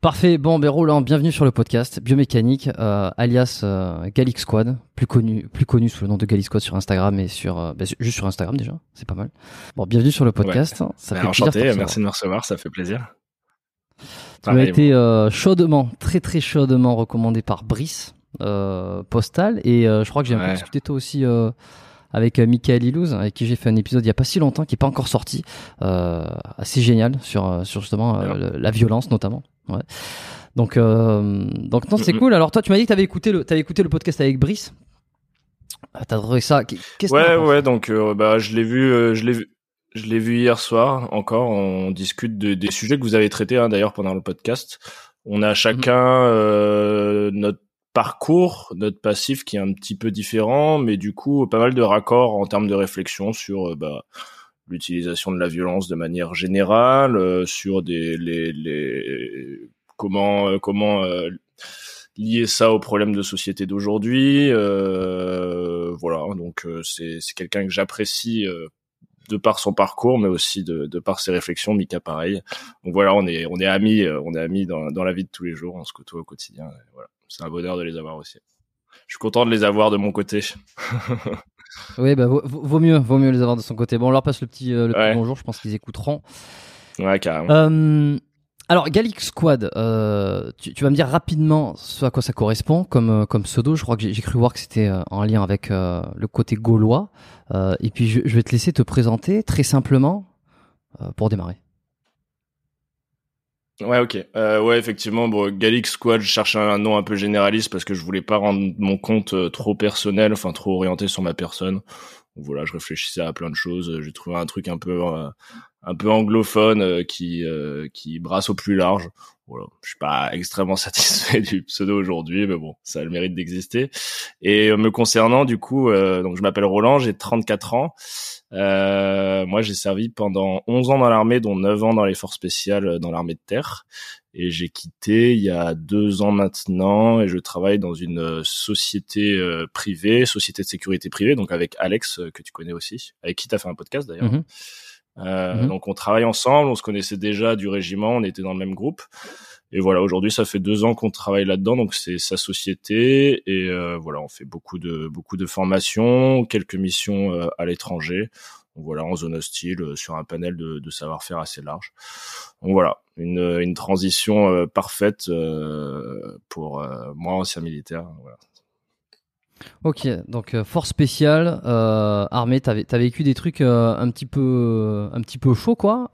Parfait. Bon, ben Roland, bienvenue sur le podcast Biomécanique, euh, alias euh, Galix Squad, plus connu, plus connu sous le nom de Galix Squad sur Instagram et sur, euh, ben, juste sur Instagram déjà, c'est pas mal. Bon, bienvenue sur le podcast. Ça Ben, fait plaisir de merci de me recevoir, ça fait plaisir. Tu m'as été euh, chaudement, très très chaudement recommandé par Brice Postal et je crois que j'ai un peu Ouais. discuté toi aussi avec euh, Michael Ilouz avec qui j'ai fait un épisode il y a pas si longtemps qui est pas encore sorti, euh, assez génial sur euh, sur justement euh, la violence notamment. Ouais. Donc euh, donc non c'est cool. Alors toi tu m'as dit que t'avais écouté le t'avais écouté le podcast avec Brice. Ah, T'as trouvé ça Qu'est-ce Ouais, ouais, donc bah je l'ai vu, euh, je l'ai vu, je l'ai vu hier soir. Encore, on discute de, des sujets que vous avez traités hein, d'ailleurs pendant le podcast. On a chacun euh, notre parcours, notre passif qui est un petit peu différent, mais du coup pas mal de raccords en termes de réflexion sur euh, bah, l'utilisation de la violence de manière générale, euh, sur des comment euh, lier ça aux problèmes de société d'aujourd'hui. Voilà, donc c'est quelqu'un que j'apprécie de par son parcours, mais aussi de, par ses réflexions. Mika pareil. Donc voilà, on est on est amis, on est amis dans dans la vie de tous les jours, on se côtoie au quotidien. voilà, c'est un bonheur de les avoir aussi. Je suis content de les avoir de mon côté. Oui bah vaut, vaut mieux vaut mieux les avoir de son côté. Bon on leur passe le petit euh, petit bonjour. Je pense qu'ils écouteront. Ouais, carrément. Euh, alors, Galix Squad, euh, tu, tu vas me dire rapidement ce à quoi ça correspond comme, comme pseudo. Je crois que j'ai cru voir que c'était en lien avec euh, le côté gaulois. Et puis, je, je vais te laisser te présenter très simplement pour démarrer. Ouais, ok. Euh, ouais, effectivement, bon, Galix Squad, je cherchais un nom un peu généraliste parce que je voulais pas rendre mon compte euh, trop personnel, enfin trop orienté sur ma personne. Voilà, je réfléchissais à plein de choses. J'ai trouvé un truc un peu, euh, un peu anglophone qui, qui brasse au plus large. Voilà, je suis pas extrêmement satisfait du pseudo aujourd'hui, mais bon, ça a le mérite d'exister. Et euh, me concernant, du coup, euh, donc je m'appelle Roland, j'ai 34 ans. Euh, moi, j'ai servi pendant 11 ans dans l'armée, dont 9 ans dans les forces spéciales euh, dans l'armée de terre. Et j'ai quitté il y a deux ans maintenant et je travaille dans une euh, société privée, société de sécurité privée, donc avec Alex, que tu connais aussi, avec qui tu as fait un podcast d'ailleurs. Mhm. Euh, Mhm. Donc on travaille ensemble, on se connaissait déjà du régiment, on était dans le même groupe. Et voilà, aujourd'hui ça fait deux ans qu'on travaille là-dedans, donc c'est sa société et euh, voilà, on fait beaucoup de beaucoup de formations, quelques missions euh, à l'étranger. Donc voilà, en zone hostile, euh, sur un panel de, de savoir-faire assez large. Donc voilà, une, une transition euh, parfaite euh, pour euh, moi ancien militaire. Voilà. Ok, donc euh, force spéciale, euh, armée, t'as as vécu des trucs euh, un petit peu un petit peu chauds quoi.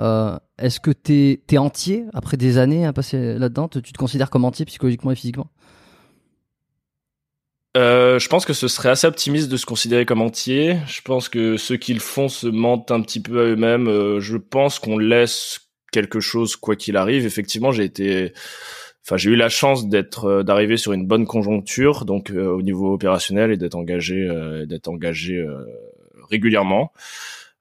Est-ce que t'es es entier après des années à passer là-dedans? Tu tu te considères comme entier psychologiquement et physiquement? Je pense que ce serait assez optimiste de se considérer comme entier. Je pense que ceux qui le font se mentent un petit peu à eux-mêmes. Je pense qu'on laisse quelque chose quoi qu'il arrive. Effectivement, j'ai été, enfin, j'ai eu la chance d'être, euh, d'arriver sur une bonne conjoncture, donc euh, au niveau opérationnel et d'être engagé, euh, d'être engagé euh, régulièrement.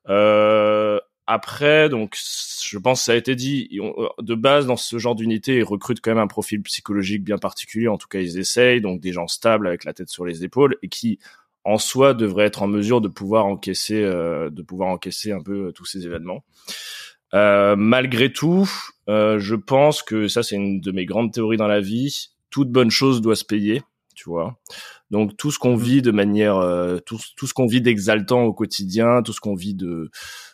Euh, après, donc, je pense que ça a été dit. ont- De base, dans ce genre d'unité, ils recrutent quand même un profil psychologique bien particulier. En tout cas, ils essayent. Donc, des gens stables avec la tête sur les épaules et qui, en soi, devraient être en mesure de pouvoir encaisser, euh, de pouvoir encaisser un peu euh, tous ces événements. Euh, malgré tout, euh, je pense que ça, c'est une de mes grandes théories dans la vie. Toute bonne chose doit se payer, tu vois. Donc tout ce qu'on vit de manière, euh, tout, tout ce qu'on vit d'exaltant au quotidien, tout ce qu'on vit de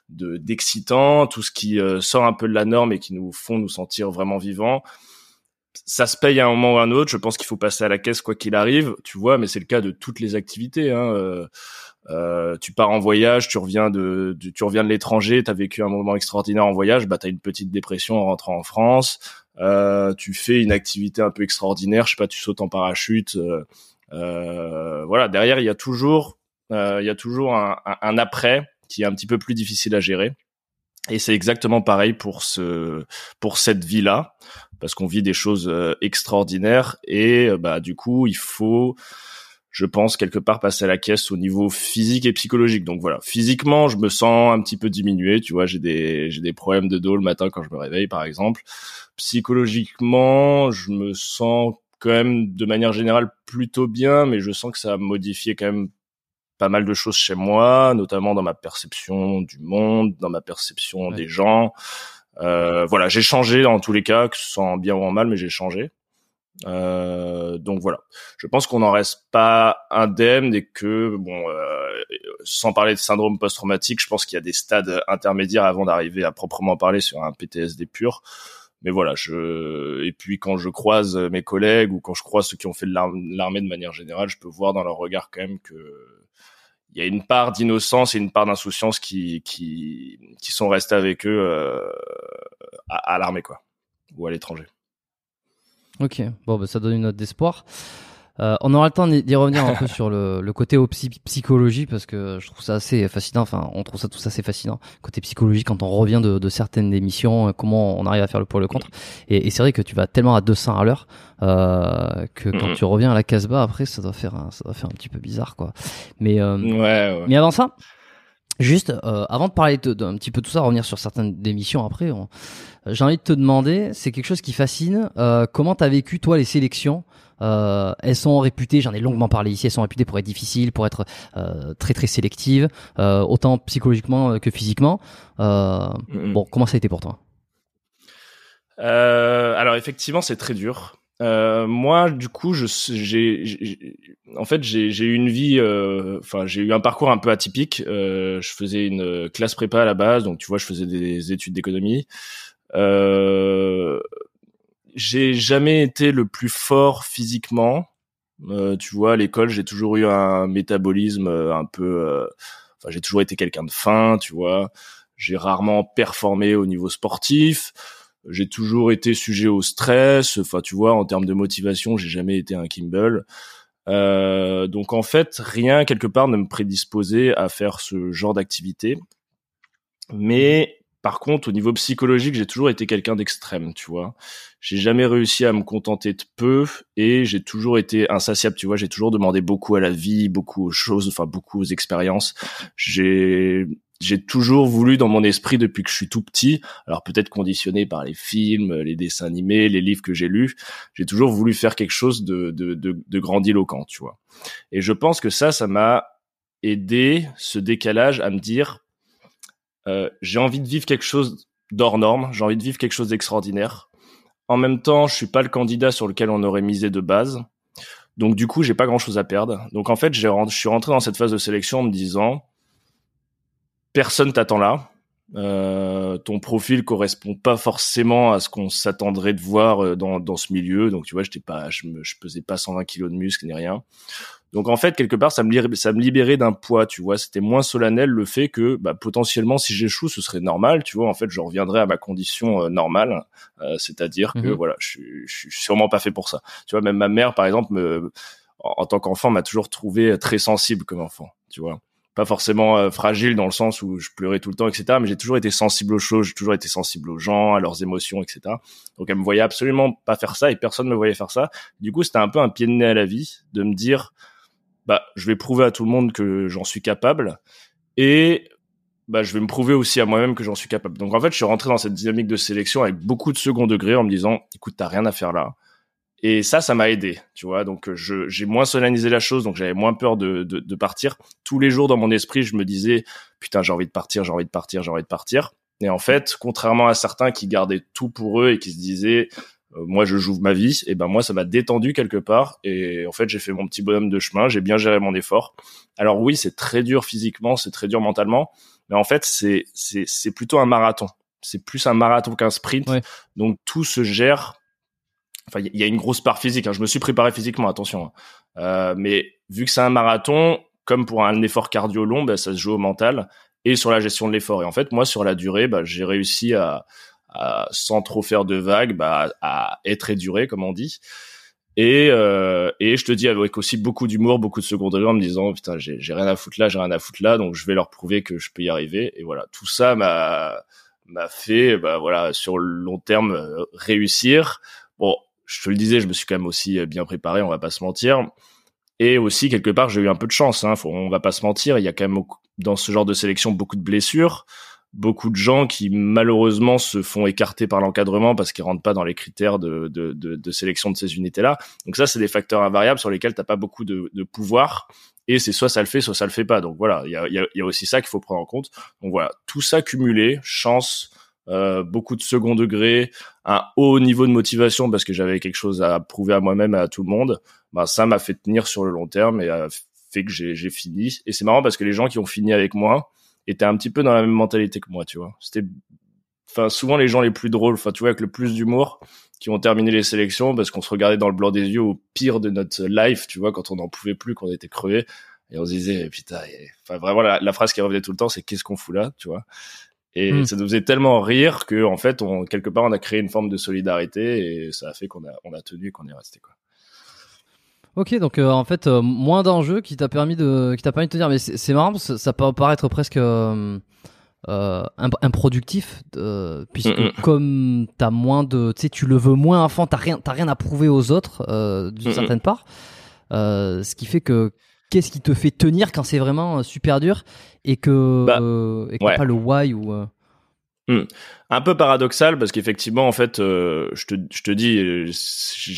de d'excitant, tout ce qui euh, sort un peu de la norme et qui nous font nous sentir vraiment vivants, ça se paye à un moment ou à un autre. Je pense qu'il faut passer à la caisse quoi qu'il arrive, tu vois. Mais c'est le cas de toutes les activités. Hein. Euh, euh, tu pars en voyage, tu reviens de, tu reviens de l'étranger, t'as vécu un moment extraordinaire en voyage, bah t'as une petite dépression en rentrant en France. Euh, tu fais une activité un peu extraordinaire, je sais pas, tu sautes en parachute. euh, euh, voilà, derrière il y a toujours, euh, il y a toujours un, un- un après qui est un petit peu plus difficile à gérer. Et c'est exactement pareil pour ce pour cette vie là parce qu'on vit des choses euh, extraordinaires et euh, bah du coup il faut je pense quelque part passer à la caisse au niveau physique et psychologique. Donc voilà, physiquement, je me sens un petit peu diminué, tu vois, j'ai des j'ai des problèmes de dos le matin quand je me réveille par exemple. Psychologiquement, je me sens quand même de manière générale plutôt bien, mais je sens que ça a modifié quand même pas mal de choses chez moi, notamment dans ma perception du monde, dans ma perception des gens. Euh, voilà, j'ai changé dans tous les cas, que ce soit en bien ou en mal, mais j'ai changé. Euh, donc voilà, je pense qu'on n'en reste pas indemne et que bon, euh, sans parler de syndrome post-traumatique, je pense qu'il y a des stades intermédiaires avant d'arriver à proprement parler sur un PTSD pur. Mais voilà, je et puis quand je croise mes collègues ou quand je croise ceux qui ont fait de l'armée de manière générale, je peux voir dans leur regard quand même que il y a une part d'innocence et une part d'insouciance qui qui qui sont restés avec eux euh, à, à l'armée quoi ou à l'étranger. Ok, bon, bah, ça donne une note d'espoir. Euh, on aura le temps d'y revenir un peu sur le, le côté psychologie parce que je trouve ça assez fascinant. Enfin, on trouve ça tout ça assez fascinant. Côté psychologie, quand on revient de, de certaines émissions, euh, comment on arrive à faire le pour et le contre. Et, et c'est vrai que tu vas tellement à 200 à l'heure euh, que quand mhm. tu reviens à la Casbah après, ça doit faire un, ça doit faire un petit peu bizarre, quoi. Mais euh, ouais, ouais. mais avant ça, Juste, euh, avant de parler d'un petit peu tout ça, revenir sur certaines émissions après, j'ai envie de te demander, c'est quelque chose qui fascine, euh, comment t'as vécu toi les sélections euh, Elles sont réputées, j'en ai longuement parlé ici, elles sont réputées pour être difficiles, pour être euh, très très sélectives, euh, autant psychologiquement que physiquement. Bon, comment ça a été pour toi? Alors effectivement, c'est très dur. Moi, du coup, je, j'ai, en fait, j'ai, eu une vie, enfin, j'ai eu un parcours un peu atypique. Je faisais une classe prépa à la base, donc tu vois, je faisais des études d'économie. Euh, j'ai jamais été le plus fort physiquement. Euh, tu vois, à l'école, j'ai toujours eu un métabolisme un peu. Enfin, j'ai toujours été quelqu'un de fin, tu vois. J'ai rarement performé au niveau sportif j'ai toujours été sujet au stress. Enfin, tu vois, en termes de motivation, j'ai jamais été un Kimball. Euh, donc en fait, rien quelque part ne me prédisposait à faire ce genre d'activité. Mais par contre, au niveau psychologique, j'ai toujours été quelqu'un d'extrême, tu vois. J'ai jamais réussi à me contenter de peu et j'ai toujours été insatiable, tu vois. J'ai toujours demandé beaucoup à la vie, beaucoup aux choses, enfin beaucoup aux expériences. J'ai j'ai toujours voulu dans mon esprit depuis que je suis tout petit, alors peut-être conditionné par les films, les dessins animés, les livres que j'ai lus, j'ai toujours voulu faire quelque chose de, de, de, de grandiloquent, tu vois. Et je pense que ça, ça m'a aidé, ce décalage, à me dire, euh, j'ai envie de vivre quelque chose d'hors norme, j'ai envie de vivre quelque chose d'extraordinaire. En même temps, je suis pas le candidat sur lequel on aurait misé de base. Donc du coup, j'ai pas grand chose à perdre. Donc en fait, je suis rentré dans cette phase de sélection en me disant, personne t'attend là. Euh, ton profil correspond pas forcément à ce qu'on s'attendrait de voir euh, dans, dans ce milieu. Donc tu vois, j'étais pas, je, me, je pesais pas 120 kilos de muscle ni rien. Donc en fait, quelque part, ça me, libérait, ça me libérait d'un poids, tu vois. C'était moins solennel le fait que bah, potentiellement, si j'échoue, ce serait normal, tu vois. En fait, je reviendrais à ma condition euh, normale, euh, c'est-à-dire que mhm. voilà, je, je, suis sûrement pas fait pour ça. Tu vois, même ma mère, par exemple, me, en, en tant qu'enfant, m'a toujours trouvé très sensible comme enfant, tu vois pas forcément euh, fragile dans le sens où je pleurais tout le temps, etc. Mais j'ai toujours été sensible aux choses, j'ai toujours été sensible aux gens, à leurs émotions, etc. Donc elle me voyait absolument pas faire ça et personne me voyait faire ça. Du coup, c'était un peu un pied de nez à la vie de me dire, bah, je vais prouver à tout le monde que j'en suis capable et bah, je vais me prouver aussi à moi-même que j'en suis capable. Donc en fait, je suis rentré dans cette dynamique de sélection avec beaucoup de second degré en me disant, écoute, t'as rien à faire là. Et ça, ça m'a aidé, tu vois. Donc, j'ai moins solennisé la chose, donc j'avais moins peur de, de, partir. Tous les jours dans mon esprit, je me disais, putain, j'ai envie de partir, j'ai envie de partir, j'ai envie de partir. Et en fait, contrairement à certains qui gardaient tout pour eux et qui se disaient, moi, je joue ma vie, et ben moi, ça m'a détendu quelque part. Et en fait, j'ai fait mon petit bonhomme de chemin, j'ai bien géré mon effort. Alors oui, c'est très dur physiquement, c'est très dur mentalement, mais en fait, c'est c'est c'est plutôt un marathon. C'est plus un marathon qu'un sprint. Donc tout se gère enfin, il y a une grosse part physique. Hein. Je me suis préparé physiquement, attention. Hein. Euh, mais vu que c'est un marathon, comme pour un effort cardio long, bah, ça se joue au mental et sur la gestion de l'effort. Et en fait, moi, sur la durée, bah, j'ai réussi à, sans trop faire de vagues, bah, à être éduré, comme on dit. Et, euh, et je te dis avec aussi beaucoup d'humour, beaucoup de secondaire en me disant putain j'ai rien à foutre là, j'ai rien à foutre là, donc je vais leur prouver que je peux y arriver. Et voilà, tout ça m'a m'a fait, bah voilà, sur le long terme réussir. Bon, je te le disais, je me suis quand même aussi bien préparé, on va pas se mentir. Et aussi quelque part, j'ai eu un peu de chance. Hein, faut, on va pas se mentir, il y a quand même dans ce genre de sélection beaucoup de blessures beaucoup de gens qui malheureusement se font écarter par l'encadrement parce qu'ils rentrent pas dans les critères de, de, de, de sélection de ces unités-là. Donc ça, c'est des facteurs invariables sur lesquels t'as pas beaucoup de, de pouvoir. Et c'est soit ça le fait, soit ça le fait pas. Donc voilà, il y a, y, a, y a, aussi ça qu'il faut prendre en compte. Donc voilà, tout ça cumulé, chance, euh, beaucoup de second degré, un haut niveau de motivation parce que j'avais quelque chose à prouver à moi-même et à tout le monde. Bah ça m'a fait tenir sur le long terme et a fait que j'ai fini. Et c'est marrant parce que les gens qui ont fini avec moi, était un petit peu dans la même mentalité que moi, tu vois. C'était, enfin, souvent les gens les plus drôles, enfin, tu vois, avec le plus d'humour, qui ont terminé les sélections parce qu'on se regardait dans le blanc des yeux au pire de notre life, tu vois, quand on n'en pouvait plus, qu'on était crevé. Et on se disait, eh, putain, enfin, vraiment, la, phrase qui revenait tout le temps, c'est qu'est-ce qu'on fout là, tu vois. Et hmm. ça nous faisait tellement rire que, en fait, on, quelque part, on a créé une forme de solidarité et ça a fait qu'on a, on a tenu et qu'on est resté, quoi. Ok, donc euh, en fait, euh, moins d'enjeux qui t'a permis de, qui t'a permis de te dire, mais c'est marrant, parce que ça peut paraître presque euh, improductif, puisque mm, mm. comme t'as moins de, tu sais, tu le veux moins fond, t'as rien, t'as rien à prouver aux autres d'une mm, certaine part, ce qui fait que qu'est-ce qui te fait tenir quand c'est vraiment super dur et que, bah, et que pas le why ou Hmm. Un peu paradoxal parce qu'effectivement, en fait, euh, je, te, je te dis,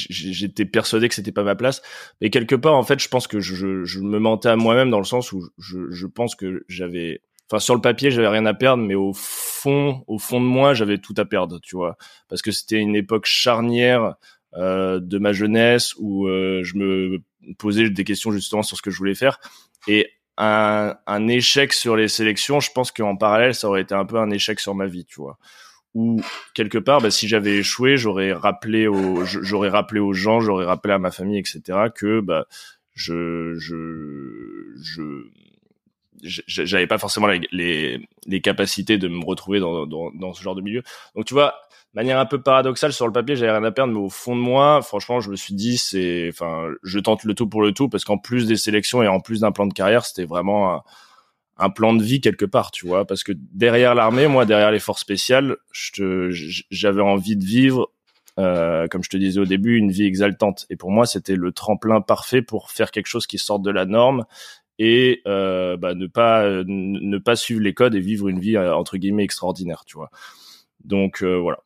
j'étais persuadé que c'était pas ma place, mais quelque part, en fait, je pense que je, je me mentais à moi-même dans le sens où je, je pense que j'avais, enfin, sur le papier, j'avais rien à perdre, mais au fond, au fond de moi, j'avais tout à perdre, tu vois, parce que c'était une époque charnière euh, de ma jeunesse où euh, je me posais des questions justement sur ce que je voulais faire. Et un, un, échec sur les sélections, je pense qu'en parallèle, ça aurait été un peu un échec sur ma vie, tu vois. Ou quelque part, bah, si j'avais échoué, j'aurais rappelé aux, rappelé aux gens, j'aurais rappelé à ma famille, etc., que bah, je, je, je, pas forcément les, les, les, capacités de me retrouver dans, dans, dans ce genre de milieu. Donc tu vois, manière un peu paradoxale sur le papier, j'avais rien à perdre, mais au fond de moi, franchement, je me suis dit, c'est, enfin, je tente le tout pour le tout parce qu'en plus des sélections et en plus d'un plan de carrière, c'était vraiment un, plan de vie quelque part, tu vois, parce que derrière l'armée, moi, derrière les forces spéciales, j'avais envie de vivre, euh, comme je te disais au début, une vie exaltante. Et pour moi, c'était le tremplin parfait pour faire quelque chose qui sorte de la norme et euh, bah, ne pas ne pas suivre les codes et vivre une vie euh, entre guillemets extraordinaire, tu vois. Donc euh, voilà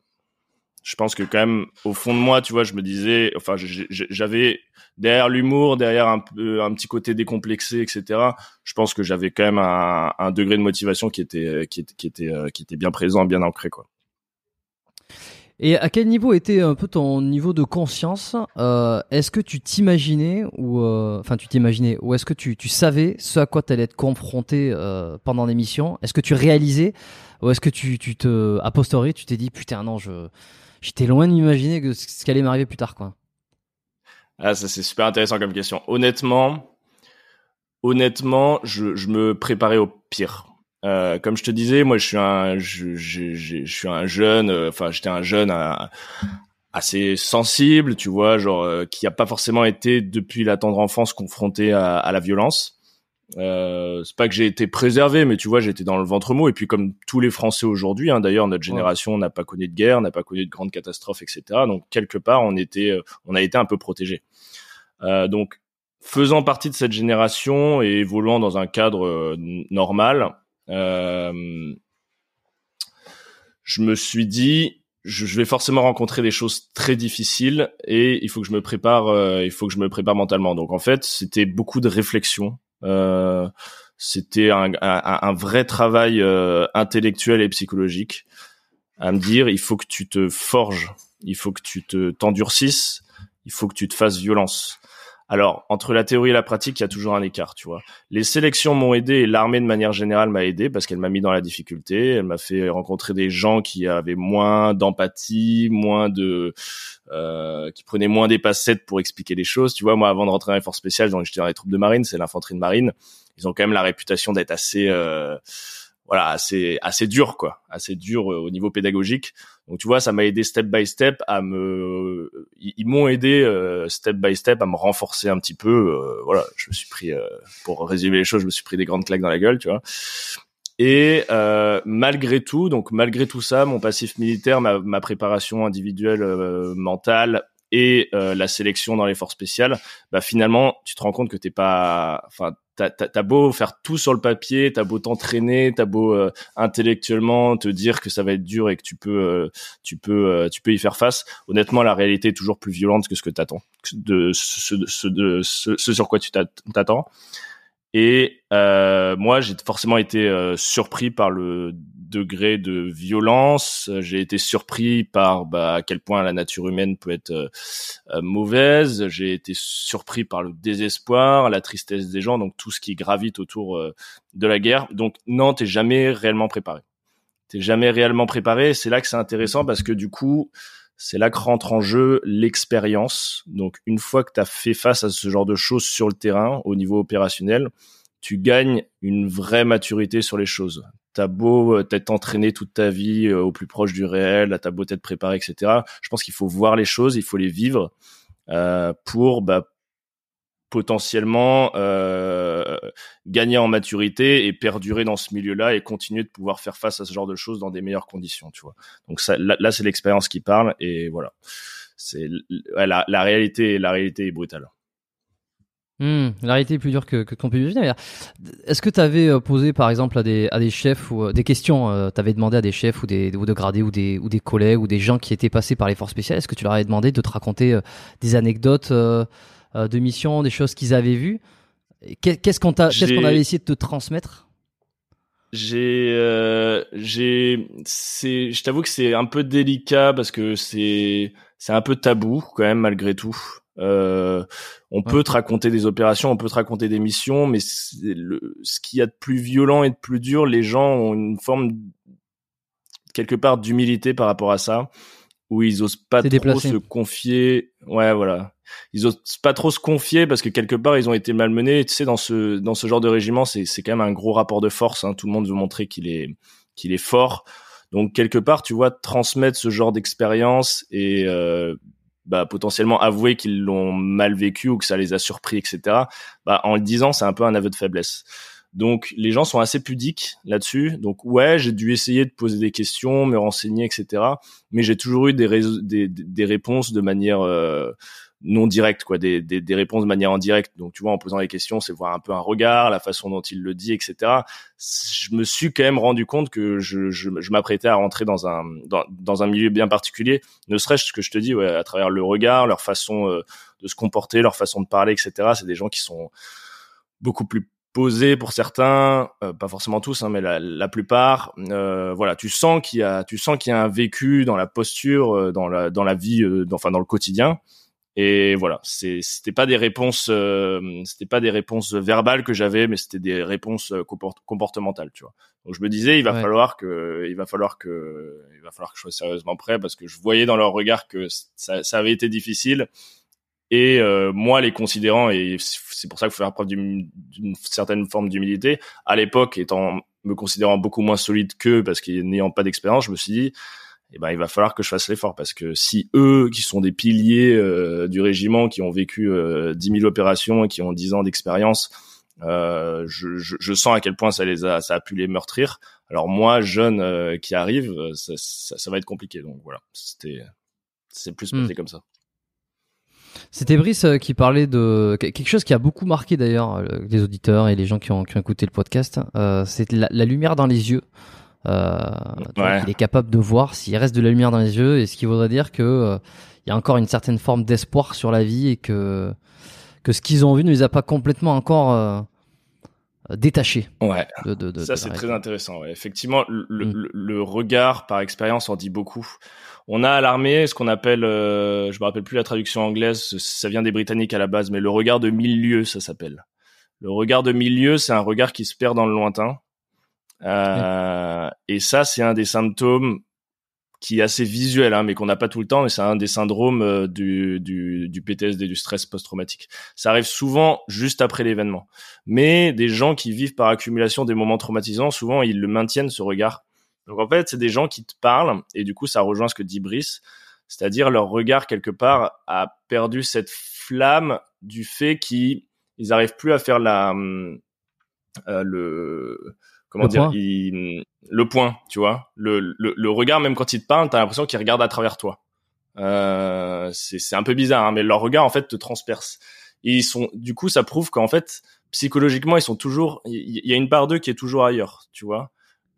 je pense que quand même au fond de moi tu vois je me disais enfin j'avais derrière l'humour derrière un petit côté décomplexé etc je pense que j'avais quand même un, degré de motivation qui était qui était qui était euh, qui était bien présent bien ancré quoi. Et à quel niveau était un peu ton niveau de conscience euh, Est-ce que tu t'imaginais ou euh, enfin tu t'imaginais ou est-ce que tu, savais ce à quoi tu allais être confronté euh, pendant l'émission? Est-ce que tu réalisais ou est-ce que tu, te a tu t'es dit putain non je j'étais loin d'imaginer ce qui allait m'arriver plus tard, quoi. Ah, ça c'est super intéressant comme question. Honnêtement, honnêtement, je, me préparais au pire. Euh, comme je te disais, moi je suis un, je, suis un jeune, euh, enfin j'étais un jeune assez sensible, tu vois, genre euh, qui a pas forcément été depuis la tendre enfance confronté à la violence. Euh, c'est pas que j'ai été préservé, mais tu vois, j'étais dans le ventre mou. Et puis comme tous les Français aujourd'hui, hein, d'ailleurs, notre génération n'a pas connu de guerre, n'a pas connu de grandes catastrophes, etc. Donc quelque part, on était, euh, on a été un peu protégé. Euh, donc faisant partie de cette génération et évoluant dans un cadre euh, normal, euh, je me suis dit, je, vais forcément rencontrer des choses très difficiles et il faut que je me prépare, il faut que je me prépare mentalement. Donc en fait, c'était beaucoup de réflexion euh, c'était un, un, un, vrai travail euh, intellectuel et psychologique à me dire il faut que tu te forges, il faut que tu te t'endurcisses, il faut que tu te fasses violence. Alors, entre la théorie et la pratique, il y a toujours un écart, tu vois. Les sélections m'ont aidé et l'armée de manière générale m'a aidé parce qu'elle m'a mis dans la difficulté, elle m'a fait rencontrer des gens qui avaient moins d'empathie, moins de, euh, qui prenaient moins des passettes pour expliquer les choses. Tu vois, moi, avant de rentrer dans les forces spéciales, j'étais dans les troupes de marine, c'est l'infanterie de marine. Ils ont quand même la réputation d'être assez, euh, voilà, assez assez dur quoi, assez dur euh, au niveau pédagogique. Donc tu vois, ça m'a aidé step by step à me ils, m'ont aidé euh, step by step à me renforcer un petit peu euh, voilà, je me suis pris pour résumer les choses, je me suis pris des grandes claques dans la gueule, tu vois. Et euh, malgré tout, donc malgré tout ça, mon passif militaire, ma, ma préparation individuelle, euh, mentale et euh, la sélection dans les forces spéciales, bah finalement, tu te rends compte que t'es pas, enfin, t'as, t'as, beau faire tout sur le papier, t'as beau t'entraîner, t'as beau euh, intellectuellement te dire que ça va être dur et que tu peux, euh, tu peux, tu peux y faire face. Honnêtement, la réalité est toujours plus violente que ce que t'attends, de ce, ce, ce, ce sur quoi tu t'attends. Et euh, moi, j'ai forcément été euh, surpris par le degré de violence. J'ai été surpris par bah, à quel point la nature humaine peut être euh, mauvaise. J'ai été surpris par le désespoir, la tristesse des gens, donc tout ce qui gravite autour de la guerre. Donc non, t'es jamais réellement préparé. T'es jamais réellement préparé. C'est là que c'est intéressant parce que du coup, c'est là que rentre en jeu l'expérience. Donc une fois que tu as fait face à ce genre de choses sur le terrain au niveau opérationnel, tu gagnes une vraie maturité sur les choses. T'as beau euh, t'être entraîné toute ta vie euh, au plus proche du réel, t'as beau t'être préparé, etc. Je pense qu'il faut voir les choses, il faut les vivre euh, pour bah, potentiellement euh, gagner en maturité et perdurer dans ce milieu-là et continuer de pouvoir faire face à ce genre de choses dans des meilleures conditions, tu vois. Donc ça, là, c'est l'expérience qui parle et voilà. C'est la, la, réalité, la réalité est brutale. Hmm, la réalité est plus dure que, que qu'on peut imaginer. Est-ce que tu avais euh, posé par exemple à des, à des chefs ou euh, des questions, euh, tu avais demandé à des chefs ou des ou de gradés ou des ou des collègues ou des gens qui étaient passés par les forces spéciales, est-ce que tu leur avais demandé de te raconter des anecdotes euh, de missions, des choses qu'ils avaient vues? Qu'est-ce qu'on qu'est-ce qu'on avait essayé de te transmettre? J'ai, euh, j'ai, c'est, je t'avoue que c'est un peu délicat parce que c'est, c'est un peu tabou quand même malgré tout. Euh, on peut te raconter des opérations, on peut te raconter des missions, mais le, ce qu'il y a de plus violent et de plus dur, les gens ont une forme quelque part d'humilité par rapport à ça, où ils osent pas trop se confier. Ouais, voilà ils osent pas trop se confier parce que quelque part ils ont été malmenés. Tu sais, dans ce dans ce genre de régiment, c'est c'est quand même un gros rapport de force. Hein. Tout le monde veut montrer qu'il est qu'il est fort. Donc quelque part, tu vois, transmettre ce genre d'expérience et euh, bah, potentiellement avouer qu'ils l'ont mal vécu ou que ça les a surpris, etc. Bah, en le disant, c'est un peu un aveu de faiblesse. Donc les gens sont assez pudiques là-dessus. Donc ouais, j'ai dû essayer de poser des questions, me renseigner, etc. Mais j'ai toujours eu des, des, des, réponses de manière euh, non direct quoi, des, des, des, réponses de manière indirecte. Donc, tu vois, en posant les questions, c'est voir un peu un regard, la façon dont il le dit, etc. Je me suis quand même rendu compte que je, je, je m'apprêtais à rentrer dans un, dans, dans, un milieu bien particulier, ne serait-ce que je te dis, ouais, à travers le regard, leur façon euh, de se comporter, leur façon de parler, etc. C'est des gens qui sont beaucoup plus posés pour certains, euh, pas forcément tous, hein, mais la, la plupart. Euh, voilà, tu sens qu'il y a, tu sens qu'il y a un vécu dans la posture, euh, dans la, dans la vie, dans, enfin dans le quotidien. Et voilà, c'était pas des réponses, euh, c'était pas des réponses verbales que j'avais, mais c'était des réponses euh, comportementales, tu vois. Donc je me disais, il va falloir que, il va falloir que, il va falloir que je sois sérieusement prêt parce que je voyais dans leur regard que ça, ça avait été difficile. Et euh, moi, les considérant, et c'est pour ça qu'il faut faire preuve d'une certaine forme d'humilité. À l'époque, étant me considérant beaucoup moins solide qu'eux, parce qu'ayant pas d'expérience, je me suis dit, eh ben il va falloir que je fasse l'effort parce que si eux qui sont des piliers euh, du régiment qui ont vécu euh, 10 000 opérations et qui ont 10 ans d'expérience euh, je, je, je, sens à quel point ça les a ça a pu les meurtrir alors moi jeune euh, qui arrive ça, ça, ça, va être compliqué donc voilà c'était c'est plus passé hmm. comme ça c'était Brice qui parlait de quelque chose qui a beaucoup marqué d'ailleurs les auditeurs et les gens qui ont, qui ont écouté le podcast. c'est la, la, lumière dans les yeux. Euh, il est capable de voir s'il reste de la lumière dans les yeux, et ce qui voudrait dire que euh, il y a encore une certaine forme d'espoir sur la vie et que que ce qu'ils ont vu ne les a pas complètement encore euh, détachés. Ouais. De, de, de, ça c'est très intéressant. Ouais. Effectivement, le, mm. le, regard par expérience en dit beaucoup. On a à l'armée ce qu'on appelle, euh, je me rappelle plus la traduction anglaise, ça vient des Britanniques à la base, mais le regard de milieu, ça s'appelle. Le regard de milieu, c'est un regard qui se perd dans le lointain euh, et ça, c'est un des symptômes qui est assez visuel, hein, mais qu'on n'a pas tout le temps, mais c'est un des syndromes euh, du, du, du PTSD, du stress post-traumatique. Ça arrive souvent juste après l'événement. Mais des gens qui vivent par accumulation des moments traumatisants, souvent, ils le maintiennent, ce regard. Donc en fait, c'est des gens qui te parlent, et du coup, ça rejoint ce que dit Brice, c'est-à-dire leur regard, quelque part, a perdu cette flamme du fait qu'ils n'arrivent plus à faire la... Euh, le comment dire, le point, tu vois, le, le, le regard même quand il te parle, t'as l'impression qu'il regarde à travers toi. Euh, c'est un peu bizarre, hein, mais leur regard en fait te transperce. ils sont, du coup, ça prouve qu'en fait, psychologiquement, ils sont toujours, il y, a une part d'eux qui est toujours ailleurs, tu vois.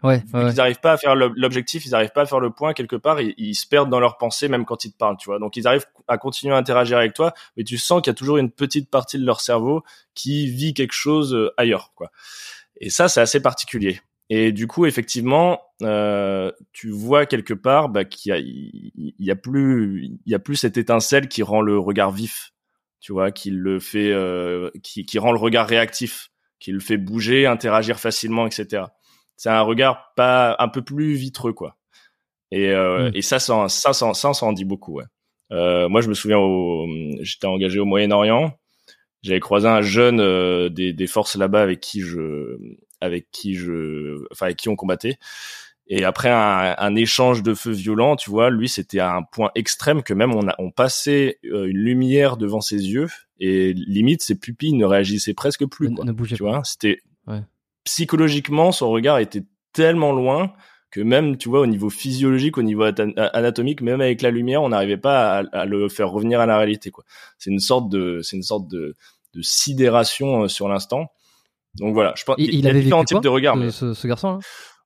Ouais, Ils n'arrivent pas à faire l'objectif, ils n'arrivent pas à faire le point quelque part, ils, ils, se perdent dans leurs pensées même quand ils te parlent, tu vois. Donc ils arrivent à continuer à interagir avec toi, mais tu sens qu'il y a toujours une petite partie de leur cerveau qui vit quelque chose euh, ailleurs, quoi. Et ça, c'est assez particulier. Et du coup, effectivement, euh, tu vois quelque part bah, qu'il y a, il y a plus, il y a plus cette étincelle qui rend le regard vif, tu vois, qui le fait, euh, qui, qui rend le regard réactif, qui le fait bouger, interagir facilement, etc. C'est un regard pas un peu plus vitreux, quoi. Et, euh, mmh. et ça, ça, ça, ça, ça, ça en dit beaucoup. Ouais. Euh, moi, je me souviens, j'étais engagé au Moyen-Orient. J'avais croisé un jeune euh, des, des forces là-bas avec qui je, avec qui je, enfin avec qui on combattait. Et après un, un, échange de feu violent, tu vois, lui c'était à un point extrême que même on a on passait euh, une lumière devant ses yeux et limite ses pupilles ne réagissaient presque plus. Quoi, ne bougeait tu vois, c'était ouais. psychologiquement son regard était tellement loin que même tu vois au niveau physiologique, au niveau anatomique, même avec la lumière, on n'arrivait pas à, à, le faire revenir à la réalité. quoi. C'est une sorte de c'est une sorte de, de sidération euh, sur l'instant. Donc voilà, je pense il, il, avait différents types de regards. Ce, ce, ce garçon là?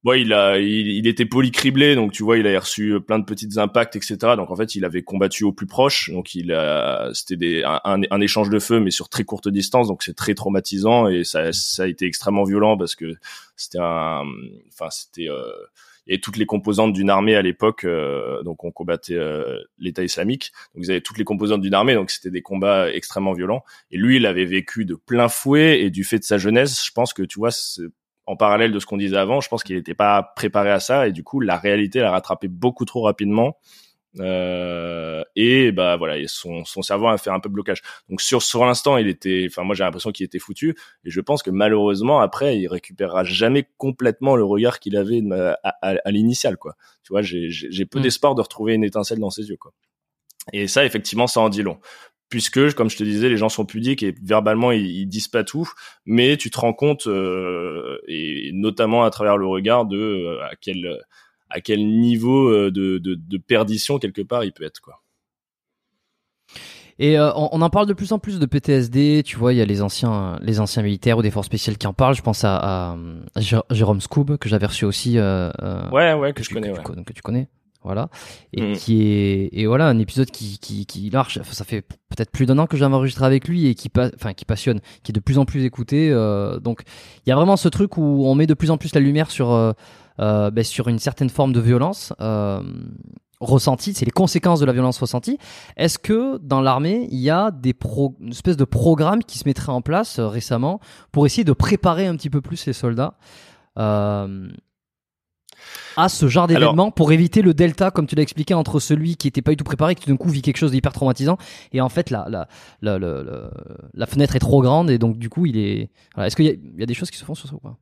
Ouais, il a, il, il, était polycriblé, donc tu vois, il a reçu plein de petits impacts, etc. Donc en fait, il avait combattu au plus proche, donc il a, c'était des, un, un, échange de feu, mais sur très courte distance, donc c'est très traumatisant et ça, ça a été extrêmement violent parce que c'était un, enfin c'était, euh, avait toutes les composantes d'une armée à l'époque, euh, donc on combattait euh, l'État islamique, donc ils avaient toutes les composantes d'une armée, donc c'était des combats extrêmement violents. Et lui, il avait vécu de plein fouet et du fait de sa jeunesse, je pense que tu vois, en parallèle de ce qu'on disait avant, je pense qu'il n'était pas préparé à ça et du coup la réalité l'a rattrapé beaucoup trop rapidement. Euh, et bah voilà, son, son cerveau a fait un peu blocage. Donc sur sur l'instant, il était, enfin moi j'ai l'impression qu'il était foutu. Et je pense que malheureusement après, il récupérera jamais complètement le regard qu'il avait à, à, à l'initial quoi. Tu vois, j'ai j'ai peu mm. d'espoir de retrouver une étincelle dans ses yeux quoi. Et ça effectivement, ça en dit long puisque, comme je te disais, les gens sont pudiques et verbalement ils, ils disent pas tout, mais tu te rends compte, euh, et notamment à travers le regard de euh, à quel à quel niveau euh, de, de, de, perdition quelque part il peut être quoi. Et euh, on, en parle de plus en plus de PTSD. Tu vois, il y a les anciens, les anciens militaires ou des forces spéciales qui en parlent. Je pense à, à, à Jérôme Scoob que j'avais reçu aussi. Euh, ouais, ouais, que, que je tu, connais, que, ouais. que tu connais voilà et mmh. qui est et voilà un épisode qui qui qui marche ça fait peut-être plus d'un an que j'ai enregistré avec lui et qui enfin qui passionne qui est de plus en plus écouté euh, donc il y a vraiment ce truc où on met de plus en plus la lumière sur euh, ben, sur une certaine forme de violence euh, ressentie c'est les conséquences de la violence ressentie est-ce que dans l'armée il y a des pro une espèce de programme qui se mettrait en place euh, récemment pour essayer de préparer un petit peu plus les soldats euh, à ce genre d'événement pour éviter le delta, comme tu l'as expliqué, entre celui qui était pas du tout préparé, qui d'un coup vit quelque chose d'hyper traumatisant, et en fait la, la, la, la, la fenêtre est trop grande, et donc du coup il est. Voilà. Est-ce qu'il y, y, a des choses qui se font sur ça ou pas?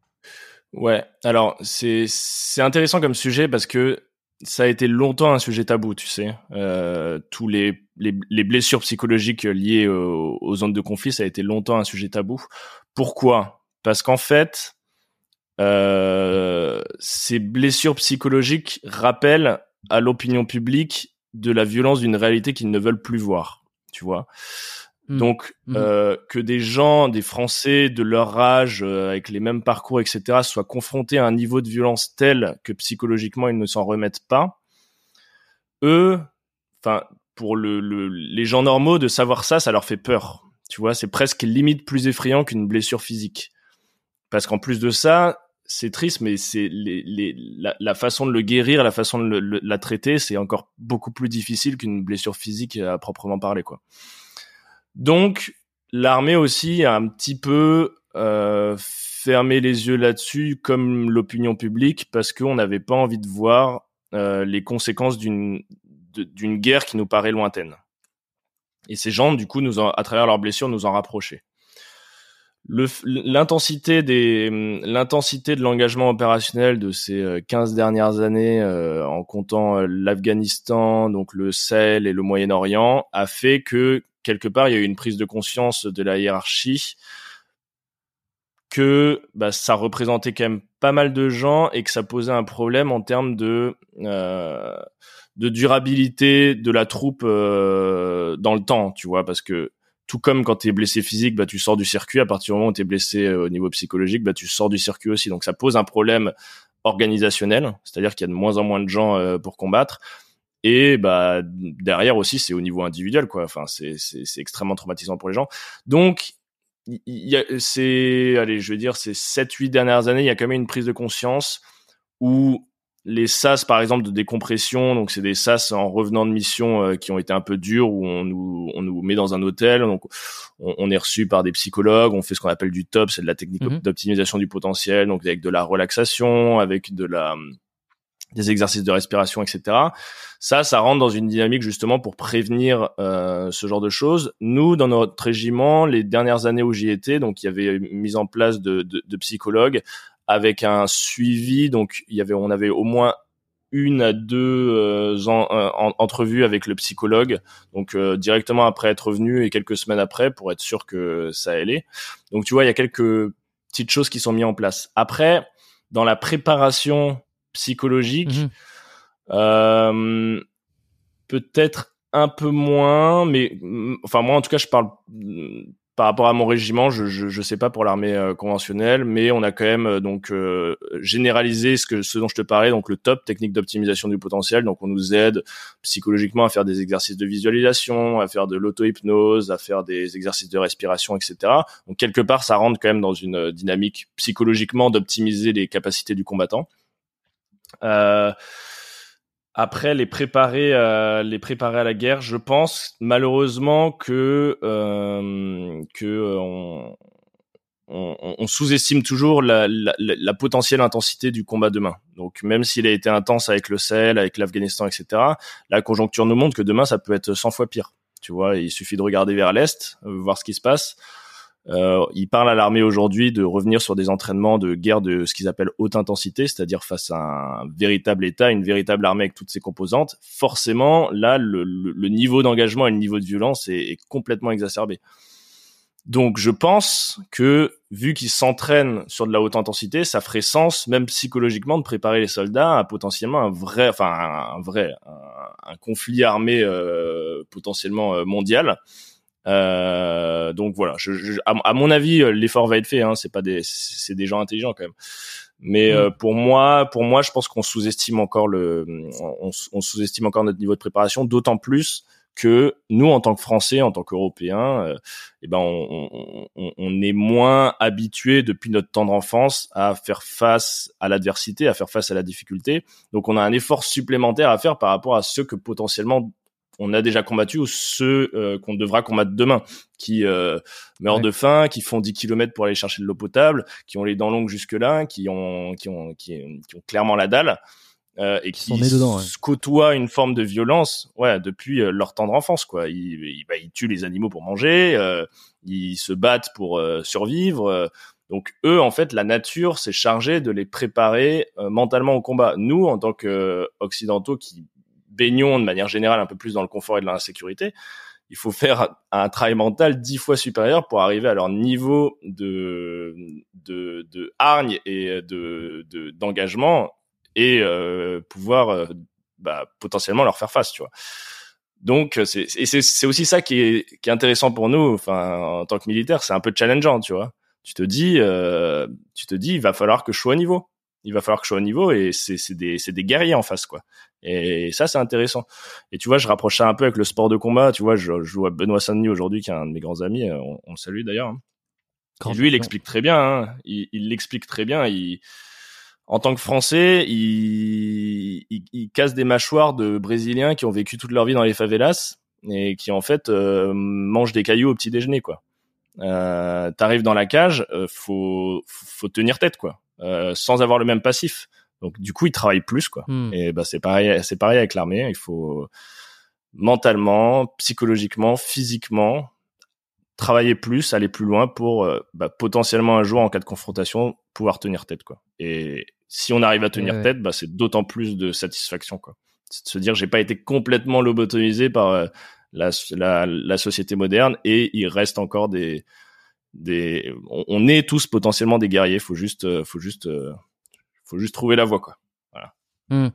Ouais, alors c'est c'est intéressant comme sujet parce que ça a été longtemps un sujet tabou, tu sais. Euh, tous les, les, les, blessures psychologiques liées aux, zones de conflit, ça a été longtemps un sujet tabou. Pourquoi? Parce qu'en fait, euh, ces blessures psychologiques rappellent à l'opinion publique de la violence d'une réalité qu'ils ne veulent plus voir, tu vois. Mmh. Donc mmh. Euh, que des gens, des Français de leur âge, euh, avec les mêmes parcours, etc., soient confrontés à un niveau de violence tel que psychologiquement ils ne s'en remettent pas, eux, enfin pour le, le, les gens normaux de savoir ça, ça leur fait peur. Tu vois, c'est presque limite plus effrayant qu'une blessure physique. Parce qu'en plus de ça, c'est triste, mais c'est les, les, la, la, façon de le guérir, la façon de le, le, la traiter, c'est encore beaucoup plus difficile qu'une blessure physique à proprement parler, quoi. Donc, l'armée aussi a un petit peu euh, fermé les yeux là-dessus, comme l'opinion publique, parce qu'on n'avait pas envie de voir euh, les conséquences d'une d'une guerre qui nous paraît lointaine. Et ces gens, du coup, nous en, à travers leurs blessures, nous en rapprochaient l'intensité des l'intensité de l'engagement opérationnel de ces 15 euh, dernières années euh, en comptant euh, l'Afghanistan donc le Sahel et le Moyen-Orient a fait que quelque part il y a eu une prise de conscience de la hiérarchie que bah, ça représentait quand même pas mal de gens et que ça posait un problème en termes de durabilité de la troupe dans le temps, tu vois, parce que tout comme quand tu es blessé physique, bah tu sors du circuit. À partir du moment où tu es blessé euh, au niveau psychologique, bah tu sors du circuit aussi. Donc ça pose un problème organisationnel, c'est-à-dire qu'il y a de moins en moins de gens euh, pour combattre. Et bah derrière aussi, c'est au niveau individuel, quoi. Enfin, c'est extrêmement traumatisant pour les gens. Donc il y a, c'est, allez, je veux dire, ces 7-8 dernières années, il y a quand même une prise de conscience où les sas, par exemple, de décompression, donc c'est des sas en revenant de mission euh, qui ont été un peu durs, où on nous, on nous met dans un hôtel, donc on, on est reçu par des psychologues, on fait ce qu'on appelle du top, c'est de la technique mhm. d'optimisation du potentiel, donc avec de la relaxation, avec de la des exercices de respiration, etc. Ça, ça rentre dans une dynamique justement pour prévenir euh, ce genre de choses. Nous, dans notre régiment, les dernières années où j'y étais, donc il y avait mise en place de, de, de psychologues avec un suivi. Donc il y avait, on avait au moins une à deux euh, euh entrevues avec le psychologue, donc euh, directement après être revenu et quelques semaines après pour être sûr que ça allait. Donc tu vois, il y a quelques petites choses qui sont mises en place. Après, dans la préparation psychologique. Mhm. Euh, peut-être un peu moins, mais enfin moi en tout cas je parle par rapport à mon régiment, je je, sais pas pour l'armée euh, conventionnelle, mais on a quand même euh, donc généralisé ce que dont je te parlais, donc le top technique d'optimisation du potentiel. Donc on nous aide psychologiquement à faire des exercices de visualisation, à faire de l'auto-hypnose, à faire des exercices de respiration, etc. Donc quelque part ça rentre quand même dans une dynamique psychologiquement d'optimiser les capacités du combattant. Euh, après les préparer, euh, les préparer à la guerre, je pense malheureusement que euh, que euh, on, on, on sous-estime toujours la, la, la, potentielle intensité du combat demain. Donc même s'il a été intense avec le Sahel, avec l'Afghanistan, etc., la conjoncture nous montre que demain ça peut être 100 fois pire. Tu vois, il suffit de regarder vers l'est, voir ce qui se passe. Euh, il parle à l'armée aujourd'hui de revenir sur des entraînements de guerre de ce qu'ils appellent haute intensité, c'est-à-dire face à un véritable État, une véritable armée avec toutes ses composantes. Forcément, là, le, niveau d'engagement et le niveau de violence est, complètement exacerbé. Donc, je pense que vu qu'ils s'entraînent sur de la haute intensité, ça ferait sens, même psychologiquement, de préparer les soldats à potentiellement un vrai, enfin un, vrai, un, conflit armé euh, potentiellement euh, mondial euh, donc voilà, je, à, mon avis, euh, l'effort va être fait. Hein, c'est pas des, c'est des gens intelligents quand même. Mais mm. euh, pour moi, pour moi, je pense qu'on sous-estime encore le, on, on sous-estime encore notre niveau de préparation, d'autant plus que nous, en tant que Français, en tant qu'Européens, euh, eh ben, on, on, on, est moins habitués depuis notre temps d'enfance à faire face à l'adversité, à faire face à la difficulté. Donc, on a un effort supplémentaire à faire par rapport à ceux que potentiellement on a déjà combattu ou ceux euh, qu'on devra combattre demain, qui euh, meurent de faim, qui font 10 km pour aller chercher de l'eau potable, qui ont les dents longues jusque-là, qui ont, qui ont, qui, ont clairement la dalle. Euh, et qui dedans, côtoient une forme de violence ouais depuis leur tendre enfance quoi. Ils, bah, ils, tuent les animaux pour manger ils se battent pour survivre donc eux en fait la nature s'est chargée de les préparer mentalement au combat. Nous en tant que occidentaux qui baignons de manière générale un peu plus dans le confort et de l'insécurité, il faut faire un travail mental dix fois supérieur pour arriver à leur niveau de de, de hargne et de d'engagement et euh, pouvoir euh, bah, potentiellement leur faire face, tu vois. Donc c'est c'est aussi ça qui est qui est intéressant pour nous, enfin en tant que militaire, c'est un peu challengeant, tu vois. Tu te dis euh, tu te dis il va falloir que je sois au niveau il va falloir que je sois au niveau et c'est des des guerriers en face quoi. Et ça c'est intéressant. Et tu vois je rapproche ça un peu avec le sport de combat tu vois je, je joue à Benoît Saint-Denis aujourd'hui qui est un de mes grands amis euh, on, le salue d'ailleurs hein. lui il explique très bien hein. il l'explique très bien. Il en tant que français il, il, casse des mâchoires de brésiliens qui ont vécu toute leur vie dans les favelas et qui en fait euh, mangent des cailloux au petit déjeuner quoi euh, t'arrives dans la cage euh, faut faut tenir tête quoi euh, sans avoir le même passif. Donc du coup, ils travaillent plus quoi. Hmm. Et bah c'est pareil, c'est pareil avec l'armée. Il faut mentalement, psychologiquement, physiquement travailler plus, aller plus loin pour euh, bah, potentiellement un jour en cas de confrontation pouvoir tenir tête quoi. Et si on arrive à tenir tête, bah c'est d'autant plus de satisfaction quoi. C'est de se dire j'ai pas été complètement lobotomisé par euh, la, la, société moderne et il reste encore des des, on, est tous potentiellement des guerriers. Faut juste, faut juste, faut juste trouver la voie, quoi. Voilà. Hmm.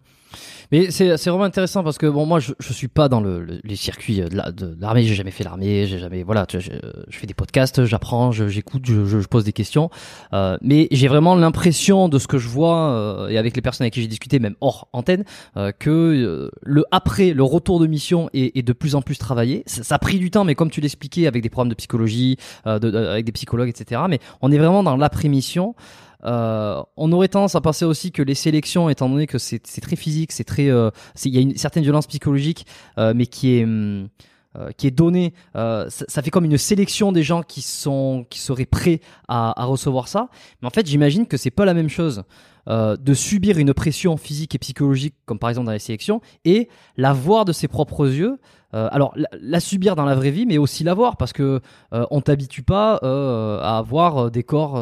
Mais c'est vraiment intéressant parce que bon moi je, je suis pas dans le, les circuits de l'armée, la, j'ai jamais fait l'armée, j'ai jamais voilà, je, je, fais des podcasts, j'apprends, j'écoute, je, je, pose des questions, euh, mais j'ai vraiment l'impression de ce que je vois euh, et avec les personnes avec qui j'ai discuté même hors antenne euh, que euh, le après, le retour de mission est, est de plus en plus travaillé. Ça, ça, a pris du temps, mais comme tu l'expliquais avec des programmes de psychologie, euh, de, avec des psychologues, etc. Mais on est vraiment dans l'après mission. Euh, on aurait tendance à penser aussi que les sélections, étant donné que c'est très physique, c'est très, euh, il y a une certaine violence psychologique, euh, mais qui est hum, qui est donnée, ça, ça, fait comme une sélection des gens qui sont qui seraient prêts à, à recevoir ça. Mais en fait, j'imagine que c'est pas la même chose. Euh, de subir une pression physique et psychologique, comme par exemple dans les sélections, et la voir de ses propres yeux. Euh, alors, la, subir dans la vraie vie, mais aussi la voir, parce que euh, on t'habitue pas à avoir des corps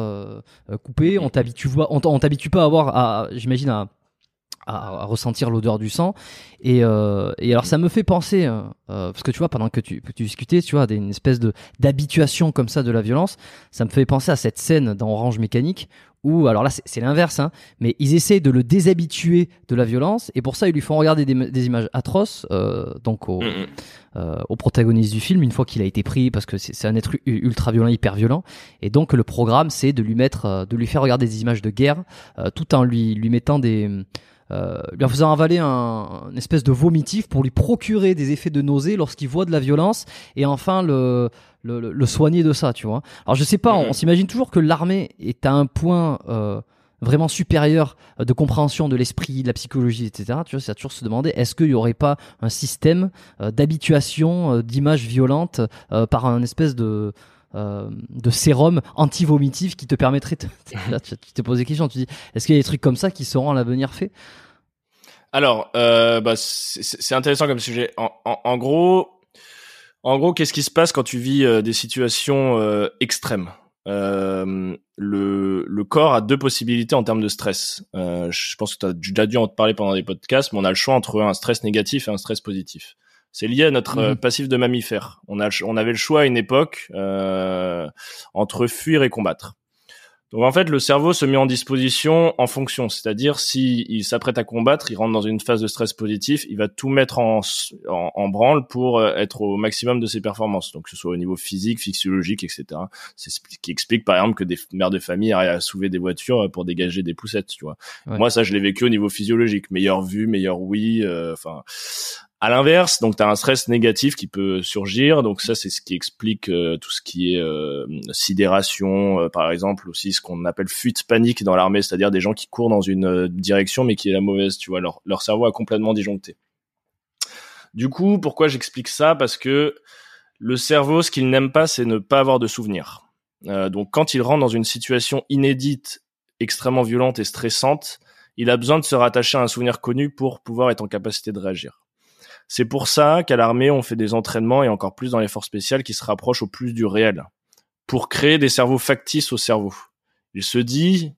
coupés, on t'habitue, on, t'habitue pas à avoir, à, à, ressentir l'odeur du sang. Et, et, alors ça me fait penser, parce que tu vois, pendant que tu, discutais, tu vois, d'une espèce d'habituation comme ça de la violence, ça me fait penser à cette scène dans Orange Mécanique ou alors là c'est l'inverse, hein, mais ils essaient de le déshabituer de la violence et pour ça ils lui font regarder des, images atroces, euh, donc au, mm, mm. euh, au, protagoniste du film une fois qu'il a été pris parce que c'est un être ultra violent, hyper violent, et donc le programme c'est de lui mettre, euh, de lui faire regarder des images de guerre, euh, tout en lui lui mettant des euh, lui en faisant avaler un, une espèce de vomitif pour lui procurer des effets de nausée lorsqu'il voit de la violence et enfin le, le, le, soigner de ça, tu vois. Alors je sais pas, on, s'imagine toujours que l'armée est à un point euh, vraiment supérieur de compréhension de l'esprit, de la psychologie, etc. Tu vois, c'est toujours se demander est-ce qu'il y aurait pas un système euh, d'habituation d'images violentes par un espèce de de sérum anti-vomitif qui te permettrait de... Là, tu te poses des questions tu dis est-ce qu'il y a des trucs comme ça qui seront à l'avenir faits? Alors, euh, bah, c'est intéressant comme sujet. En, en, en gros, en gros, qu'est-ce qui se passe quand tu vis euh, des situations euh, extrêmes? Euh, le, le, corps a deux possibilités en termes de stress. Euh, je pense que tu as déjà dû en parler pendant des podcasts, mais on a le choix entre un stress négatif et un stress positif. C'est lié à notre mmh. passif de mammifère. On, a, on avait le choix à une époque entre fuir et combattre. Donc en fait, le cerveau se met en disposition en fonction, c'est-à-dire si il s'apprête à combattre, il rentre dans une phase de stress positif, il va tout mettre en, en, branle pour euh, être au maximum de ses performances, donc que ce soit au niveau physique, physiologique, etc. C'est ce qui explique par exemple que des mères de famille arrivent à soulever des voitures euh, pour dégager des poussettes, tu vois. Moi, ça, je l'ai vécu au niveau physiologique, meilleure vue, meilleur oui, euh, enfin. À l'inverse, donc tu as un stress négatif qui peut surgir. Donc ça, c'est ce qui explique euh, tout ce qui est euh, sidération, euh, par exemple, aussi ce qu'on appelle fuite panique dans l'armée, c'est-à-dire des gens qui courent dans une direction mais qui est la mauvaise. Tu vois, leur, leur cerveau a complètement disjoncté. Du coup, pourquoi j'explique ça? Parce que le cerveau, ce qu'il n'aime pas, c'est ne pas avoir de souvenirs. donc quand il rentre dans une situation inédite, extrêmement violente et stressante, il a besoin de se rattacher à un souvenir connu pour pouvoir être en capacité de réagir. C'est pour ça qu'à l'armée, on fait des entraînements et encore plus dans les forces spéciales qui se rapprochent au plus du réel pour créer des cerveaux factices au cerveau. Il se dit,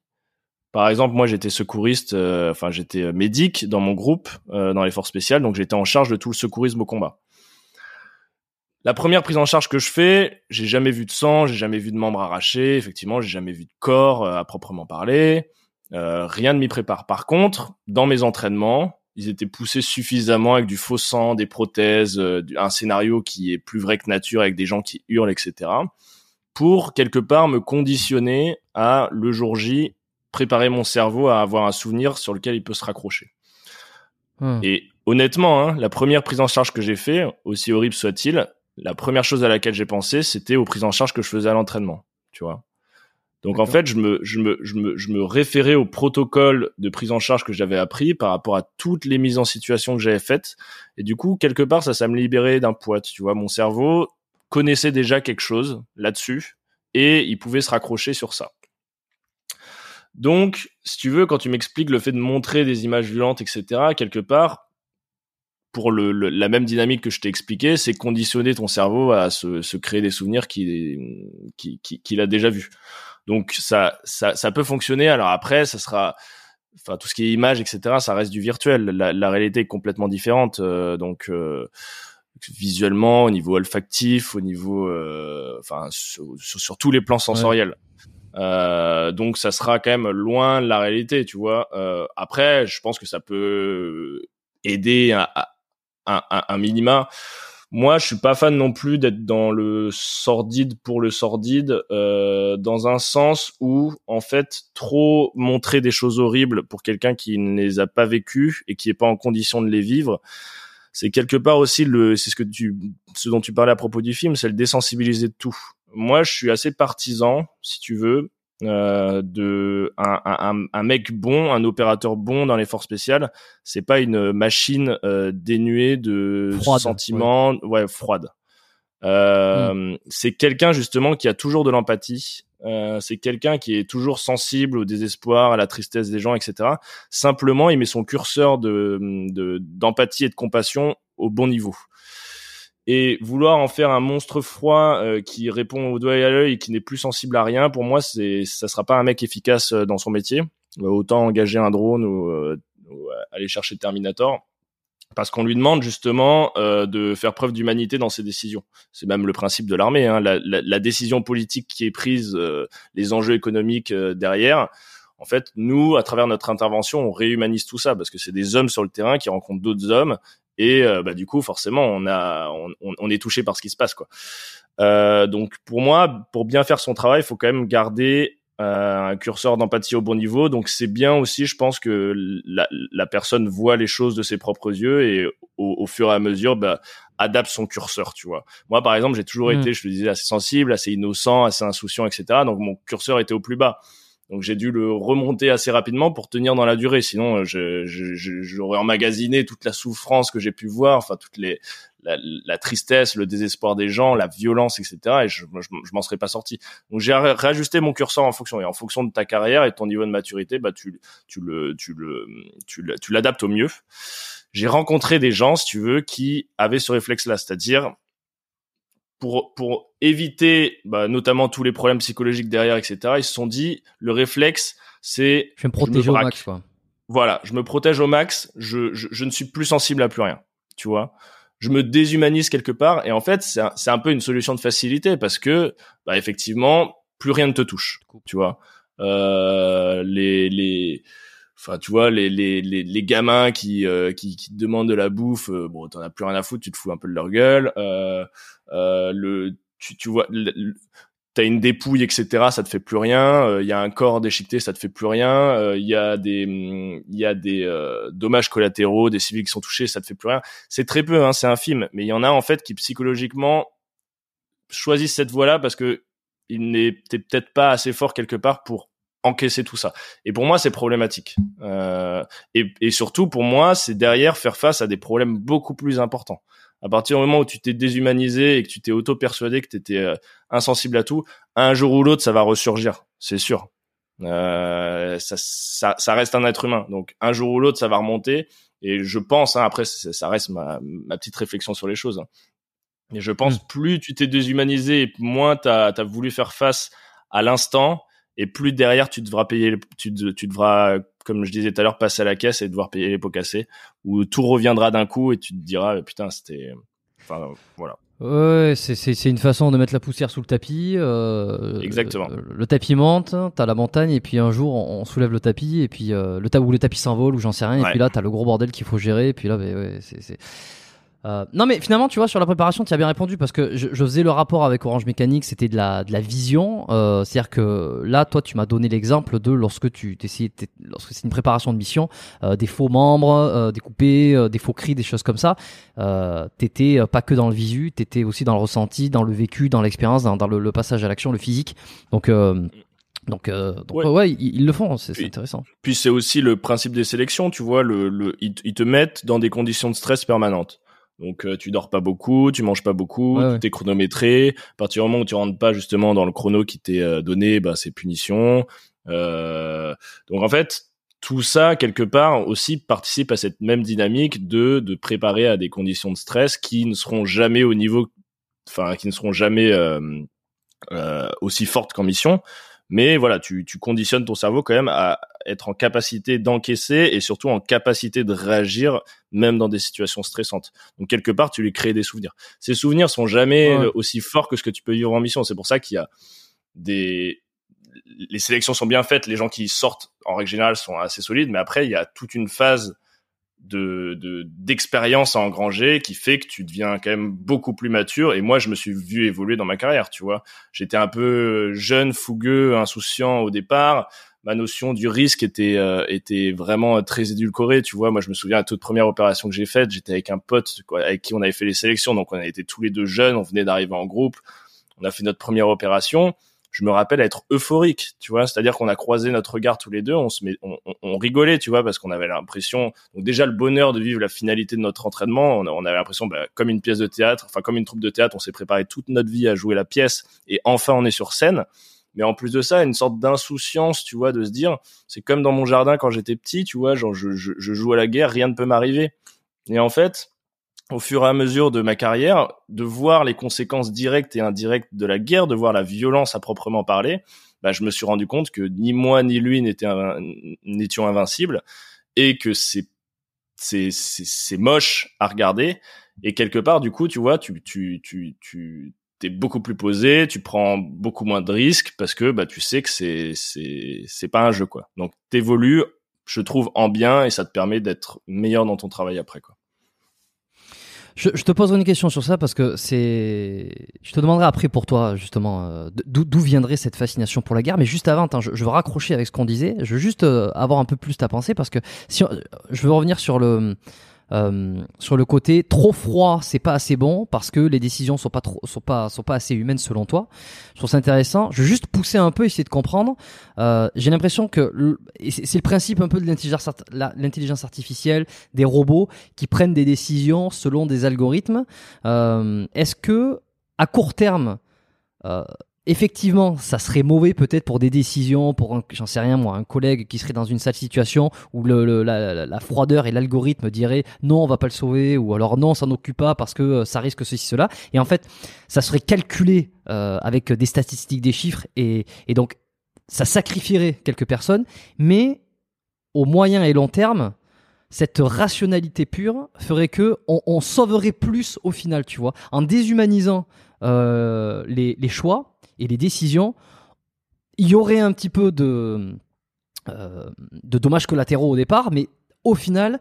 par exemple, moi j'étais secouriste, euh, enfin j'étais euh, médic dans mon groupe euh, dans les forces spéciales, donc j'étais en charge de tout le secourisme au combat. La première prise en charge que je fais, j'ai jamais vu de sang, j'ai jamais vu de membres arrachés, effectivement, j'ai jamais vu de corps à proprement parler. rien ne m'y prépare. Par contre, dans mes entraînements, ils étaient poussés suffisamment avec du faux sang, des prothèses, euh, un scénario qui est plus vrai que nature avec des gens qui hurlent, etc. Pour quelque part me conditionner à le jour J préparer mon cerveau à avoir un souvenir sur lequel il peut se raccrocher. Hmm. Et honnêtement, hein, la première prise en charge que j'ai fait, aussi horrible soit-il, la première chose à laquelle j'ai pensé, c'était aux prises en charge que je faisais à l'entraînement. Tu vois. Donc en fait, je me, je me, je me, je me référais au protocole de prise en charge que j'avais appris par rapport à toutes les mises en situation que j'avais faites. Et du coup, quelque part, ça, ça me libérait d'un poids. Tu vois, mon cerveau connaissait déjà quelque chose là-dessus et il pouvait se raccrocher sur ça. Donc, si tu veux, quand tu m'expliques le fait de montrer des images violentes, etc., quelque part, pour le, la même dynamique que je t'ai expliqué, c'est conditionner ton cerveau à se, se créer des souvenirs qu'il qui, qui, a déjà vus. Donc ça, ça, ça peut fonctionner. Alors après, ça sera, enfin tout ce qui est image, etc. Ça reste du virtuel. La, la réalité est complètement différente. Euh, donc euh, visuellement, au niveau olfactif, au niveau, euh, enfin, sur, sur, tous les plans sensoriels. Euh, donc ça sera quand même loin de la réalité, tu vois. Euh, après, je pense que ça peut aider un, un, un minima. Moi, je suis pas fan non plus d'être dans le sordide pour le sordide, euh, dans un sens où, en fait, trop montrer des choses horribles pour quelqu'un qui ne les a pas vécues et qui est pas en condition de les vivre, c'est quelque part aussi le, c'est ce que tu, ce dont tu parlais à propos du film, c'est le désensibiliser de tout. Moi, je suis assez partisan, si tu veux, euh, de un, un, un, mec bon, un opérateur bon dans les forces spéciales, c'est pas une machine euh, dénuée de sentiments, ouais, froide. Euh, hmm. C'est quelqu'un justement qui a toujours de l'empathie. Euh, c'est quelqu'un qui est toujours sensible au désespoir, à la tristesse des gens, etc. Simplement, il met son curseur de d'empathie et de compassion au bon niveau et vouloir en faire un monstre froid euh, qui répond au doigt et à l'œil et qui n'est plus sensible à rien, pour moi, c'est ça sera pas un mec efficace euh, dans son métier. Euh, autant engager un drone ou, ou aller chercher Terminator parce qu'on lui demande justement euh, de faire preuve d'humanité dans ses décisions. C'est même le principe de l'armée. Hein. La, la, la, décision politique qui est prise, les enjeux économiques derrière. En fait, nous, à travers notre intervention, on réhumanise tout ça parce que c'est des hommes sur le terrain qui rencontrent d'autres hommes et euh, bah, du coup forcément on a on, on, est touché par ce qui se passe quoi. Euh, donc pour moi, pour bien faire son travail, il faut quand même garder euh, un curseur d'empathie au bon niveau. Donc c'est bien aussi, je pense que la, la, personne voit les choses de ses propres yeux et au, au fur et à mesure, bah, adapte son curseur, tu vois. Moi, par exemple, j'ai toujours mmh. été, je le disais, assez sensible, assez innocent, assez insouciant, etc. Donc mon curseur était au plus bas. Donc j'ai dû le remonter assez rapidement pour tenir dans la durée. Sinon, j'aurais je, je, emmagasiné toute la souffrance que j'ai pu voir, enfin toute les la, tristesse, le désespoir des gens, la violence, etc. Et je, je m'en serais pas sorti. Donc j'ai réajusté mon curseur en fonction et en fonction de ta carrière et de ton niveau de maturité, bah tu tu le tu le tu l'adaptes au mieux. J'ai rencontré des gens, si tu veux, qui avaient ce réflexe-là, c'est-à-dire pour pour éviter bah, notamment tous les problèmes psychologiques derrière, etc. Ils se sont dit le réflexe, c'est je vais me protéger au max, quoi. Voilà, je me protège au max. Je, je, je ne suis plus sensible à plus rien. Tu vois, je me déshumanise quelque part. Et en fait, c'est un, c'est un peu une solution de facilité parce que bah, effectivement, plus rien ne te touche. Tu vois, euh, les les enfin tu vois les les les, les gamins qui, euh, qui qui te demandent de la bouffe euh, bon t'en as plus rien à foutre tu te fous un peu de leur gueule. Euh, euh, le tu tu vois t'as une dépouille etc ça te fait plus rien. Il euh, y a un corps déchiqueté ça te fait plus rien. Il y a des il y a des dommages collatéraux des civils qui sont touchés ça te fait plus rien. C'est très peu hein c'est un film mais il y en a en fait qui psychologiquement choisissent cette voie là parce que il n'est peut-être pas assez fort quelque part pour encaisser tout ça. Et pour moi, c'est problématique. Euh, et, et, surtout, pour moi, c'est derrière faire face à des problèmes beaucoup plus importants. À partir du moment où tu t'es déshumanisé et que tu t'es auto-persuadé que tu étais euh, insensible à tout, un jour ou l'autre, ça va ressurgir, c'est sûr. Euh, ça, ça, ça, reste un être humain. Donc, un jour ou l'autre, ça va remonter. Et je pense, hein, après, ça reste ma, ma, petite réflexion sur les choses. Hein. Mais je pense, mmh. plus tu t'es déshumanisé, moins tu as, as voulu faire face à l'instant, et plus derrière tu devras payer tu, tu devras comme je disais tout à l'heure passer à la caisse et devoir payer les pots cassés ou tout reviendra d'un coup et tu te diras putain c'était enfin voilà Ouais, c'est une façon de mettre la poussière sous le tapis. Euh, Exactement. Le, tapis monte, t'as la montagne, et puis un jour on, soulève le tapis, et puis euh, le, ou le tapis s'envole, ou j'en sais rien, et puis là t'as le gros bordel qu'il faut gérer, et puis là, ben, ouais, c'est euh, non mais finalement tu vois sur la préparation tu as bien répondu parce que je, je, faisais le rapport avec Orange Mécanique c'était de la, de la vision euh, c'est à dire que là toi tu m'as donné l'exemple de lorsque tu t'essayais lorsque c'est une préparation de mission euh, des faux membres euh, découpés euh, des faux cris des choses comme ça t'étais pas que dans le visu t'étais aussi dans le ressenti dans le vécu dans l'expérience dans, dans le, passage à l'action le physique donc donc, euh, donc ouais. ils, le font, c'est intéressant. Puis c'est aussi le principe des sélections, tu vois, le, le, ils, te mettent dans des conditions de stress permanentes. Donc euh, tu dors pas beaucoup, tu manges pas beaucoup, tu es chronométré. À partir du moment où tu rentres pas justement dans le chrono qui t'est euh, donné, bah c'est punition. Euh, donc en fait, tout ça quelque part aussi participe à cette même dynamique de de préparer à des conditions de stress qui ne seront jamais au niveau, enfin qui ne seront jamais aussi fortes qu'en mission, Mais voilà, tu, tu conditionnes ton cerveau quand même à être en capacité d'encaisser et surtout en capacité de réagir même dans des situations stressantes. Donc quelque part, tu lui crées des souvenirs. Ces souvenirs sont jamais aussi forts que ce que tu peux vivre en mission. C'est pour ça qu'il y a des les sélections sont bien faites, les gens qui sortent en règle générale sont assez solides, mais après il y a toute une phase de d'expérience à engranger qui fait que tu deviens quand même beaucoup plus mature. Et moi je me suis vu évoluer dans ma carrière tu vois. J'étais un peu jeune fougueux insouciant au départ. Ma notion du risque était euh, était vraiment très édulcorée tu vois. Moi je me souviens à toute première opération que j'ai faite j'étais avec un pote quoi, avec qui on avait fait les sélections. Donc on a été tous les deux jeunes on venait d'arriver en groupe. On a fait notre première opération je me rappelle être euphorique, tu vois, c'est-à-dire qu'on a croisé notre regard tous les deux, on se met, on, rigolait, tu vois, parce qu'on avait l'impression, donc déjà le bonheur de vivre la finalité de notre entraînement, on, on avait l'impression, bah, comme une pièce de théâtre, enfin comme une troupe de théâtre, on s'est préparé toute notre vie à jouer la pièce, et enfin on est sur scène. Mais en plus de ça, une sorte d'insouciance, tu vois, de se dire, c'est comme dans mon jardin quand j'étais petit, tu vois, genre je, je, je joue à la guerre, rien ne peut m'arriver. Et en fait, au fur et à mesure de ma carrière, de voir les conséquences directes et indirectes de la guerre, de voir la violence à proprement parler, bah, je me suis rendu compte que ni moi ni lui n'étions invincibles et que c'est c'est moche à regarder. Et quelque part du coup tu vois tu tu tu tu t'es beaucoup plus posé tu prends beaucoup moins de risques parce que bah tu sais que c'est c'est c'est pas un jeu quoi. Donc t'évolues je trouve en bien et ça te permet d'être meilleur dans ton travail après quoi je, te poserai une question sur ça parce que c'est. Je te demanderai après pour toi justement euh, d'où viendrait cette fascination pour la guerre. Mais juste avant, je, je, veux raccrocher avec ce qu'on disait. Je veux juste euh, avoir un peu plus ta pensée parce que si je veux revenir sur le euh, sur le côté trop froid, c'est pas assez bon parce que les décisions sont pas trop, sont pas, sont pas assez humaines selon toi. Je trouve ça intéressant. Je veux juste pousser un peu, essayer de comprendre. Euh, J'ai l'impression que c'est le principe un peu de l'intelligence artificielle, des robots qui prennent des décisions selon des algorithmes. Euh, Est-ce que à court terme euh, effectivement, ça serait mauvais peut-être pour des décisions, pour j'en sais rien moi, un collègue qui serait dans une sale situation où le, la, froideur et l'algorithme diraient non, on va pas le sauver, ou alors non, on s'en occupe pas parce que euh, ça risque ceci, cela. Et en fait, ça serait calculé euh, avec des statistiques, des chiffres, et, et donc ça sacrifierait quelques personnes, mais au moyen et long terme, cette rationalité pure ferait que on, on sauverait plus au final, tu vois, en déshumanisant euh, les, les choix et les décisions, il y aurait un petit peu de, euh, de dommages collatéraux au départ, mais au final,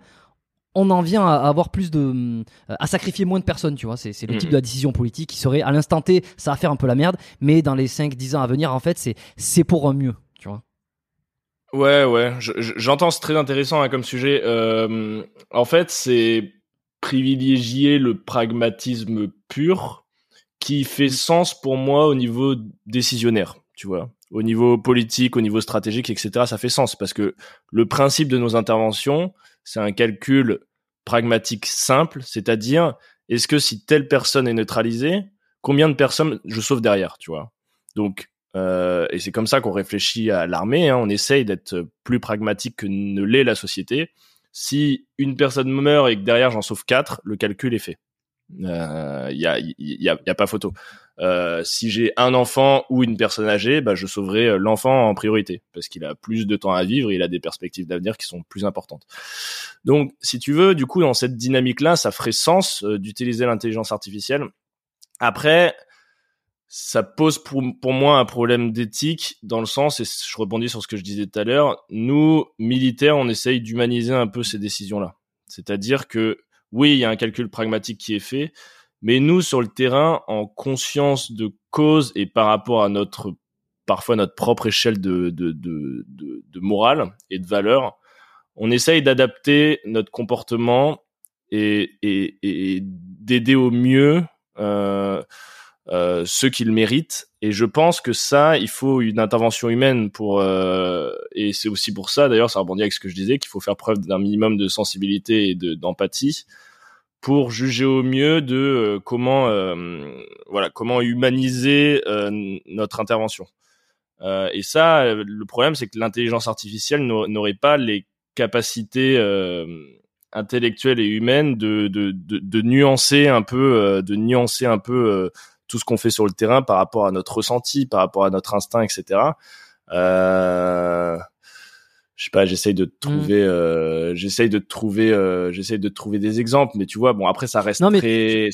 on en vient à avoir plus de à sacrifier moins de personnes tu vois. C'est le type de la décision politique qui serait à l'instant T ça va faire un peu la merde mais dans les 5 10 ans à venir en fait c'est c'est pour un mieux tu vois. Ouais ouais. J'entends c'est très intéressant hein, comme sujet. Euh, en fait c'est privilégier le pragmatisme pur qui fait sens pour moi au niveau décisionnaire, tu vois. Au niveau politique, au niveau stratégique, etc., ça fait sens parce que le principe de nos interventions, c'est un calcul pragmatique simple, c'est-à-dire est-ce que si telle personne est neutralisée, combien de personnes je sauve derrière, tu vois. Donc, euh, et c'est comme ça qu'on réfléchit à l'armée. Hein, on essaye d'être plus pragmatique que ne l'est la société. Si une personne meurt et que derrière j'en sauve quatre, le calcul est fait. Il euh, y, a, y, a, y, a, pas photo. Euh, si j'ai un enfant ou une personne âgée, bah, je sauverai euh, l'enfant en priorité parce qu'il a plus de temps à vivre, il a des perspectives d'avenir qui sont plus importantes. Donc, si tu veux, du coup, dans cette dynamique-là, ça ferait sens d'utiliser l'intelligence artificielle. Après, ça pose pour, pour moi un problème d'éthique dans le sens, et je rebondis sur ce que je disais tout à l'heure, nous, militaires, on essaye d'humaniser un peu ces décisions-là. C'est-à-dire que oui, il y a un calcul pragmatique qui est fait, mais nous, sur le terrain, en conscience de cause et par rapport à notre, parfois notre propre échelle de, de, de, de, morale et de valeur, on essaye d'adapter notre comportement et, et, et d'aider au mieux euh, euh, ceux qui le méritent. Et je pense que ça, il faut une intervention humaine pour. Euh, et c'est aussi pour ça, d'ailleurs, ça rebondit avec ce que je disais, qu'il faut faire preuve d'un minimum de sensibilité et d'empathie pour juger au mieux de euh, comment, voilà, comment humaniser notre intervention. et ça, le problème, c'est que l'intelligence artificielle n'aurait pas les capacités intellectuelles et humaines de, de, de, de nuancer un peu, de nuancer un peu tout ce qu'on fait sur le terrain par rapport à notre ressenti, par rapport à notre instinct, etc. Euh, je sais pas, j'essaye de trouver, mm. euh, j'essaye de trouver, euh, j'essaye de trouver des exemples, mais tu vois, bon après ça reste très,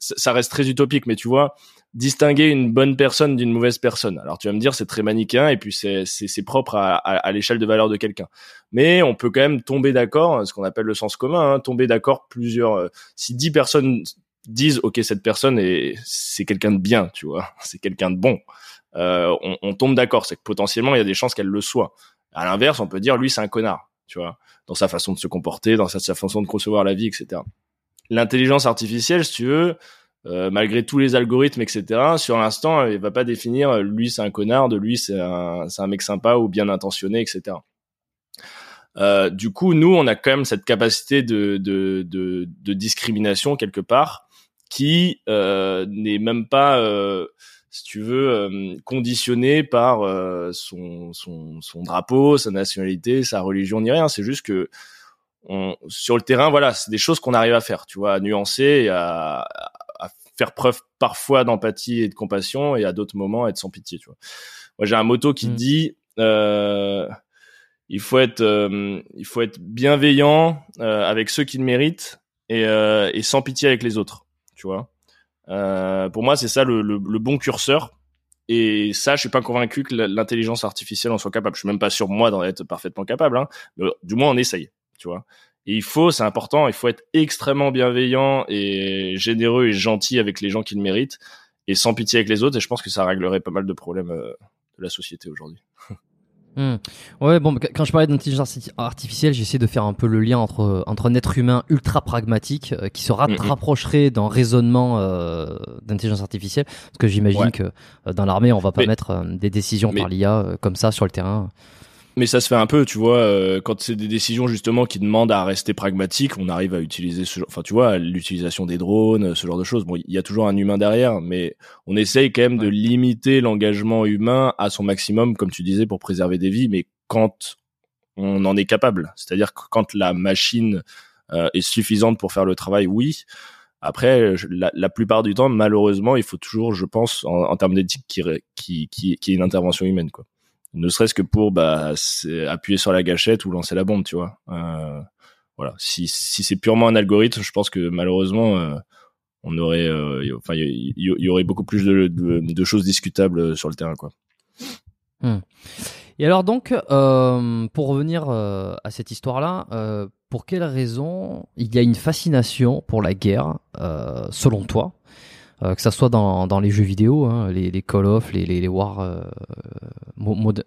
ça reste très utopique, mais tu vois, distinguer une bonne personne d'une mauvaise personne. Alors tu vas me dire c'est très manichéen et puis c'est c'est propre à, à, l'échelle de valeur de quelqu'un. Mais on peut quand même tomber d'accord, ce qu'on appelle le sens commun, hein, tomber d'accord plusieurs. Euh, si dix personnes disent ok cette personne est c'est quelqu'un de bien, tu vois, c'est quelqu'un de bon. Euh, on, on tombe d'accord, c'est que potentiellement il y a des chances qu'elle le soit. À l'inverse, on peut dire lui c'est un connard, tu vois, dans sa façon de se comporter, dans sa, sa façon de concevoir la vie, etc. L'intelligence artificielle, si tu veux, euh, malgré tous les algorithmes, etc. Sur l'instant, il va pas définir euh, lui c'est un connard, de lui c'est un, c'est un mec sympa ou bien intentionné, etc. Euh, du coup, nous, on a quand même cette capacité de, de, de, de discrimination quelque part qui euh, n'est même pas, euh, si tu veux, euh, conditionné par son, son, son drapeau, sa nationalité, sa religion ni rien. C'est juste que on, sur le terrain, voilà, c'est des choses qu'on arrive à faire, tu vois, à nuancer et à, faire preuve parfois d'empathie et de compassion et à d'autres moments être sans pitié. Tu vois. Moi, j'ai un motto qui mm. dit euh, il faut être euh, il faut être bienveillant euh, avec ceux qui le méritent et, euh, et sans pitié avec les autres. Euh, pour moi, c'est ça le, bon curseur. Et ça, je suis pas convaincu que l'intelligence artificielle en soit capable. Je suis même pas sûr moi d'en être parfaitement capable. Hein. Du moins, on essaye. Et il faut, c'est important, il faut être extrêmement bienveillant et généreux et gentil avec les gens qui le méritent et sans pitié avec les autres. Et je pense que ça réglerait pas mal de problèmes euh, de la société aujourd'hui. Hmm. Ouais, bon, quand je parlais d'intelligence artificielle, j'essaie de faire un peu le lien entre entre un être humain ultra pragmatique euh, qui se hmm, hmm. rapprocherait d'un raisonnement euh, d'intelligence artificielle, parce que j'imagine que dans l'armée, on va pas mettre des décisions par l'IA comme ça sur le terrain. Mais ça se fait un peu, tu vois, euh, quand c'est des décisions justement qui demandent à rester pragmatique, on arrive à utiliser ce genre, enfin tu vois, l'utilisation des drones, ce genre de choses. Bon, il y a toujours un humain derrière, mais on essaye quand même de limiter l'engagement humain à son maximum, comme tu disais, pour préserver des vies, mais quand on en est capable, c'est-à-dire que quand la machine euh, est suffisante pour faire le travail, oui. Après, la, la, plupart du temps, malheureusement, il faut toujours, je pense, en, en termes d'éthique, qui, qui, qui, qui est une intervention humaine, quoi ne serait-ce que pour bah, appuyer sur la gâchette ou lancer la bombe, tu vois. Euh, voilà. Si, c'est purement un algorithme, je pense que malheureusement, euh, on aurait, euh, enfin, il y, aurait beaucoup plus de, choses discutables sur le terrain, quoi. Hmm. Et alors donc, pour revenir à cette histoire-là, pour quelle raison il y a une fascination pour la guerre, selon toi? Que ça soit dans, dans les jeux vidéo, hein, les, les, Call of, les, les, les War, euh,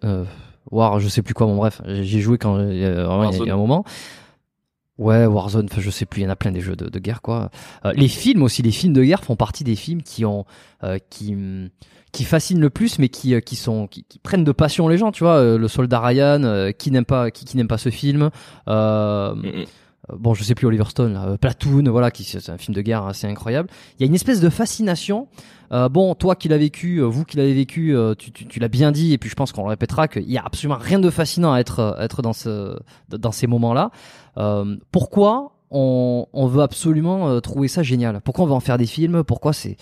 euh, War, je sais plus quoi, bon bref, j'ai joué quand il y, a, un moment. Ouais, Warzone, je sais plus, il y en a plein des jeux de, de guerre quoi. Euh, les films aussi, les films de guerre font partie des films qui ont qui qui fascinent le plus, mais qui qui sont qui, prennent de passion les gens, tu vois. le soldat Ryan, qui n'aime pas qui, qui n'aime pas ce film. Euh, euh, bon, je sais plus Oliver Stone, là, euh, Platoon, voilà, qui c'est un film de guerre assez incroyable. Il y a une espèce de fascination. Euh, bon, toi qui l'as vécu, vous qui l'avez vécu, tu, tu, tu l'as bien dit, et puis je pense qu'on le répétera qu'il y a absolument rien de fascinant à être, être dans ce, dans ces moments-là. Euh, pourquoi on, on veut absolument trouver ça génial? Pourquoi on veut en faire des films? Pourquoi c'est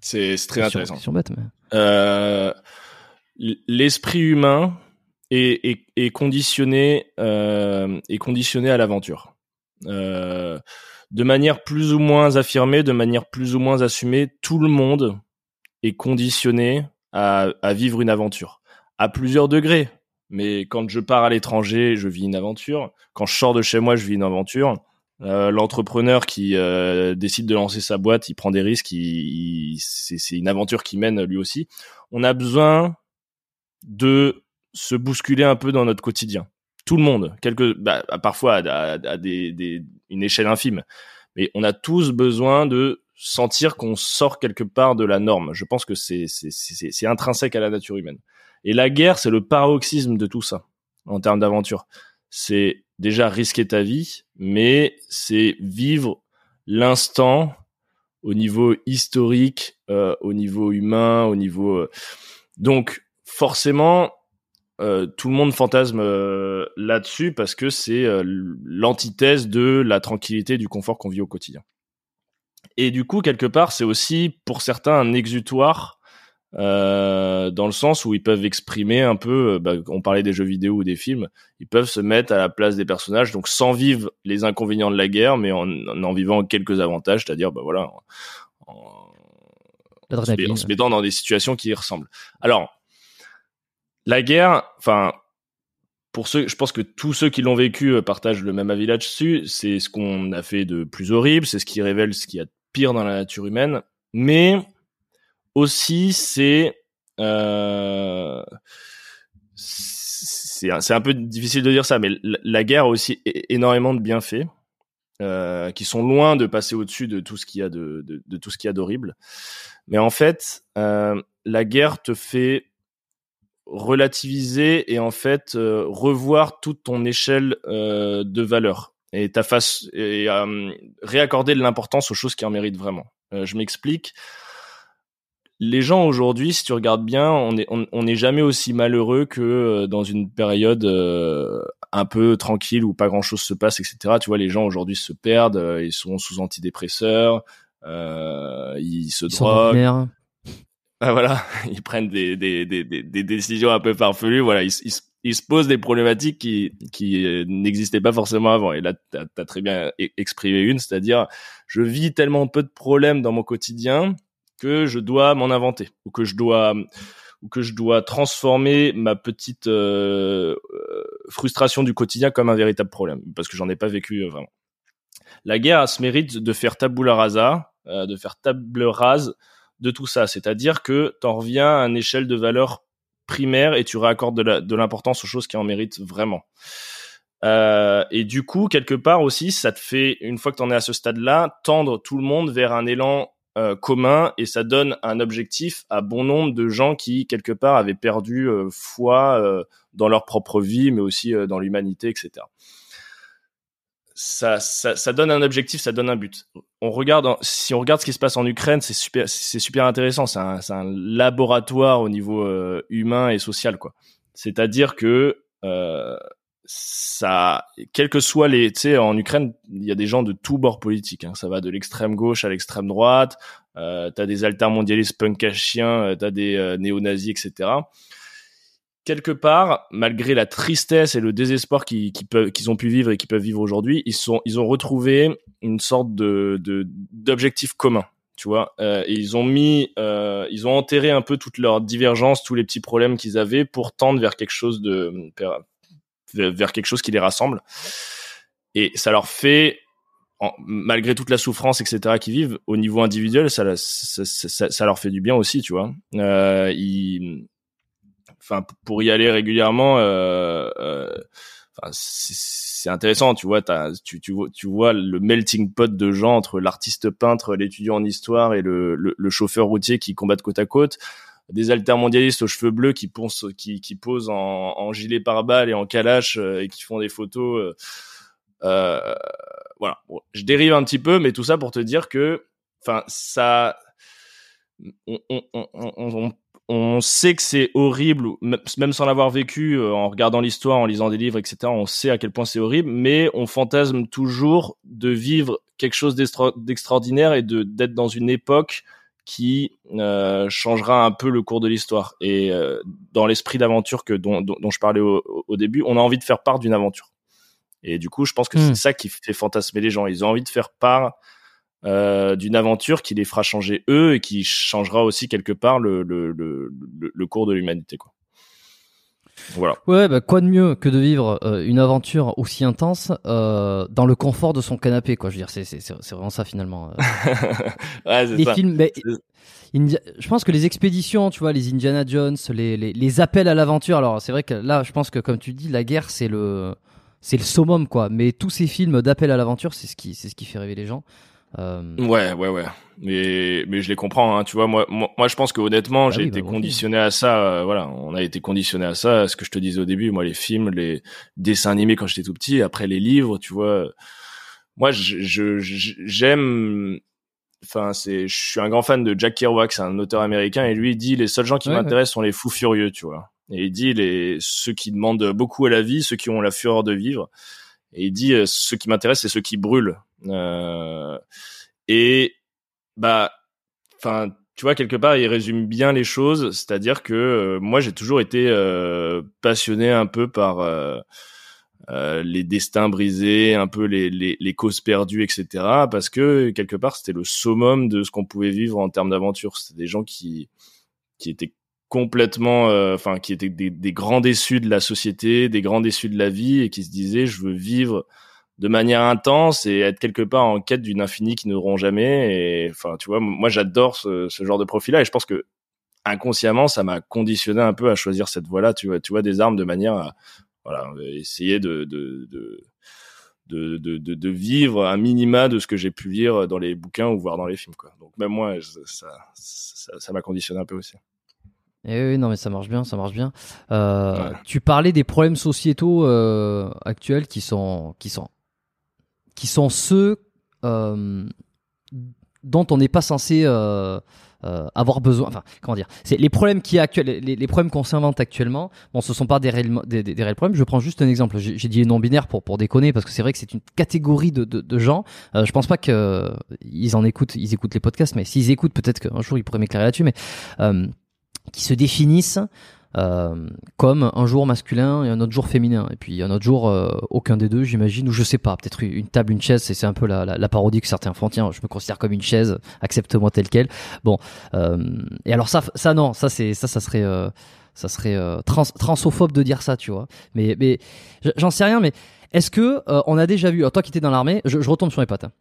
c'est très intéressant. Bête, mais... euh, L'esprit humain est, est, conditionné euh, est conditionné à l'aventure. Euh, de manière plus ou moins affirmée, de manière plus ou moins assumée, tout le monde est conditionné à, à vivre une aventure à plusieurs degrés. Mais quand je pars à l'étranger, je vis une aventure. Quand je sors de chez moi, je vis une aventure. Euh, L'entrepreneur qui euh, décide de lancer sa boîte, il prend des risques, c'est une aventure qui mène lui aussi. On a besoin de se bousculer un peu dans notre quotidien. Tout le monde, quelque, bah, parfois à, des, des, une échelle infime, mais on a tous besoin de sentir qu'on sort quelque part de la norme. Je pense que c'est intrinsèque à la nature humaine. Et la guerre, c'est le paroxysme de tout ça en termes d'aventure. C'est déjà risquer ta vie, mais c'est vivre l'instant au niveau historique, euh, au niveau humain, au niveau. Euh, donc forcément, euh, tout le monde fantasme euh, là-dessus parce que c'est euh, l'antithèse de la tranquillité du confort qu'on vit au quotidien. Et du coup, quelque part, c'est aussi pour certains un exutoire euh, dans le sens où ils peuvent exprimer un peu, euh, bah, on parlait des jeux vidéo ou des films, ils peuvent se mettre à la place des personnages, donc sans vivre les inconvénients de la guerre, mais en en, vivant quelques avantages, c'est-à-dire, bah voilà, en, en, se, mettant dans des situations qui y ressemblent. Alors, la guerre, enfin, pour ceux, je pense que tous ceux qui l'ont vécu euh, partagent le même avis là-dessus. C'est ce qu'on a fait de plus horrible, c'est ce qui révèle ce qu'il y a de pire dans la nature humaine, mais aussi c'est euh, c'est un, peu difficile de dire ça, mais la, guerre a aussi énormément de bienfaits euh, qui sont loin de passer au-dessus de tout ce qu'il y a de, de, de tout ce qu'il y a d'horrible. Mais en fait, euh, la guerre te fait relativiser et en fait euh, revoir toute ton échelle euh, de valeur et ta face et euh, réaccorder de l'importance aux choses qui en méritent vraiment. je m'explique les gens aujourd'hui, si tu regardes bien, on n'est on, est jamais aussi malheureux que euh, dans une période euh, un peu tranquille où pas grand chose se passe, etc. Tu vois, les gens aujourd'hui se perdent, euh, ils sont sous antidépresseurs, ils se droguent. Ah, voilà, ils prennent des, des, des, des, décisions un peu farfelues. Voilà, ils, ils, se posent des problématiques qui, qui n'existaient pas forcément avant. Et là, tu as, très bien e-, exprimé une, c'est-à-dire, je vis tellement peu de problèmes dans mon quotidien que je dois m'en inventer ou que je dois ou que je dois transformer ma petite euh, euh, frustration du quotidien comme un véritable problème parce que j'en ai pas vécu euh, vraiment. La guerre a ce mérite de faire tabula rasa, de faire table rase de tout ça, c'est-à-dire que tu en reviens à une échelle de valeur primaire et tu réaccordes de l'importance aux choses qui en méritent vraiment. et du coup, quelque part aussi, ça te fait, une fois que tu en es à ce stade-là, tendre tout le monde vers un élan euh, commun et ça donne un objectif à bon nombre de gens qui quelque part avaient perdu euh, foi euh, dans leur propre vie mais aussi dans l'humanité etc ça, ça, ça, donne un objectif ça donne un but on regarde si on regarde ce qui se passe en Ukraine c'est super c'est super intéressant c'est un, un, laboratoire au niveau humain et social quoi c'est-à-dire que ça, quel que soit les, tu sais, en Ukraine, il y a des gens de tous bords politiques. Hein. Ça va de l'extrême gauche à l'extrême droite. Euh, t'as des altermondialistes punk à euh, t'as des euh, néo-nazis, etc. Quelque part, malgré la tristesse et le désespoir qu'ils ont pu vivre et qu'ils peuvent vivre aujourd'hui, ils ils ont retrouvé une sorte d'objectif commun. Tu vois, euh, ils ont mis, euh, ils ont enterré un peu toutes leurs divergences, tous les petits problèmes qu'ils avaient pour tendre vers quelque chose de vers quelque chose qui les rassemble. Et ça leur fait, malgré toute la souffrance, etc., qu'ils vivent, au niveau individuel, ça, leur fait du bien aussi, tu vois. Euh, enfin, pour y aller régulièrement, euh, euh, c'est intéressant, tu vois, tu, tu, tu vois le melting pot de gens entre l'artiste peintre, l'étudiant en histoire et le, le, chauffeur routier qui combattent côte à côte des altermondialistes aux cheveux bleus qui, posent, en, gilet pare-balles et en calache euh, et qui font des photos. Voilà, je dérive un petit peu, mais tout ça pour te dire que, enfin, ça, on, on, on sait que c'est horrible, même sans l'avoir vécu, euh, en regardant l'histoire, en lisant des livres, etc. On sait à quel point c'est horrible, mais on fantasme toujours de vivre quelque chose d'extraordinaire et de d'être dans une époque qui euh, changera un peu le cours de l'histoire. Et euh, dans l'esprit d'aventure que dont, dont, je parlais au, au, début, on a envie de faire part d'une aventure. Et du coup, je pense que c'est hmm. ça qui fait fantasmer les gens. Ils ont envie de faire part euh, d'une aventure qui les fera changer eux et qui changera aussi quelque part le, le, le, le cours de l'humanité. Quoi. Voilà. Ouais, bah, quoi de mieux que de vivre euh, une aventure aussi intense euh, dans le confort de son canapé, quoi. Je veux dire, c'est c'est c'est vraiment ça finalement. Ouais, les ça. films, mais, je pense que les expéditions, tu vois, les Indiana Jones, les les, les appels à l'aventure. Alors c'est vrai que là, je pense que comme tu dis, la guerre c'est le c'est le summum, quoi. Mais tous ces films d'appel à l'aventure, c'est ce qui c'est ce qui fait rêver les gens. Euh... Ouais, ouais, ouais. Mais mais je les comprends. Hein. Tu vois, moi, moi, je pense que honnêtement, ah j'ai été bah, conditionné à ça. Euh, voilà, on a été conditionné à ça. Ce que je te disais au début, moi, les films, les dessins animés quand j'étais tout petit, après les livres, tu vois. Moi, je j'aime. Enfin, c'est, je suis un grand fan de Jack Kerouac, c'est un auteur américain, et lui il dit les seuls gens qui m'intéressent sont les fous furieux, tu vois. Et il dit les ceux qui demandent beaucoup à la vie, ceux qui ont la fureur de vivre. Et il dit, euh, ce qui m'intéresse, c'est ceux qui brûlent. Euh, et bah, enfin, tu vois, quelque part, il résume bien les choses. C'est-à-dire que euh, moi, j'ai toujours été euh, passionné un peu par euh, les destins brisés, un peu les, les, les, causes perdues, etc. Parce que quelque part, c'était le summum de ce qu'on pouvait vivre en termes d'aventure. C'était des gens qui qui étaient complètement, enfin, qui étaient des, des grands déçus de la société, des grands déçus de la vie, et qui se disaient, je veux vivre de manière intense et être quelque part en quête d'une infinie qui n'auront jamais. Et enfin, tu vois, moi j'adore ce, ce, genre de profil-là et je pense que inconsciemment ça m'a conditionné un peu à choisir cette voie-là. Tu vois, tu vois des armes de manière à voilà essayer de de, de de, de, de, vivre un minima de ce que j'ai pu lire dans les bouquins ou voir dans les films. Quoi. Donc même moi, ça, ça m'a conditionné un peu aussi. Eh oui, non, mais ça marche bien, ça marche bien. Euh, Tu parlais des problèmes sociétaux euh, actuels qui sont, qui sont qui sont ceux euh, dont on n'est pas censé euh, euh, avoir besoin. Enfin, comment dire? C'est les problèmes qui actuels, les, les, problèmes qu'on s'invente actuellement. Bon, ce sont pas des réels, des, des, réels problèmes. Je prends juste un exemple. J'ai dit non binaire pour pour déconner parce que c'est vrai que c'est une catégorie de, de, de gens. Euh, je pense pas que ils en écoutent, ils écoutent les podcasts, mais s'ils écoutent, peut-être qu'un jour ils pourraient m'éclairer là-dessus. Mais euh, qui se définissent euh, comme un jour masculin et un autre jour féminin. Et puis un autre jour, euh, aucun des deux, j'imagine, ou je sais pas, peut-être une table, une chaise, c'est un peu la, parodie que certains font. Tiens, je me considère comme une chaise, accepte-moi tel quel. Bon, euh, et alors ça, ça non, ça c'est ça, ça serait ça serait trans, transophobe de dire ça, tu vois. Mais mais j'en sais rien, mais est-ce que on a déjà vu, toi qui étais dans l'armée, je, je, retombe sur mes pattes. Hein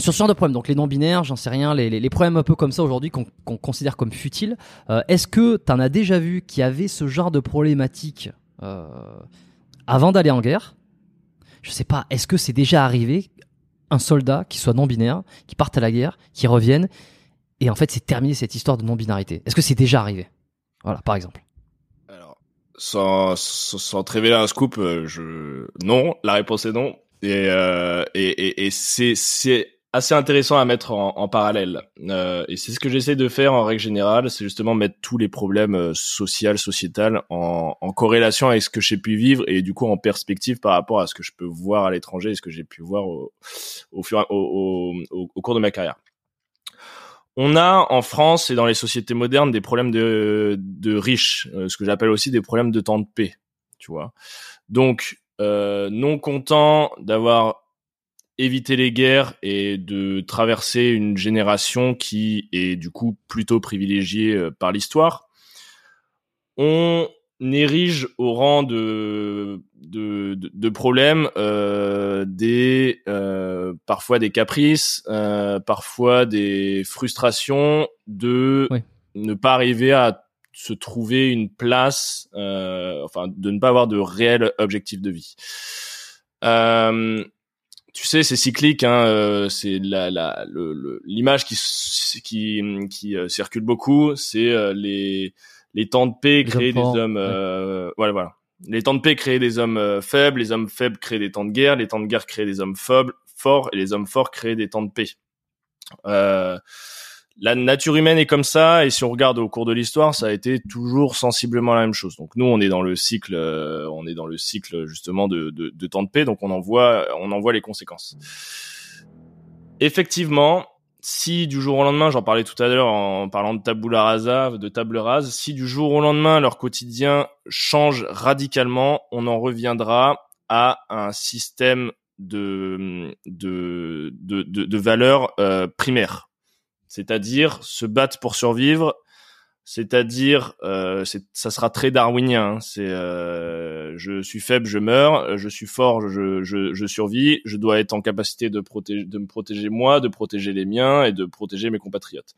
sur ce genre de problème, donc les non-binaires, j'en sais rien, les, problèmes un peu comme ça aujourd'hui qu'on considère comme futiles, euh, est-ce que tu en as déjà vu qui avait ce genre de problématique euh, avant d'aller en guerre? Je sais pas, est-ce que c'est déjà arrivé un soldat qui soit non-binaire, qui parte à la guerre, qui revienne, et en fait c'est terminé cette histoire de non-binarité? Est-ce que c'est déjà arrivé? Voilà, par exemple. Alors, sans, te révéler un scoop, euh, je... non, la réponse est non. Et c'est assez intéressant à mettre en, en parallèle. Euh, et c'est ce que j'essaie de faire en règle générale, c'est justement mettre tous les problèmes euh, sociaux, sociétal en, en, corrélation avec ce que j'ai pu vivre et du coup en perspective par rapport à ce que je peux voir à l'étranger et ce que j'ai pu voir au, au, au, au, cours de ma carrière. On a en France et dans les sociétés modernes des problèmes de, de riches, euh, ce que j'appelle aussi des problèmes de temps de paix, tu vois. Donc, euh, non content d'avoir éviter les guerres et de traverser une génération qui est du coup plutôt privilégiée euh, par l'histoire, on érige au rang de de, de, problèmes euh, des euh, parfois des caprices, euh, parfois des frustrations de ne pas arriver à se trouver une place, enfin de ne pas avoir de réel objectif de vie. Tu sais, c'est cyclique. Hein, euh, c'est la, la, l'image qui qui, qui euh, circule beaucoup. C'est euh, les les temps de paix créent des hommes. Voilà, voilà. Les temps de paix créent des hommes faibles. Les hommes faibles créent des temps de guerre. Les temps de guerre créent des hommes faibles, forts. Et les hommes forts créent des temps de paix. Euh, la nature humaine est comme ça, et si on regarde au cours de l'histoire, ça a été toujours sensiblement la même chose. Donc nous, on est dans le cycle, euh, on est dans le cycle justement de, de, de, temps de paix, donc on en voit, on en voit les conséquences. Effectivement, si du jour au lendemain, j'en parlais tout à l'heure en parlant de tabula rasa, de table rase, si du jour au lendemain leur quotidien change radicalement, on en reviendra à un système de de de, de, de valeurs euh, primaires c'est-à-dire se battre pour survivre, c'est-à-dire euh, ça sera très darwinien. Hein. C'est euh, je suis faible, je meurs, je suis fort, je, je, je, survis. Je dois être en capacité de protéger, de me protéger moi, de protéger les miens et de protéger mes compatriotes.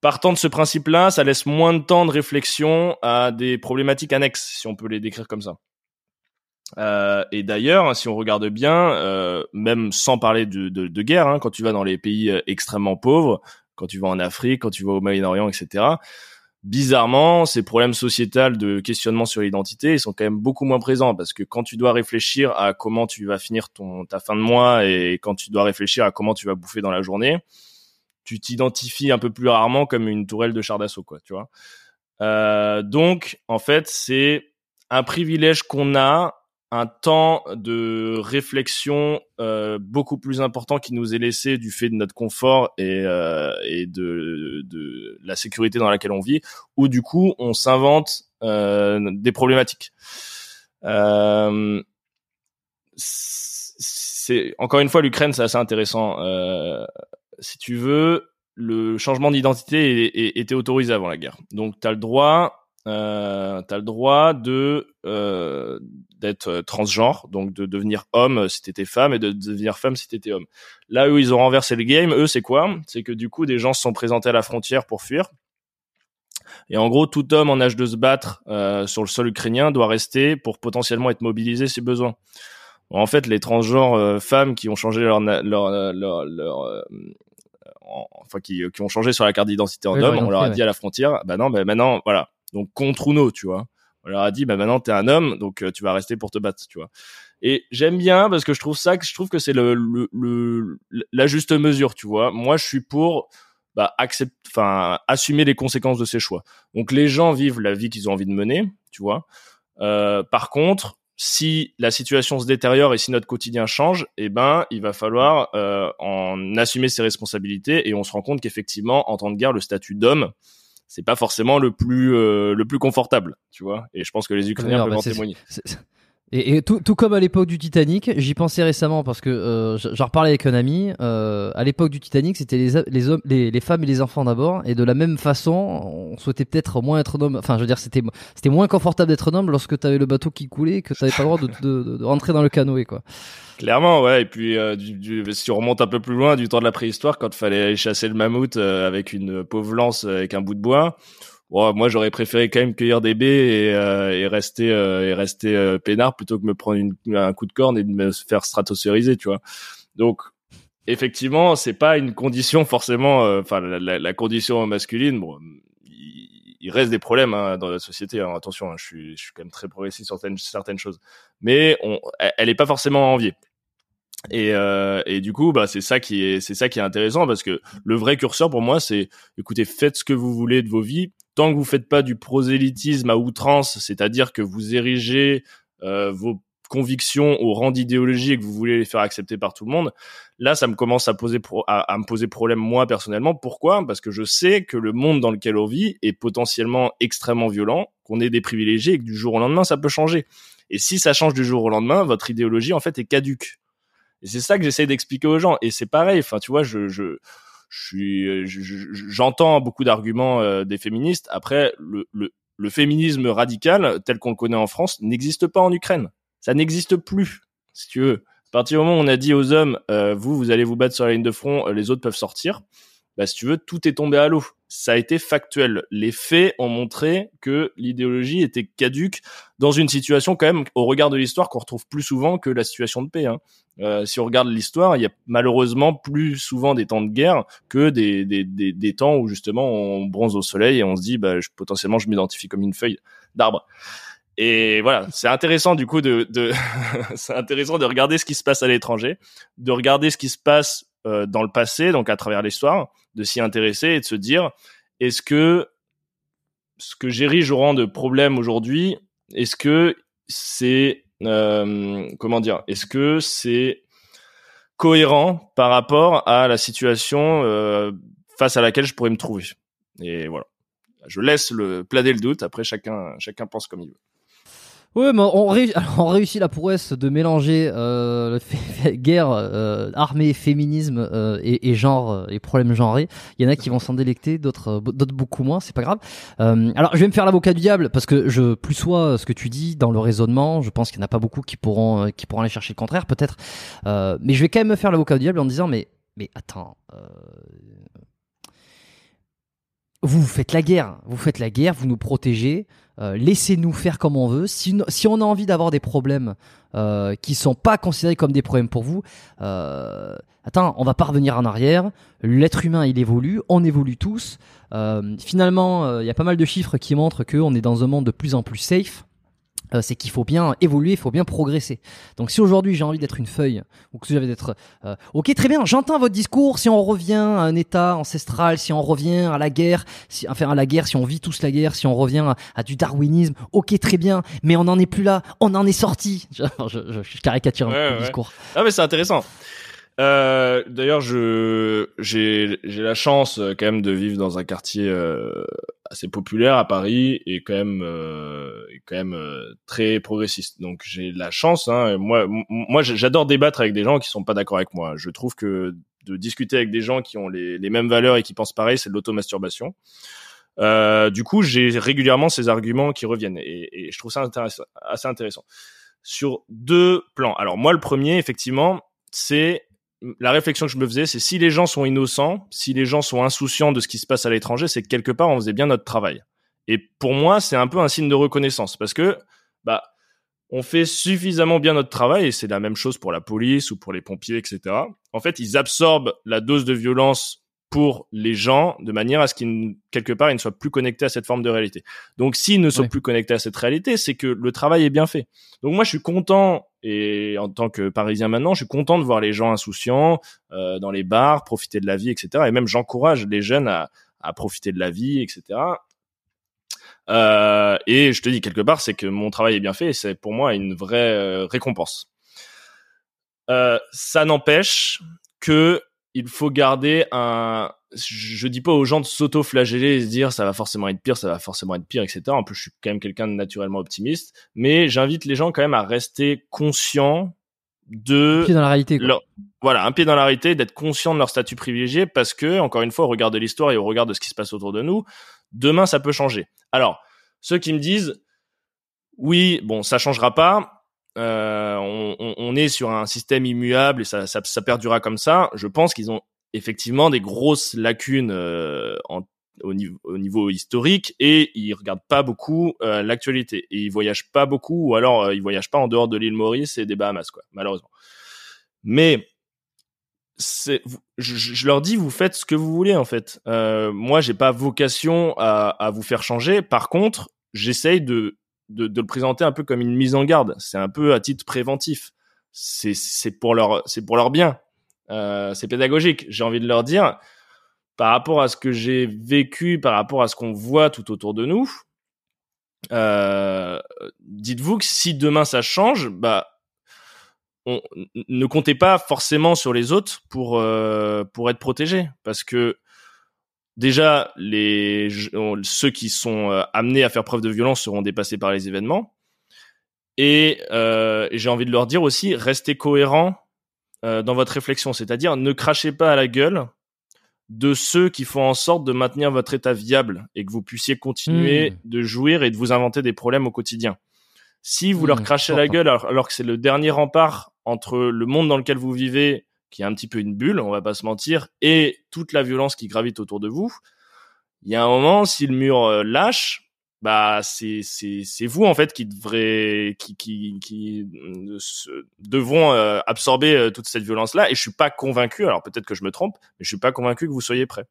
Partant de ce principe-là, ça laisse moins de temps de réflexion à des problématiques annexes, si on peut les décrire comme ça. Euh, et d'ailleurs, si on regarde bien, euh, même sans parler de, de, de guerre, hein, quand tu vas dans les pays euh, extrêmement pauvres, quand tu vas en Afrique, quand tu vas au Moyen-Orient, etc., bizarrement, ces problèmes sociétals de questionnement sur l'identité, ils sont quand même beaucoup moins présents parce que quand tu dois réfléchir à comment tu vas finir ton ta fin de mois et quand tu dois réfléchir à comment tu vas bouffer dans la journée, tu t'identifies un peu plus rarement comme une tourelle de char d'assaut, quoi, tu vois. Euh, donc, en fait, c'est un privilège qu'on a un temps de réflexion euh, beaucoup plus important qui nous est laissé du fait de notre confort et, euh, de, la sécurité dans laquelle on vit, où du coup on s'invente euh, des problématiques. C'est encore une fois l'Ukraine, c'est assez intéressant. Si tu veux, le changement d'identité était autorisé avant la guerre, donc tu as le droit euh, t'as le droit de euh, d'être transgenre, donc de devenir homme si t'étais femme et de devenir femme si t'étais homme. Là où ils ont renversé le game, eux, c'est quoi? C'est que du coup, des gens se sont présentés à la frontière pour fuir. Et en gros, tout homme en âge de se battre euh, sur le sol ukrainien doit rester pour potentiellement être mobilisé si besoin. en fait, les transgenres euh, femmes qui ont changé leur leur leur, leur, euh, enfin qui, qui ont changé sur la carte d'identité en homme, on leur a dit à la frontière, bah non, bah maintenant, voilà, donc contre Uno, tu vois. On leur a dit, bah maintenant t'es un homme, donc euh, tu vas rester pour te battre, tu vois. Et j'aime bien parce que je trouve ça, je trouve que c'est le, la juste mesure, tu vois. Moi, je suis pour bah, enfin, assumer les conséquences de ces choix. Donc les gens vivent la vie qu'ils ont envie de mener, tu vois. Euh, par contre, si la situation se détériore et si notre quotidien change, eh ben, il va falloir euh, en assumer ses responsabilités. Et on se rend compte qu'effectivement, en temps de guerre, le statut d'homme, c'est pas forcément le plus euh, le plus confortable, tu vois. Et je pense que les Ukrainiens peuvent bah, en témoigner. Et, tout, tout, comme à l'époque du Titanic, j'y pensais récemment parce que euh, j'en reparlais avec un ami. Euh, à l'époque du Titanic, c'était les, les hommes, les, femmes et les enfants d'abord, et de la même façon, on souhaitait peut-être moins être un homme. Enfin, je veux dire, c'était c'était moins confortable d'être un homme lorsque tu avais le bateau qui coulait, que tu n'avais pas le droit de, de, de, rentrer dans le canoë, quoi. Clairement, ouais. Et puis, euh, du, si on remonte un peu plus loin, du temps de la préhistoire, quand fallait chasser le mammouth euh, avec une pauvre lance avec un bout de bois moi j'aurais préféré quand même cueillir des baies et, euh, et rester euh, et rester euh, peinard plutôt que me prendre une, un coup de corne et de me faire stratosphériser, tu vois. Donc effectivement, c'est pas une condition forcément. Enfin, la, la, condition masculine, bon, il, reste des problèmes hein, dans la société. Hein, attention, hein, je suis je suis quand même très progressiste sur certaines certaines choses, mais on, elle est pas forcément enviée. Et, euh, et du coup, bah, c'est ça qui est, c'est ça qui est intéressant parce que le vrai curseur pour moi, c'est, écoutez, faites ce que vous voulez de vos vies, tant que vous faites pas du prosélytisme à outrance, c'est-à-dire que vous érigez euh, vos convictions au rang d'idéologie et que vous voulez les faire accepter par tout le monde, là, ça me commence à poser à, me poser problème moi personnellement. Pourquoi? Parce que je sais que le monde dans lequel on vit est potentiellement extrêmement violent, qu'on est des privilégiés et que du jour au lendemain, ça peut changer. Et si ça change du jour au lendemain, votre idéologie en fait est caduque. Et c'est ça que j'essaie d'expliquer aux gens. Et c'est pareil. Enfin, tu vois, je, je, suis, j'entends beaucoup d'arguments euh, des féministes. Après, le, féminisme radical tel qu'on le connaît en France n'existe pas en Ukraine. Ça n'existe plus, si tu veux. À partir du moment où on a dit aux hommes, euh, vous, vous allez vous battre sur la ligne de front, euh, les autres peuvent sortir bah, si tu veux, tout est tombé à l'eau. Ça a été factuel. Les faits ont montré que l'idéologie était caduque dans une situation quand même, au regard de l'histoire, qu'on retrouve plus souvent que la situation de paix. Hein. Euh, si on regarde l'histoire, il y a malheureusement plus souvent des temps de guerre que des, des, des, des temps où justement on bronze au soleil et on se dit, bah, je, potentiellement, je m'identifie comme une feuille d'arbre. Et voilà, c'est intéressant du coup de, de c'est intéressant de regarder ce qui se passe à l'étranger, de regarder ce qui se passe euh, dans le passé, donc à travers l'histoire, de s'y intéresser et de se dire est-ce que ce que j'érige au rang de problème aujourd'hui, est-ce que c'est euh, comment dire Est-ce que c'est cohérent par rapport à la situation euh, face à laquelle je pourrais me trouver? Et voilà, je laisse le planer le doute. Après, chacun chacun pense comme il veut. Oui, mais on, réussit la prouesse de mélanger euh, guerre, euh, armée, féminisme euh, et, genre euh, et problèmes genrés. Il y en a qui vont s'en délecter, d'autres, d'autres beaucoup moins. C'est pas grave. alors, je vais me faire l'avocat du diable parce que je plus sois ce que tu dis dans le raisonnement. Je pense qu'il n'y en a pas beaucoup qui pourront qui pourront aller chercher le contraire, peut-être. mais je vais quand même me faire l'avocat du diable en disant mais mais attends. vous faites la guerre, vous faites la guerre, vous nous protégez. Euh, laissez-nous faire comme on veut. Si, si on a envie d'avoir des problèmes euh, qui sont pas considérés comme des problèmes pour vous, euh, attends, on va pas revenir en arrière. L'être humain, il évolue, on évolue tous. Euh, finalement, il y a pas mal de chiffres qui montrent qu'on est dans un monde de plus en plus safe. Euh, c'est qu'il faut bien évoluer, il faut bien progresser. Donc si aujourd'hui j'ai envie d'être une feuille, ou que j'avais d'être... Euh, ok, très bien, j'entends votre discours, si on revient à un état ancestral, si on revient à la guerre, si, enfin à la guerre, si on vit tous la guerre, si on revient à, du darwinisme, ok, très bien, mais on n'en est plus là, on en est sorti. Je, je, caricature un peu le discours. Ah mais c'est intéressant. Euh, D'ailleurs, je j'ai j'ai la chance euh, quand même de vivre dans un quartier euh, assez populaire à Paris et quand même euh, quand même euh, très progressiste. Donc j'ai la chance. Hein, moi moi j'adore débattre avec des gens qui sont pas d'accord avec moi. Je trouve que de discuter avec des gens qui ont les, les mêmes valeurs et qui pensent pareil, c'est de l'automasturbation. Euh, du coup, j'ai régulièrement ces arguments qui reviennent et, et je trouve ça intéressant, assez intéressant sur deux plans. Alors moi, le premier, effectivement, c'est la réflexion que je me faisais, c'est si les gens sont innocents, si les gens sont insouciants de ce qui se passe à l'étranger, c'est que quelque part on faisait bien notre travail. Et pour moi, c'est un peu un signe de reconnaissance parce que bah on fait suffisamment bien notre travail et c'est la même chose pour la police ou pour les pompiers, etc. En fait, ils absorbent la dose de violence pour les gens de manière à ce qu'ils quelque part ils ne soient plus connectés à cette forme de réalité. Donc s'ils ne sont plus connectés à cette réalité, c'est que le travail est bien fait. Donc moi je suis content et en tant que Parisien maintenant, je suis content de voir les gens insouciants euh, dans les bars, profiter de la vie, etc. Et même j'encourage les jeunes à, à profiter de la vie, etc. Euh, et je te dis quelque part, c'est que mon travail est bien fait et c'est pour moi une vraie euh, récompense. Euh, ça n'empêche que il faut garder un. Je dis pas aux gens de s'auto-flageller et se dire ça va forcément être pire, ça va forcément être pire, etc. En plus, je suis quand même quelqu'un de naturellement optimiste, mais j'invite les gens quand même à rester conscients de un pied dans la réalité. Quoi. Voilà, un pied dans la réalité, d'être conscient de leur statut privilégié, parce que encore une fois, au regard de l'histoire et au regard de ce qui se passe autour de nous, demain ça peut changer. Alors, ceux qui me disent oui, bon, ça changera pas. Euh, on, on, est sur un système immuable et ça, ça, ça perdurera comme ça. Je pense qu'ils ont effectivement des grosses lacunes euh, en, au, niveau, au, niveau, historique et ils regardent pas beaucoup euh, l'actualité et ils voyagent pas beaucoup ou alors euh, ils voyagent pas en dehors de l'île Maurice et des Bahamas quoi malheureusement. Mais je, je, leur dis vous faites ce que vous voulez en fait. Euh, moi j'ai pas vocation à, à vous faire changer. Par contre j'essaye de de, de, le présenter un peu comme une mise en garde. C'est un peu à titre préventif. C'est pour leur c'est pour leur bien. Euh, c'est pédagogique. J'ai envie de leur dire par rapport à ce que j'ai vécu, par rapport à ce qu'on voit tout autour de nous. Euh, dites-vous que si demain ça change, bah on, ne comptez pas forcément sur les autres pour euh, pour être protégé parce que déjà les ceux qui sont amenés à faire preuve de violence seront dépassés par les événements et euh, j'ai envie de leur dire aussi restez cohérents euh, dans votre réflexion. C'est-à-dire ne crachez pas à la gueule de ceux qui font en sorte de maintenir votre état viable et que vous puissiez continuer mmh. de jouir et de vous inventer des problèmes au quotidien. Si vous leur mmh, crachez à la gueule alors, alors que c'est le dernier rempart entre le monde dans lequel vous vivez qui est un petit peu une bulle, on va pas se mentir, et toute la violence qui gravite autour de vous, il y a un moment, si le mur euh, lâche, bah c'est c'est c'est vous en fait qui devrez qui qui qui euh, devront euh, absorber toute cette violence là et je suis pas convaincu alors peut-être que je me trompe mais je suis pas convaincu que vous soyez prêts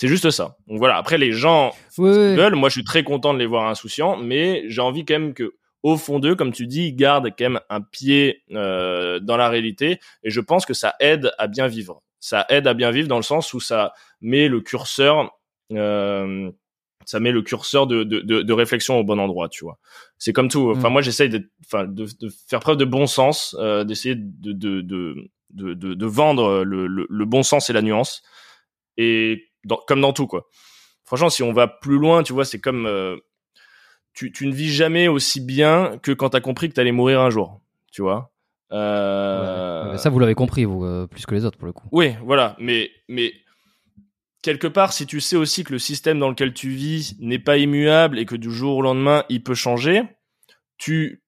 c'est juste ça. Donc voilà. Après les gens veulent. Moi je suis très content de les voir insouciants mais j'ai envie quand même que au fond d'eux, comme tu dis, ils gardent quand même un pied euh, dans la réalité. Et je pense que ça aide à bien vivre. Ça aide à bien vivre dans le sens où ça met le curseur, euh, ça met le curseur de, de, de, de, réflexion au bon endroit, tu vois. C'est comme tout. Enfin, mm. moi, j'essaye de, enfin, de, de, faire preuve de bon sens, euh, d'essayer de, de, de, vendre le, le, le, bon sens et la nuance. Et dans, comme dans tout, quoi. Franchement, si on va plus loin, tu vois, c'est comme euh, tu, tu ne vis jamais aussi bien que quand t'as compris que t'allais mourir un jour, tu vois. Euh... Ça, vous l'avez compris, vous, euh, plus que les autres, pour le coup. Oui, voilà. Mais, mais quelque part, si tu sais aussi que le système dans lequel tu vis n'est pas immuable et que du jour au lendemain, il peut changer, tu,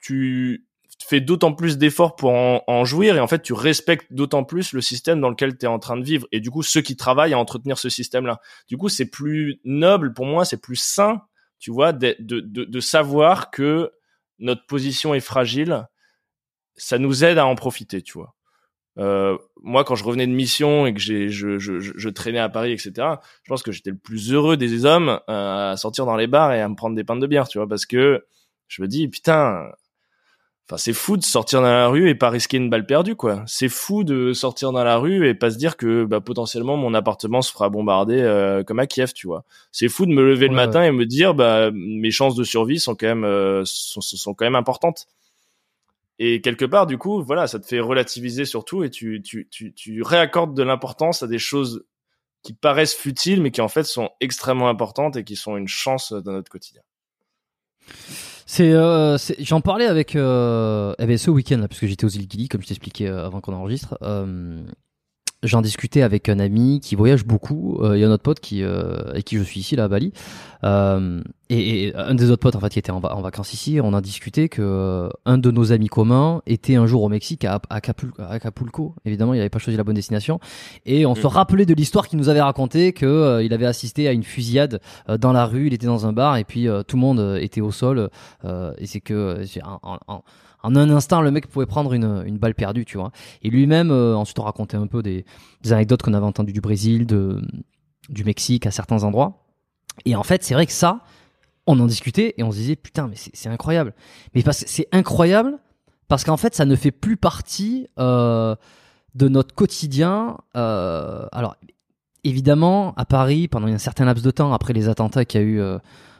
tu fais d'autant plus d'efforts pour en, jouir et en fait, tu respectes d'autant plus le système dans lequel tu es en train de vivre. Et du coup, ceux qui travaillent à entretenir ce système-là. Du coup, c'est plus noble pour moi, c'est plus sain tu vois, de, de, de, savoir que notre position est fragile, ça nous aide à en profiter, tu vois. Euh, moi, quand je revenais de mission et que j'ai, je, je, je, traînais à Paris, etc., je pense que j'étais le plus heureux des hommes euh, à sortir dans les bars et à me prendre des pintes de bière, tu vois, parce que Je me dis putain, Enfin, c'est fou de sortir dans la rue et pas risquer une balle perdue, quoi. C'est fou de sortir dans la rue et pas se dire que bah, potentiellement mon appartement se fera bombarder euh, comme à Kiev, tu vois. C'est fou de me lever le matin et me dire bah mes chances de survie sont quand même euh, sont, sont, quand même importantes. Et quelque part, du coup, voilà, ça te fait relativiser surtout et tu tu tu, tu réaccordes de l'importance à des choses qui paraissent futiles mais qui en fait sont extrêmement importantes et qui sont une chance dans notre quotidien. C'est, euh, j'en parlais avec euh, eh ben, ce week-end là, parce j'étais aux îles Gili, comme je t'expliquais euh, avant qu'on enregistre. Euh, j'en discutais avec un ami qui voyage beaucoup. Euh, il y a un autre pote qui, euh, avec qui je suis ici là à Bali. Euh, et, et, un des autres potes en fait qui était en, en vacances ici, on a discuté que euh, un de nos amis communs était un jour au Mexique à, Acapulco. Évidemment, il n'avait pas choisi la bonne destination. Et on se mhm. rappelait de l'histoire qu'il nous avait raconté que euh, il avait assisté à une fusillade dans la rue. Il était dans un bar et puis tout le monde était au sol. et c'est que en, en, en un instant, le mec pouvait prendre une, une balle perdue, tu vois. Et lui-même, euh, ensuite, on racontait un peu des, anecdotes qu'on avait entendues du Brésil, du Mexique, à certains endroits. Et en fait, c'est vrai que ça, on en discutait et on se disait, putain, mais c'est incroyable. Mais c'est incroyable parce qu'en fait, ça ne fait plus partie euh, de notre quotidien. Euh, alors, évidemment, à Paris, pendant un certain laps de temps, après les attentats qu'il y a eu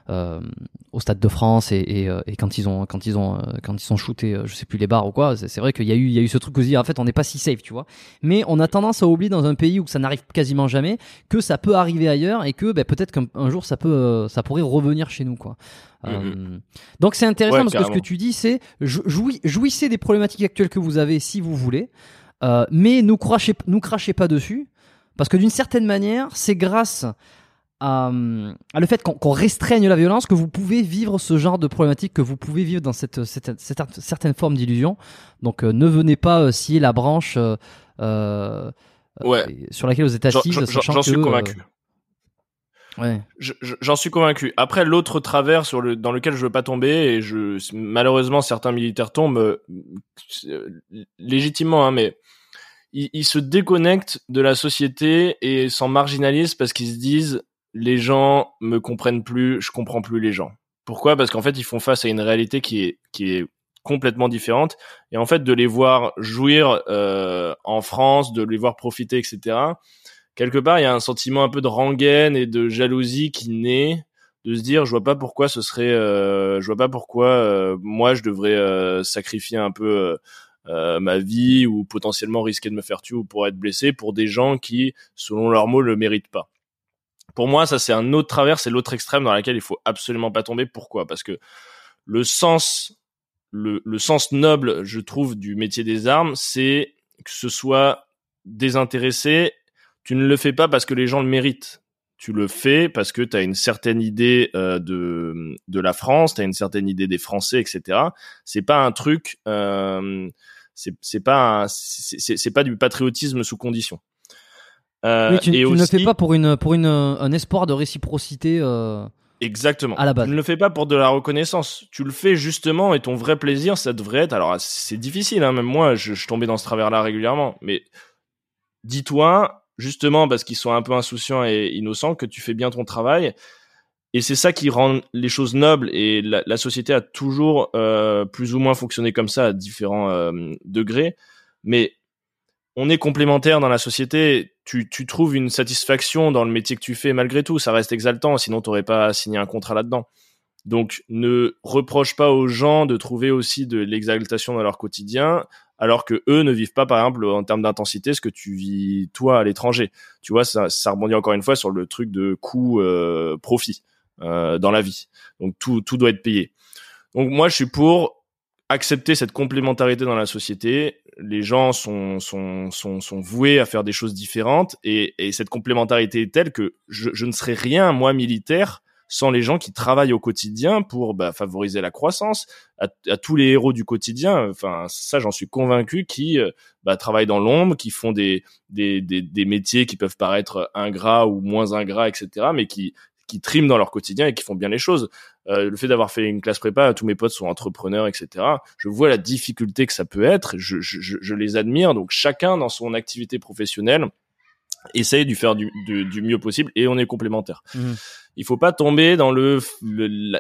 au Stade de France et, et, euh, et, quand ils ont quand ils ont euh, quand ils sont shootés, je sais plus les bars ou quoi. C'est vrai qu'il y a eu il y a eu ce truc aussi. En fait, on n'est pas si safe, tu vois. Mais on a tendance à oublier dans un pays où ça n'arrive quasiment jamais que ça peut arriver ailleurs et que ben, peut-être qu'un jour ça peut ça pourrait revenir chez nous, quoi. Mm-hmm. donc c'est intéressant parce que ce que tu dis, c'est jouissez des problématiques actuelles que vous avez si vous voulez, euh, mais nous crachez, nous crachez pas dessus, parce que d'une certaine manière, c'est grâce à, le fait qu'on restreigne la violence que vous pouvez vivre ce genre de problématique, que vous pouvez vivre dans cette, cette, cette certaine forme d'illusion. Donc euh, ne venez pas euh, scier la branche euh, euh ouais. sur laquelle vous êtes assis. J'en suis convaincu. Ouais. J'en suis convaincu. Après, l'autre travers sur le, dans lequel je veux pas tomber, et je, malheureusement, certains militaires tombent légitimement, hein, mais ils, ils, se déconnectent de la société et s'en marginalisent parce qu'ils se disent les gens me comprennent plus, je comprends plus les gens. Pourquoi? Parce qu'en fait, ils font face à une réalité qui est qui est complètement différente. Et en fait, de les voir jouir euh, en France, de les voir profiter, etc. Quelque part, il y a un sentiment un peu de rengaine et de jalousie qui naît de se dire, je vois pas pourquoi ce serait, euh, je vois pas pourquoi euh, moi je devrais euh, sacrifier un peu euh, ma vie ou potentiellement risquer de me faire tuer ou pour être blessé pour des gens qui, selon leurs mots, le méritent pas pour moi, ça c'est un autre travers, c'est l'autre extrême dans laquelle il faut absolument pas tomber. Pourquoi? Parce que le sens, le, le, sens noble, je trouve, du métier des armes, c'est que ce soit désintéressé. Tu ne le fais pas parce que les gens le méritent. Tu le fais parce que tu as une certaine idée euh, de de la France, tu as une certaine idée des Français, etc. C'est pas un truc, euh, c'est pas c'est pas du patriotisme sous condition. Euh, oui, tu, et tu ne le fais pas pour une pour une un espoir de réciprocité. Euh, Exactement. À la base. Tu ne le fais pas pour de la reconnaissance. Tu le fais justement et ton vrai plaisir, ça devrait être. Alors c'est difficile, hein, même moi, je, je tombais dans ce travers-là régulièrement. Mais dis-toi justement parce qu'ils sont un peu insouciants et innocents que tu fais bien ton travail. Et c'est ça qui rend les choses nobles. Et la, la société a toujours euh, plus ou moins fonctionné comme ça à différents euh, degrés. Mais on est complémentaires dans la société. Tu, tu trouves une satisfaction dans le métier que tu fais malgré tout. Ça reste exaltant, sinon tu n'aurais pas signé un contrat là-dedans. Donc ne reproche pas aux gens de trouver aussi de l'exaltation dans leur quotidien, alors que eux ne vivent pas, par exemple, en termes d'intensité, ce que tu vis toi à l'étranger. Tu vois, ça, ça rebondit encore une fois sur le truc de coût euh, profit euh, dans la vie. Donc tout, tout doit être payé. Donc moi, je suis pour accepter cette complémentarité dans la société. Les gens sont, sont, sont, sont voués à faire des choses différentes et, et cette complémentarité est telle que je, je, ne serais rien, moi, militaire, sans les gens qui travaillent au quotidien pour bah, favoriser la croissance, à, tous les héros du quotidien. Enfin, ça, j'en suis convaincu, qui euh, bah, travaillent dans l'ombre, qui font des, des, des, des métiers qui peuvent paraître ingrats ou moins ingrats, etc., mais qui, qui triment dans leur quotidien et qui font bien les choses. Euh, le fait d'avoir fait une classe prépa, tous mes potes sont entrepreneurs, etc. Je vois la difficulté que ça peut être. Je, je, je les admire. Donc chacun dans son activité professionnelle essaye de faire du, du mieux possible et on est complémentaires. Mmh. Il faut pas tomber dans le,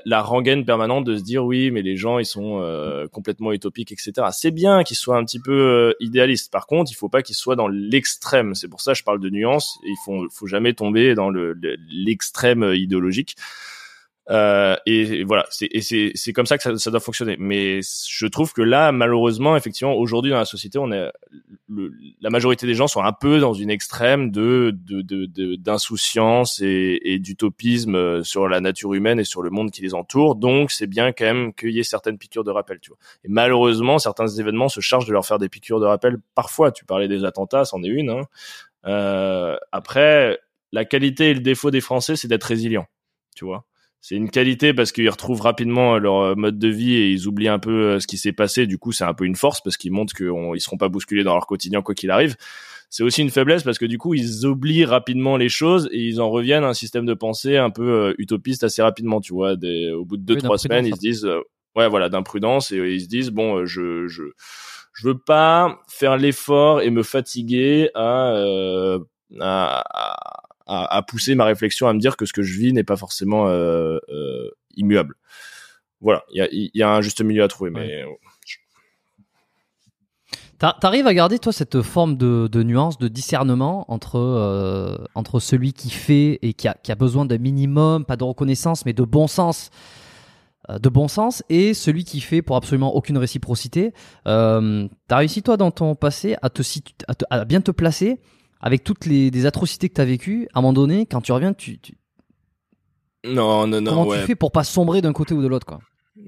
la, rengaine permanente de se dire oui mais les gens ils sont euh, complètement utopiques etc. C'est bien qu'ils soient un petit peu euh, idéalistes. Par contre il faut pas qu'ils soient dans l'extrême. C'est pour ça que je parle de nuances. Il faut faut jamais tomber dans le l'extrême idéologique. Euh, et, voilà, c'est comme ça que ça, ça, doit fonctionner. Mais je trouve que là, malheureusement, effectivement, aujourd'hui dans la société, on est le, la majorité des gens sont un peu dans une extrême de de d'insouciance de, et, et d'utopisme euh, sur la nature humaine et sur le monde qui les entoure. Donc, c'est bien quand même qu'il y ait certaines piqûres de rappel, tu vois. Et malheureusement, certains événements se chargent de leur faire des piqûres de rappel. Parfois, tu parlais des attentats, c'en est une. Hein. Euh, après, la qualité et le défaut des Français, c'est d'être résilient, tu vois c'est une qualité parce qu'ils retrouvent rapidement leur euh, mode de vie et ils oublient un peu euh, ce qui s'est passé. Du coup, c'est un peu une force parce qu'ils montrent qu'ils seront pas bousculés dans leur quotidien quoi qu'il arrive. C'est aussi une faiblesse parce que du coup, ils oublient rapidement les choses et ils en reviennent à un système de pensée un peu euh, utopiste assez rapidement. Tu vois, des, au bout de deux trois semaines, ils se disent, ouais, voilà, d'imprudence et ils se disent, bon, je je je veux pas faire l'effort et me fatiguer à, à à, pousser ma réflexion à me dire que ce que je vis n'est pas forcément euh, euh, immuable. Voilà, il y a, y a, un juste milieu à trouver, mais. T'arrives à garder toi cette forme de, de nuance, de discernement entre euh, entre celui qui fait et qui a, qui a besoin d'un minimum, pas de reconnaissance, mais de bon sens, euh, de bon sens, et celui qui fait pour absolument aucune réciprocité. Euh, T'as réussi toi dans ton passé à te, à, te à bien te placer avec toutes les atrocités que tu as vécues, à un moment donné, quand tu reviens, tu. Non, non, non. Comment tu fais pour pas sombrer d'un côté ou de l'autre, quoi?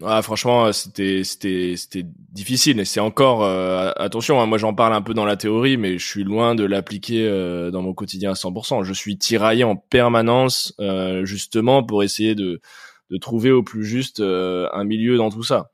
Ah, franchement, c'était c'était c'était difficile et c'est encore euh, attention. Hein, moi, j'en parle un peu dans la théorie, mais je suis loin de l'appliquer euh, dans mon quotidien à 100%. Je suis tiraillé en permanence, euh, justement, pour essayer de de trouver au plus juste un milieu dans tout ça.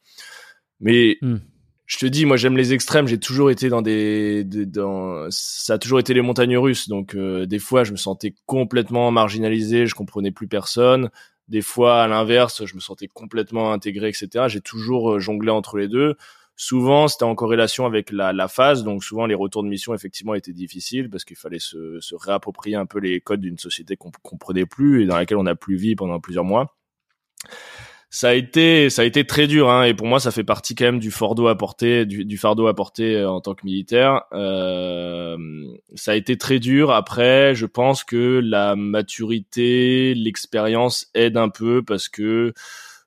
Mais hmm je te dis, moi j'aime les extrêmes. J'ai toujours été dans des, dans, ça a toujours été les montagnes russes. Donc euh, des fois, je me sentais complètement marginalisé, je comprenais plus personne. Des fois, à l'inverse, je me sentais complètement intégré, etc. J'ai toujours euh, jonglé entre les deux. Souvent, c'était en corrélation avec la, la, phase. Donc souvent, les retours de mission effectivement étaient difficiles parce qu'il fallait se, se, réapproprier un peu les codes d'une société qu'on comprenait plus et dans laquelle on n'a plus vie pendant plusieurs mois ça a été ça a été très dur hein, et pour moi ça fait partie quand même du fardeau à porter du, fardeau à porter euh, en tant que militaire. Euh, ça a été très dur. Après je pense que la maturité l'expérience aide un peu parce que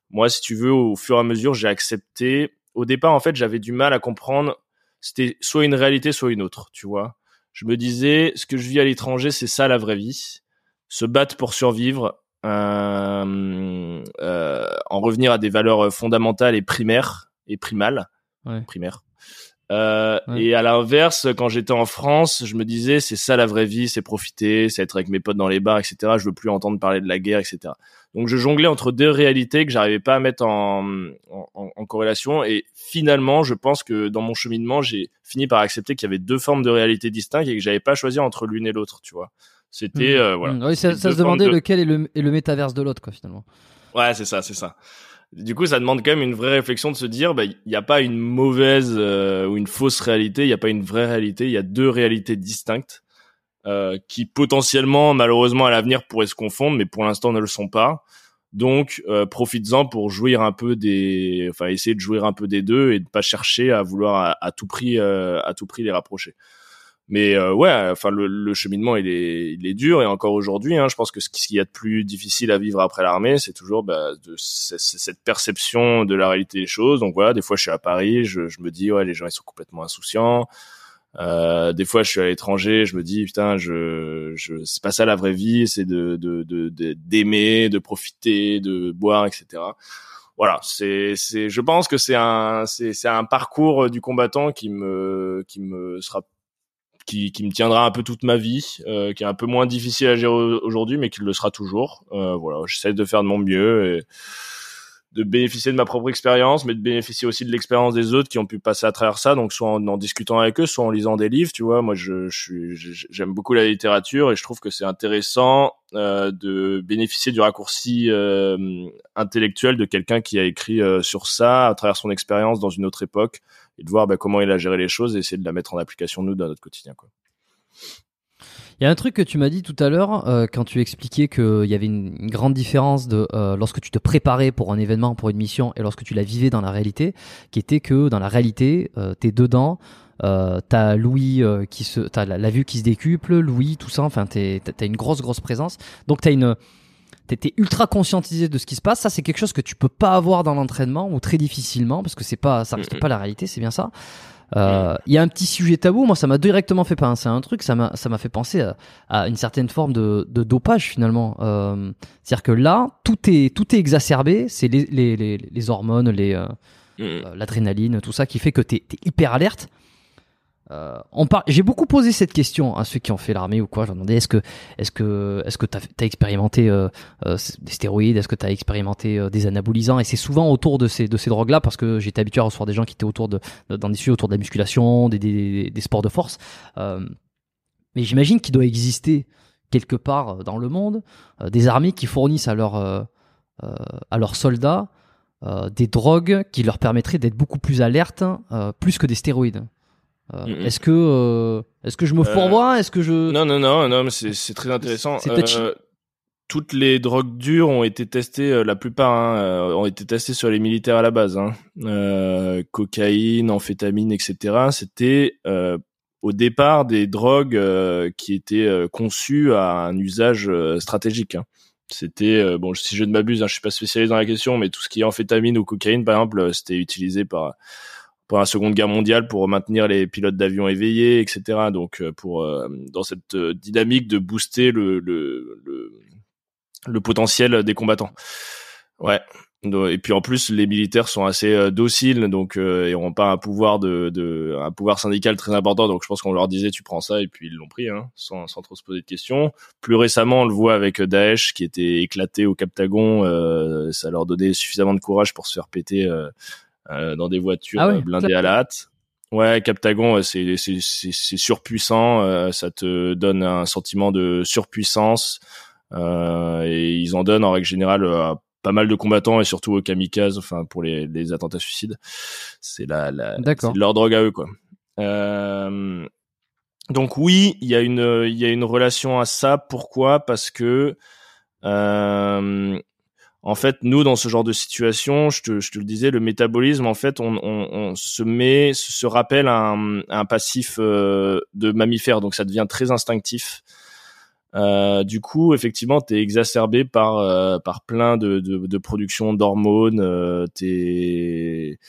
moi si tu veux au fur et à mesure j'ai accepté. Au départ en fait j'avais du mal à comprendre. C'était soit une réalité soit une autre tu vois. Je me disais ce que je vis à l'étranger c'est ça la vraie vie. Se battre pour survivre en revenir à des valeurs fondamentales et primaires et primales, ouais. primaires. Euh, Et à l'inverse, quand j'étais en France, je me disais c'est ça la vraie vie, c'est profiter, c'est être avec mes potes dans les bars, etc. Je veux plus entendre parler de la guerre, etc. Donc je jonglais entre deux réalités que j'arrivais pas à mettre en, en, en, corrélation. Et finalement, je pense que dans mon cheminement, j'ai fini par accepter qu'il y avait deux formes de réalité distinctes et que j'avais pas choisi entre l'une et l'autre, tu vois. C'était mmh. euh, voilà. Mmh. Oui, ça, ça se demandait lequel est le, est le métaverse de l'autre, quoi, finalement. Ouais, c'est ça, c'est ça. Du coup, ça demande quand même une vraie réflexion de se dire, bah, il n'y a pas une mauvaise euh, ou une fausse réalité, il n'y a pas une vraie réalité, il y a deux réalités distinctes euh, qui potentiellement, malheureusement, à l'avenir pourraient se confondre, mais pour l'instant ne le sont pas. Donc, euh, profites-en pour jouir un peu des, enfin, essayer de jouir un peu des deux et de pas chercher à vouloir à, à tout prix, euh, à tout prix les rapprocher. Mais euh, ouais, enfin le, le, cheminement il est, il est dur et encore aujourd'hui, hein, je pense que ce qu'il y a de plus difficile à vivre après l'armée, c'est toujours bah, de cette perception de la réalité des choses. Donc voilà, des fois je suis à Paris, je, je me dis ouais les gens ils sont complètement insouciants. Euh, des fois je suis à l'étranger, je me dis putain je, je c'est pas ça la vraie vie, c'est de de d'aimer, de, de profiter, de boire, etc voilà, c'est, c'est, je pense que c'est un, c'est un parcours du combattant qui me, qui me sera qui, qui me tiendra un peu toute ma vie, euh, qui est un peu moins difficile à gérer aujourd'hui, mais qui le sera toujours. Euh, voilà, j'essaie de faire de mon mieux et de bénéficier de ma propre expérience, mais de bénéficier aussi de l'expérience des autres qui ont pu passer à travers ça. Donc, soit en, discutant avec eux, soit en lisant des livres. Tu vois, moi, je, je j'aime beaucoup la littérature et je trouve que c'est intéressant euh, de bénéficier du raccourci euh, intellectuel de quelqu'un qui a écrit euh, sur ça à travers son expérience dans une autre époque et de voir bah, comment il a géré les choses et essayer de la mettre en application nous dans notre quotidien. Quoi. Il y a un truc que tu m'as dit tout à l'heure euh, quand tu expliquais qu'il y avait une, grande différence de euh, lorsque tu te préparais pour un événement, pour une mission, et lorsque tu la vivais dans la réalité, qui était que dans la réalité, euh, t'es dedans, euh, t'as Louis qui se, t'as la, vue qui se décuple, Louis, tout ça. Enfin, t'as une grosse grosse présence. Donc t'as une t'étais ultra conscientisé de ce qui se passe. Ça, c'est quelque chose que tu peux pas avoir dans l'entraînement ou très difficilement parce que c'est pas, ça reste pas la réalité, c'est bien ça. Euh, il y a un petit sujet tabou, moi ça m'a directement fait penser à un truc, ça m'a ça m'a fait penser à, une certaine forme de, de dopage finalement. Euh, C'est-à-dire que là tout est tout est exacerbé, c'est les, les, les, les, hormones, les euh, euh l'adrénaline, tout ça qui fait que t'es es hyper alerte euh, on J'ai beaucoup posé cette question à ceux qui ont fait l'armée ou quoi. J'ai demandé est-ce que, est-ce que, est-ce que t'as as expérimenté euh, euh, des stéroïdes, est-ce que t'as expérimenté des anabolisants? Et c'est souvent autour de ces de ces drogues-là parce que j'étais habitué à recevoir des gens qui étaient autour de dans des sujets autour de la musculation, des des, des sports de force. mais j'imagine qu'il doit exister quelque part dans le monde des armées qui fournissent à leurs à leurs soldats des drogues qui leur permettraient d'être beaucoup plus alertes, plus que des stéroïdes. Euh, est-ce que euh, est-ce que je me euh, fourvoie Est-ce que je Non non non non mais c'est c'est très intéressant. toutes les drogues dures ont été testées, la plupart hein, ont été testées sur les militaires à la base. Hein. cocaïne, amphétamine, etc. C'était au départ des drogues qui étaient conçues à un usage stratégique. Hein. C'était bon, si je ne m'abuse, hein, je suis pas spécialisé dans la question, mais tout ce qui est amphétamine ou cocaïne, par exemple, c'était utilisé par pour la Seconde Guerre mondiale pour maintenir les pilotes d'avion éveillés, etc. Donc euh, pour euh, dans cette euh, dynamique de booster le, le, le, le potentiel des combattants. Ouais. Et puis en plus, les militaires sont assez dociles, donc euh, ils n'auront pas un pouvoir de, de, un pouvoir syndical très important. Donc je pense qu'on leur disait tu prends ça et puis ils l'ont pris, hein, sans, sans trop se poser de questions. Plus récemment, on le voit avec Daesh qui était éclaté au Captagon. Euh, ça leur donnait suffisamment de courage pour se faire péter euh, dans des voitures ah euh, blindées à la hâte. Ouais, Captagon, c'est c'est c'est surpuissant, euh, ça te donne un sentiment de surpuissance euh, et ils en donnent en règle générale à pas mal de combattants et surtout aux kamikazes, enfin pour les, les attentats suicides. C'est la, la leur drogue à eux quoi. Euh, donc oui, il y a une il y a une relation à ça. Pourquoi? Parce que euh, en fait, nous, dans ce genre de situation, je te, je te le disais, le métabolisme, en fait, on, on, on se met, se rappelle un, un passif euh, de mammifère, donc ça devient très instinctif. Euh, du coup, effectivement, tu es exacerbé par euh, par plein de, de, de production d'hormones, euh, tes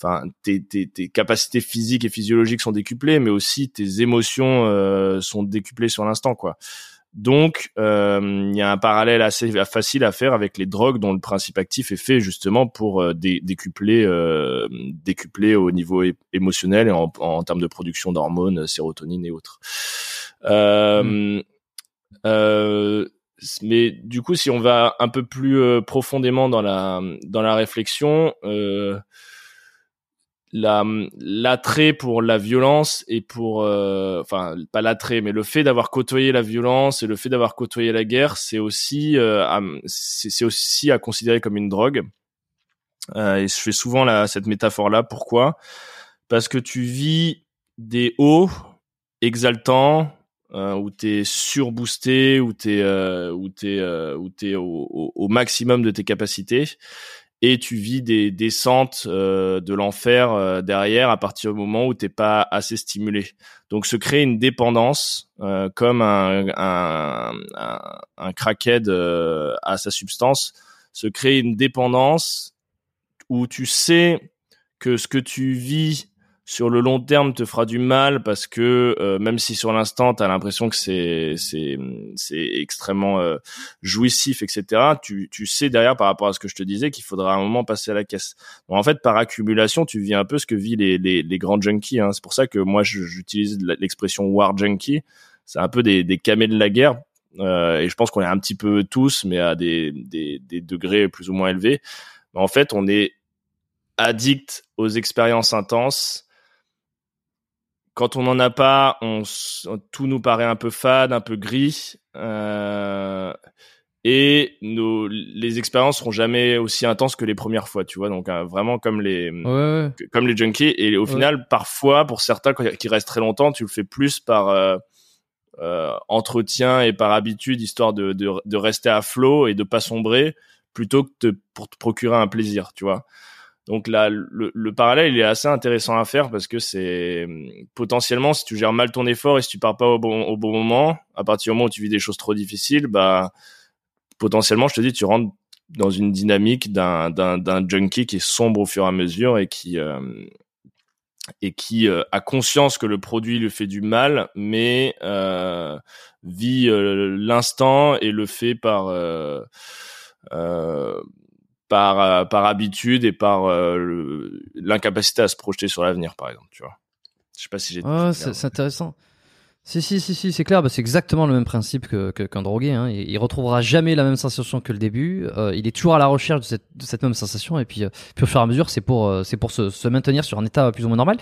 enfin tes, tes, tes, capacités physiques et physiologiques sont décuplées, mais aussi tes émotions euh, sont décuplées sur l'instant, quoi. Donc, euh, il y a un parallèle assez facile à faire avec les drogues dont le principe actif est fait justement pour euh, décupler, euh, décupler au niveau émotionnel et en, en, termes de production d'hormones, sérotonine et autres. Euh, euh, mais du coup, si on va un peu plus euh, profondément dans la dans la réflexion, la l'attrait pour la violence et pour euh, enfin pas l'attrait mais le fait d'avoir côtoyé la violence et le fait d'avoir côtoyé la guerre c'est aussi euh, c'est aussi à considérer comme une drogue. Euh, et je fais souvent la, cette métaphore là pourquoi? Parce que tu vis des hauts exaltants euh, où t'es surboosté où t'es euh, où t'es où t'es au, au, maximum de tes capacités et tu vis des descentes euh, de l'enfer euh, derrière à partir du moment où t'es pas assez stimulé. Donc se crée une dépendance euh, comme un, un, un, un crackhead à sa substance, se crée une dépendance où tu sais que ce que tu vis sur le long terme te fera du mal parce que euh, même si sur l'instant tu as l'impression que c'est c'est c'est extrêmement euh, jouissif etc tu tu sais derrière par rapport à ce que je te disais qu'il faudra un moment passer à la caisse. Donc en fait par accumulation tu vis un peu ce que vivent les les, les grands junkies hein. c'est pour ça que moi j'utilise l'expression war junkie c'est un peu des des camés de la guerre euh, et je pense qu'on est un petit peu tous mais à des des des degrés plus ou moins élevés. En fait on est addict aux expériences intenses quand on n'en a pas, on, tout nous paraît un peu fade, un peu gris. Euh, et nos, les expériences seront jamais aussi intenses que les premières fois, tu vois. Donc euh, vraiment comme les comme les junkies. Et au final, parfois, pour certains qui restent très longtemps, tu le fais plus par euh, entretien et par habitude, histoire de, de, de rester à flot et de pas sombrer, plutôt que pour te procurer un plaisir, tu vois. Donc là, le, le, parallèle, il est assez intéressant à faire parce que c'est potentiellement, si tu gères mal ton effort et si tu pars pas au bon, au bon moment, à partir du moment où tu vis des choses trop difficiles, bah potentiellement, je te dis, tu rentres dans une dynamique d'un d'un junkie qui est sombre au fur et à mesure et qui euh, et qui euh, a conscience que le produit lui fait du mal, mais euh, vit euh, l'instant et le fait par par euh, par habitude et par euh, l'incapacité à se projeter sur l'avenir par exemple tu vois je sais pas si j'ai oh, c'est intéressant si si si si c'est clair bah, c'est exactement le même principe que qu'un drogué hein. il, il, retrouvera jamais la même sensation que le début euh, il est toujours à la recherche de cette, de cette même sensation et puis puis au fur et à mesure c'est pour c'est pour se, se, maintenir sur un état plus ou moins normal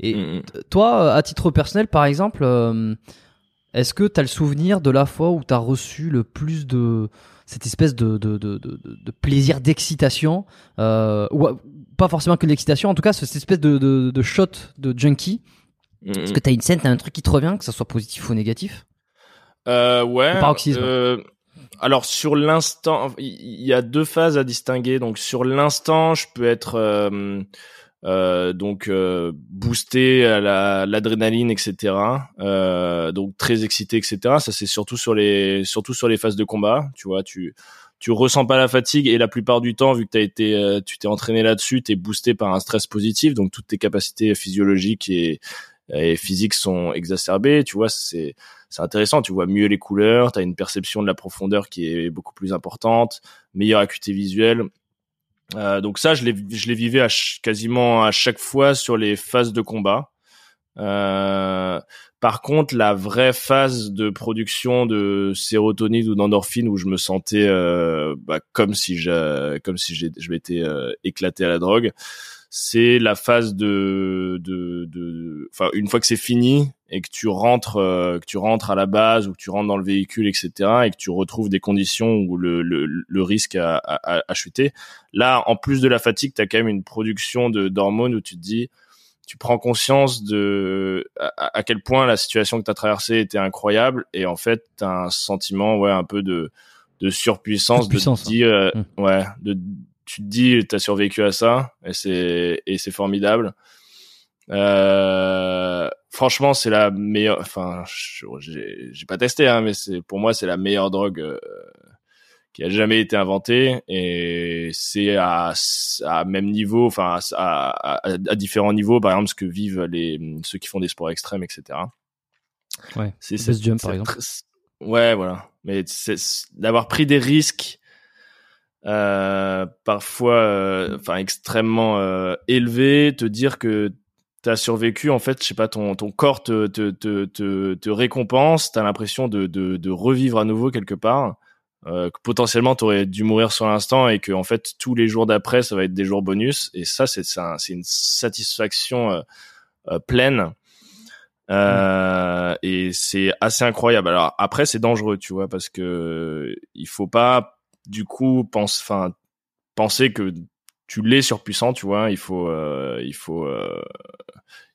et mm, mm. toi à titre personnel par exemple est-ce que tu as le souvenir de la fois où tu as reçu le plus de cette espèce de, de, de, de, plaisir d'excitation, euh, ou pas forcément que l'excitation, en tout cas cette espèce de, shot de junkie. Est-ce que tu as une scène, tu as un truc qui te revient, que ça soit positif ou négatif euh, Ouais. Paroxysme. Euh, alors sur l'instant, il y a deux phases à distinguer. Donc sur l'instant, je peux être euh, donc euh, boosté à l'adrénaline, etc. Euh, donc très excité, etc. Ça c'est surtout sur les surtout sur les phases de combat. Tu vois, tu tu ressens pas la fatigue et la plupart du temps, vu que t'as été, euh, tu t'es entraîné là-dessus, t'es boosté par un stress positif, donc toutes tes capacités physiologiques et, et physiques sont exacerbées. Tu vois, c'est c'est intéressant. Tu vois mieux les couleurs, t'as une perception de la profondeur qui est beaucoup plus importante, meilleure acuité visuelle. Euh, donc ça, je l'ai, je vivé à quasiment à chaque fois sur les phases de combat. Euh, par contre, la vraie phase de production de sérotonine ou d'endorphine où je me sentais euh, bah, comme si je, comme si je m'étais euh, éclaté à la drogue, c'est la phase de, de, de, enfin une fois que c'est fini et que tu rentres, euh, que tu rentres à la base ou que tu rentres dans le véhicule, etc. et que tu retrouves des conditions où le, le, le risque a, a, a, chuté. Là, en plus de la fatigue, tu as quand même une production de d'hormones où tu te dis, tu prends conscience de à, quel point la situation que tu as traversée était incroyable et en fait, tu as un sentiment ouais un peu de de surpuissance, de, dire, euh, mmh. ouais, de tu te dis t'as survécu à ça et c'est et c'est formidable. Euh, franchement, c'est la meilleure. Enfin, j'ai pas testé, hein, mais c'est pour moi c'est la meilleure drogue euh, qui a jamais été inventée et c'est à, à même niveau, enfin à, à, à, différents niveaux, par exemple ce que vivent les ceux qui font des sports extrêmes, etc. Ouais. C'est jump par exemple. Ouais, voilà. Mais d'avoir pris des risques euh, parfois euh, enfin extrêmement euh, élevé te dire que tu as survécu en fait je sais pas ton ton corps te te te te, te récompense t'as l'impression de, de de revivre à nouveau quelque part euh, que potentiellement t'aurais dû mourir sur l'instant et que en fait tous les jours d'après ça va être des jours bonus. Et ça c'est c'est une satisfaction pleine. Euh, et c'est assez incroyable. Alors après, c'est dangereux, tu vois, parce que il faut pas du coup pense enfin penser que tu l'es surpuissant tu vois il faut euh, il faut euh,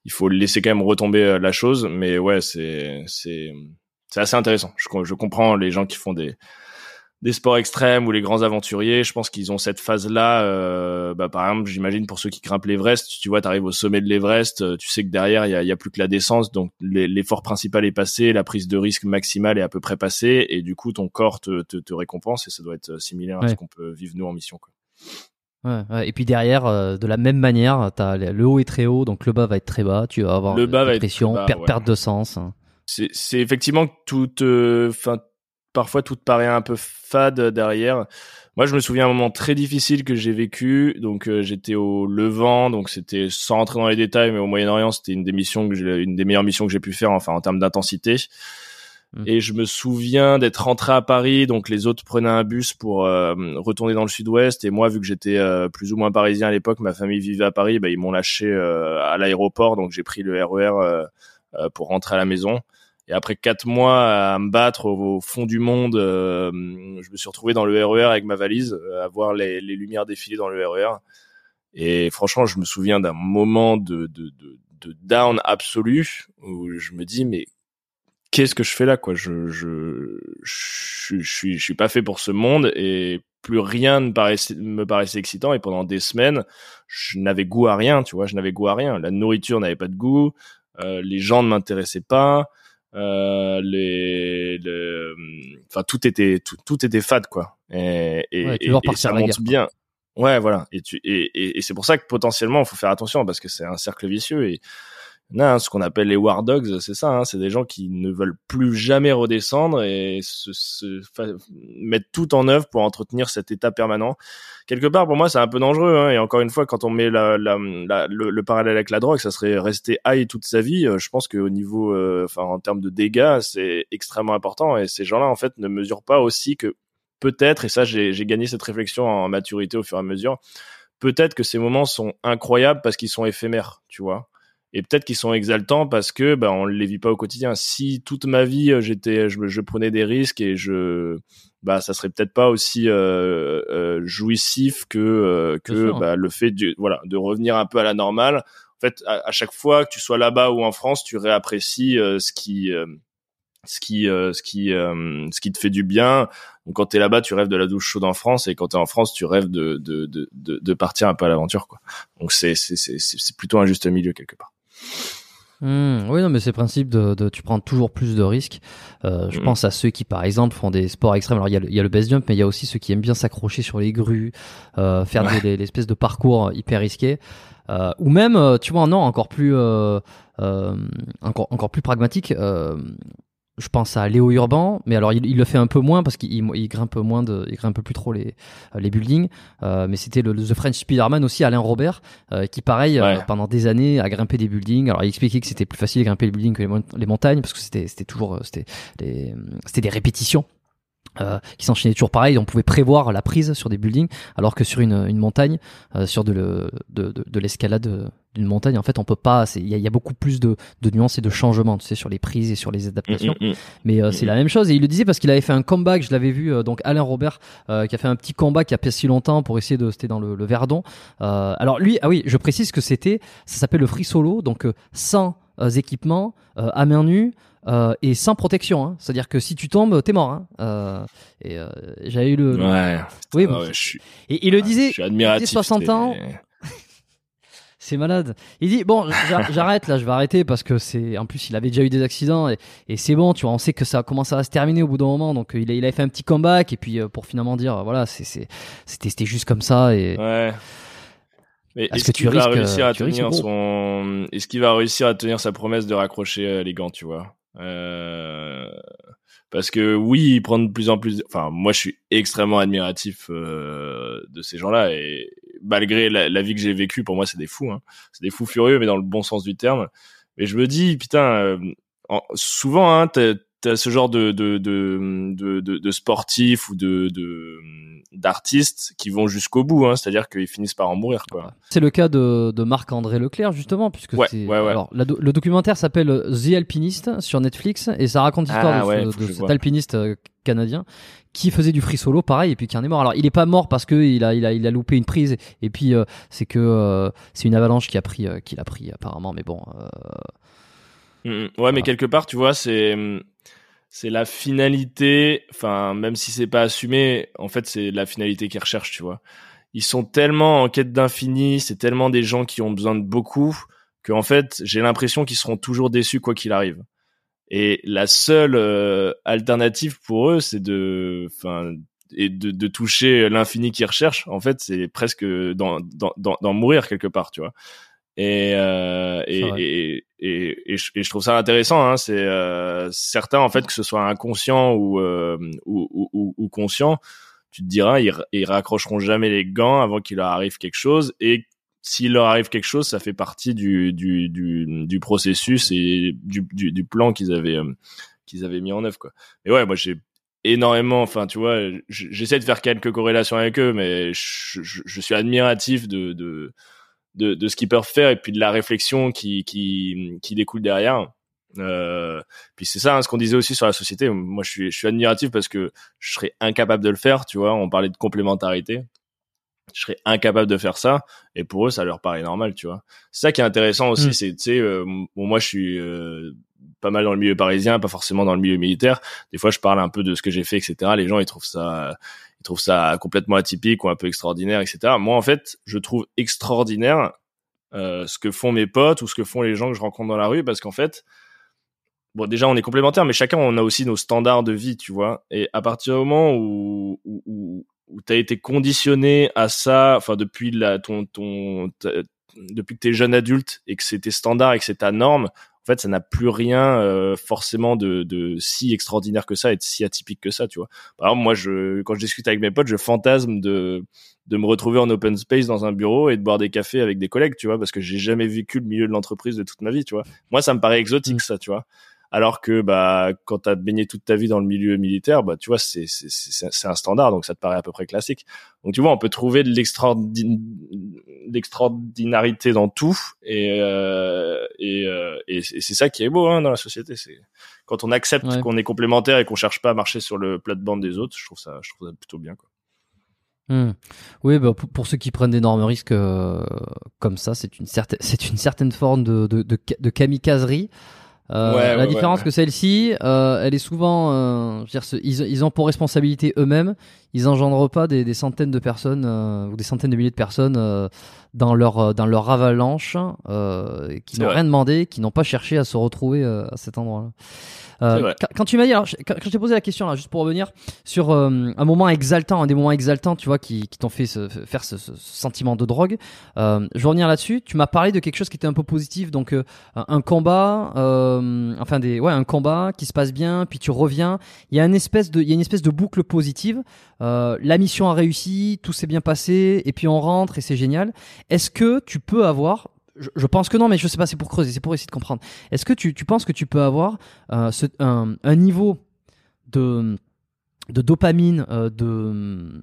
il faut laisser quand même retomber euh, la chose. Mais ouais c'est c'est c'est assez intéressant. Je, je comprends les gens qui font des des sports extrêmes ou les grands aventuriers, je pense qu'ils ont cette phase-là. Euh, bah, par exemple, j'imagine pour ceux qui grimpent l'Everest, tu vois, tu arrives au sommet de l'Everest, euh, tu sais que derrière il y a, y a, plus que la descente, donc l'effort principal est passé, la prise de risque maximale est à peu près passée, et du coup ton corps te, te, te récompense et ça doit être similaire à ce qu'on peut vivre nous en mission. Quoi. Ouais, ouais. Et puis derrière, euh, de la même manière, as, le haut est très haut, donc le bas va être très bas. Tu vas avoir le bas va pression, perte de sens. C'est effectivement toute, enfin parfois tout paraît un peu fade derrière. Moi, je me souviens un moment très difficile que j'ai vécu. Donc, euh, j'étais au Levant, donc c'était sans rentrer dans les détails, mais au Moyen-Orient, c'était une des missions que une des meilleures missions que j'ai pu faire, enfin en termes d'intensité. Mmh. Et je me souviens d'être rentré à Paris, donc les autres prenaient un bus pour euh, retourner dans le Sud-Ouest. Et moi, vu que j'étais euh, plus ou moins parisien à l'époque, ma famille vivait à Paris, bah, ils m'ont lâché à l'aéroport, donc j'ai pris le RER e pour rentrer à la maison. Et après quatre mois à me battre au, fond du monde, euh, je me suis retrouvé dans le RER e avec ma valise, euh, à voir les, les, lumières défiler dans le RER. E Et franchement, je me souviens d'un moment de, de, de, de, down absolu où je me dis mais qu'est-ce que je fais là quoi? Je je je, suis je suis pas fait pour ce monde et plus rien ne paraissait, me paraissait excitant. Et pendant des semaines je n'avais goût à rien tu vois je n'avais goût à rien. La nourriture n'avait pas de goût euh, les gens ne m'intéressaient pas euh, les, enfin tout était tout, tout était fade quoi. Et, et, et, ça monte bien. Ouais voilà. Et tu et, et, c'est pour ça que potentiellement il faut faire attention parce que c'est un cercle vicieux et non, ce qu'on appelle les war dogs, c'est ça. Hein, c'est des gens qui ne veulent plus jamais redescendre et se, se mettre tout en œuvre pour entretenir cet état permanent. Quelque part, pour moi, c'est un peu dangereux. Hein, et encore une fois, quand on met la, la, le, le, parallèle avec la drogue, ça serait rester high toute sa vie. Euh, je pense qu'au niveau, euh, enfin, en termes de dégâts, c'est extrêmement important. Et ces gens-là, en fait, ne mesurent pas aussi que peut-être, et ça, j'ai gagné cette réflexion en maturité au fur et à mesure. Peut-être que ces moments sont incroyables parce qu'ils sont éphémères, tu vois et peut-être qu'ils sont exaltants parce que ben on les vit pas au quotidien. Si toute ma vie euh, j'étais, je, je, prenais des risques et je, bah ça serait peut-être pas aussi euh, euh, jouissif que euh, que bah, le fait de voilà de revenir un peu à la normale. En fait, à, chaque fois que tu sois là-bas ou en France, tu réapprécies ce qui ce qui ce qui ce qui te fait du bien. Donc quand tu es là-bas, tu rêves de la douche chaude en France et quand tu es en France, tu rêves de de, de de partir un peu à l'aventure quoi. Donc c'est c'est c'est plutôt un juste milieu quelque part. Mmh, oui, non, mais c'est le principe de, de, tu prends toujours plus de risques. Euh, je mmh. pense à ceux qui, par exemple, font des sports extrêmes. Alors, il y a, y a le base jump, mais il y a aussi ceux qui aiment bien s'accrocher sur les grues, euh, faire des, l'espèce de parcours hyper risqué. Euh, ou même, tu vois, non, encore plus, encore, encore plus pragmatique je pense à Léo Urban, mais alors il, le fait un peu moins parce qu'il il grimpe moins de, il grimpe plus trop les les buildings. Euh, mais c'était le, The French Spiderman aussi, Alain Robert, euh, qui pareil euh, pendant des années a grimpé des buildings. Alors il expliquait que c'était plus facile de grimper les buildings que les, les montagnes parce que c'était c'était toujours c'était c'était des répétitions. Euh, qui s'enchaînaient toujours pareil, on pouvait prévoir la prise sur des buildings, alors que sur une, une montagne, euh, sur de, le, de, de, de l'escalade d'une montagne, en fait, on peut pas. Il y a, y a, beaucoup plus de, de nuances et de changements, tu sais, sur les prises et sur les adaptations. Mm, mm, mm. Mais euh, c'est la même chose. Et il le disait parce qu'il avait fait un comeback. Je l'avais vu, donc Alain Robert, qui a fait un petit comeback il y a pas si longtemps pour essayer de. C'était dans le, le Verdon. alors lui, ah oui, je précise que c'était. Ça s'appelle le free solo, donc sans équipements, à main nue. Euh, et sans protection. Hein. C'est-à-dire que si tu tombes, t'es mort. Hein. Euh, et euh, j'avais eu le. Ouais. Oui. Bon. je suis... Et il le disait. Je suis admiratif. Il 60 ans. c'est malade. Il dit bon, j'arrête là, je vais arrêter parce que c'est. En plus, il avait déjà eu des accidents et, et c'est bon, tu vois. On sait que ça commence à se terminer au bout d'un moment, donc il, a, il avait fait un petit comeback et puis pour finalement dire voilà, c'était juste comme ça et. Ouais. Mais est-ce que tu va réussir à tenir son Est-ce qu'il va réussir à tenir sa promesse de raccrocher les gants, tu vois? Euh, parce que oui, ils prennent de plus en plus. Enfin, moi, je suis extrêmement admiratif euh, de ces gens-là et malgré la, vie que j'ai vécue, pour moi, c'est des fous. Hein. C'est des fous furieux, mais dans le bon sens du terme. Mais je me dis, putain, euh, souvent, hein, t'as ce genre de de de de, de, sportifs ou de d'artistes qui vont jusqu'au bout, hein, c'est-à-dire qu'ils finissent par en mourir, quoi. C'est le cas de, de Marc-André Leclerc justement, puisque ouais, ouais, ouais. Alors, le documentaire s'appelle The Alpinist sur Netflix et ça raconte l'histoire ah, de, de cet alpiniste euh, canadien qui faisait du free solo pareil et puis qui en est mort. Alors il est pas mort parce que il a il a il a loupé une prise et puis euh, c'est que euh, c'est une avalanche qui a pris qui l'a pris apparemment mais bon. Mm, mm. ouais mais quelque part tu vois c'est c'est la finalité, enfin même si c'est pas assumé, en fait c'est la finalité qu'ils recherchent, tu vois. Ils sont tellement en quête d'infini, c'est tellement des gens qui ont besoin de beaucoup que en fait j'ai l'impression qu'ils seront toujours déçus quoi qu'il arrive. Et la seule euh, alternative pour eux, c'est de, enfin, et de, de toucher l'infini qu'ils recherchent. En fait, c'est presque d'en, mourir quelque part, tu vois. Et, euh, et, et, et, et, je, trouve ça intéressant. Hein, c'est euh, certain en fait que ce soit inconscient ou, euh, ou, ou, ou, conscient, tu te diras ils, ils raccrocheront jamais les gants avant qu'il leur arrive quelque chose. Et s'il leur arrive quelque chose, ça fait partie du, du, du, du processus et du, du, du plan qu'ils avaient euh, qu'ils avaient mis en œuvre. Quoi. Et ouais, moi j'ai énormément. Enfin, tu vois, j'essaie de faire quelques corrélations avec eux, mais je, je, je suis admiratif de, de de, de ce qu'ils peuvent faire et puis de la réflexion qui, qui, qui découle derrière. Euh, puis c'est ça hein, ce qu'on disait aussi sur la société. Moi, je suis, je suis admiratif parce que je serais incapable de le faire. Tu vois, on parlait de complémentarité. Je serais incapable de faire ça, et pour eux, ça leur paraît normal. Tu vois, c'est ça qui est intéressant aussi. Mm. C'est, tu sais, euh, bon, moi, je suis euh, pas mal dans le milieu parisien, pas forcément dans le milieu militaire. Des fois, je parle un peu de ce que j'ai fait, etc. Les gens, ils trouvent ça, ils trouvent ça complètement atypique ou un peu extraordinaire, etc. Moi, en fait, je trouve extraordinaire euh, ce que font mes potes ou ce que font les gens que je rencontre dans la rue, parce qu'en fait, bon, déjà, on est complémentaires, mais chacun, on a aussi nos standards de vie, tu vois. Et à partir du moment où, où, où, où tu as été conditionné à ça, enfin, depuis la, ton, ton, depuis que tu es jeune adulte et que c'est tes standards et que c'est ta norme, fait, ça n'a plus rien euh, forcément de, de, si extraordinaire que ça et de si atypique que ça, tu vois. Par exemple, moi, je, quand je discute avec mes potes, je fantasme de, de me retrouver en open space dans un bureau et de boire des cafés avec des collègues, tu vois, parce que j'ai jamais vécu le milieu de l'entreprise de toute ma vie, tu vois. Moi, ça me paraît exotique, mmh. ça, tu vois alors que bah quand t'as baigné toute ta vie dans le milieu militaire bah tu vois c'est c'est c'est un standard donc ça te paraît à peu près classique donc tu vois on peut trouver de l'extraordinarité dans tout et euh, et, euh, et c'est ça qui est beau hein, dans la société c'est quand on accepte qu'on est complémentaire et qu'on cherche pas à marcher sur le plate-bande des autres je trouve ça je trouve ça plutôt bien quoi hmm. Oui, bah, pour, ceux qui prennent d'énormes risques euh, comme ça, c'est une certaine, c'est une certaine forme de, de, de, de kamikazerie. Euh, la différence que celle-ci, euh, elle est souvent, euh, dire, ils, ils, ont pour responsabilité eux-mêmes, ils engendrent pas des, des centaines de personnes ou des centaines de milliers de personnes dans leur dans leur avalanche, qui n'ont rien demandé, qui n'ont pas cherché à se retrouver à cet endroit-là. Quand, tu m'as dit, alors, quand, je t'ai posé la question là, juste pour revenir sur un moment exaltant, un des moments exaltants, tu vois, qui, qui t'ont fait faire ce, ce, sentiment de drogue. Je vais revenir là-dessus. Tu m'as parlé de quelque chose qui était un peu positif, donc un combat, enfin des, ouais, un combat qui se passe bien, puis tu reviens. Il y a une espèce de, boucle positive. la mission a réussi, tout s'est bien passé, et puis on rentre et c'est génial. Est-ce que tu peux avoir je, pense que non, mais je sais pas, c'est pour creuser, c'est pour essayer de comprendre. Est-ce que tu, penses que tu peux avoir euh, un, niveau de, dopamine, euh, de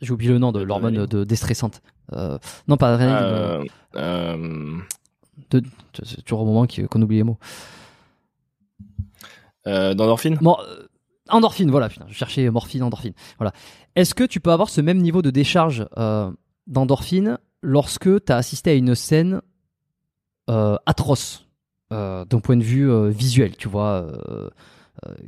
j'ai oublié le nom de l'hormone de déstressante. Euh, non, pas rien. Euh, de, c'est toujours au moment qu'on oublie les mots. D'endorphine? Bon, Endorphine, voilà, putain, je cherchais morphine, endorphine. Voilà. Est-ce que tu peux avoir ce même niveau de décharge euh, d'endorphine lorsque tu as assisté à une scène euh, atroce euh, d'un point de vue visuel, tu vois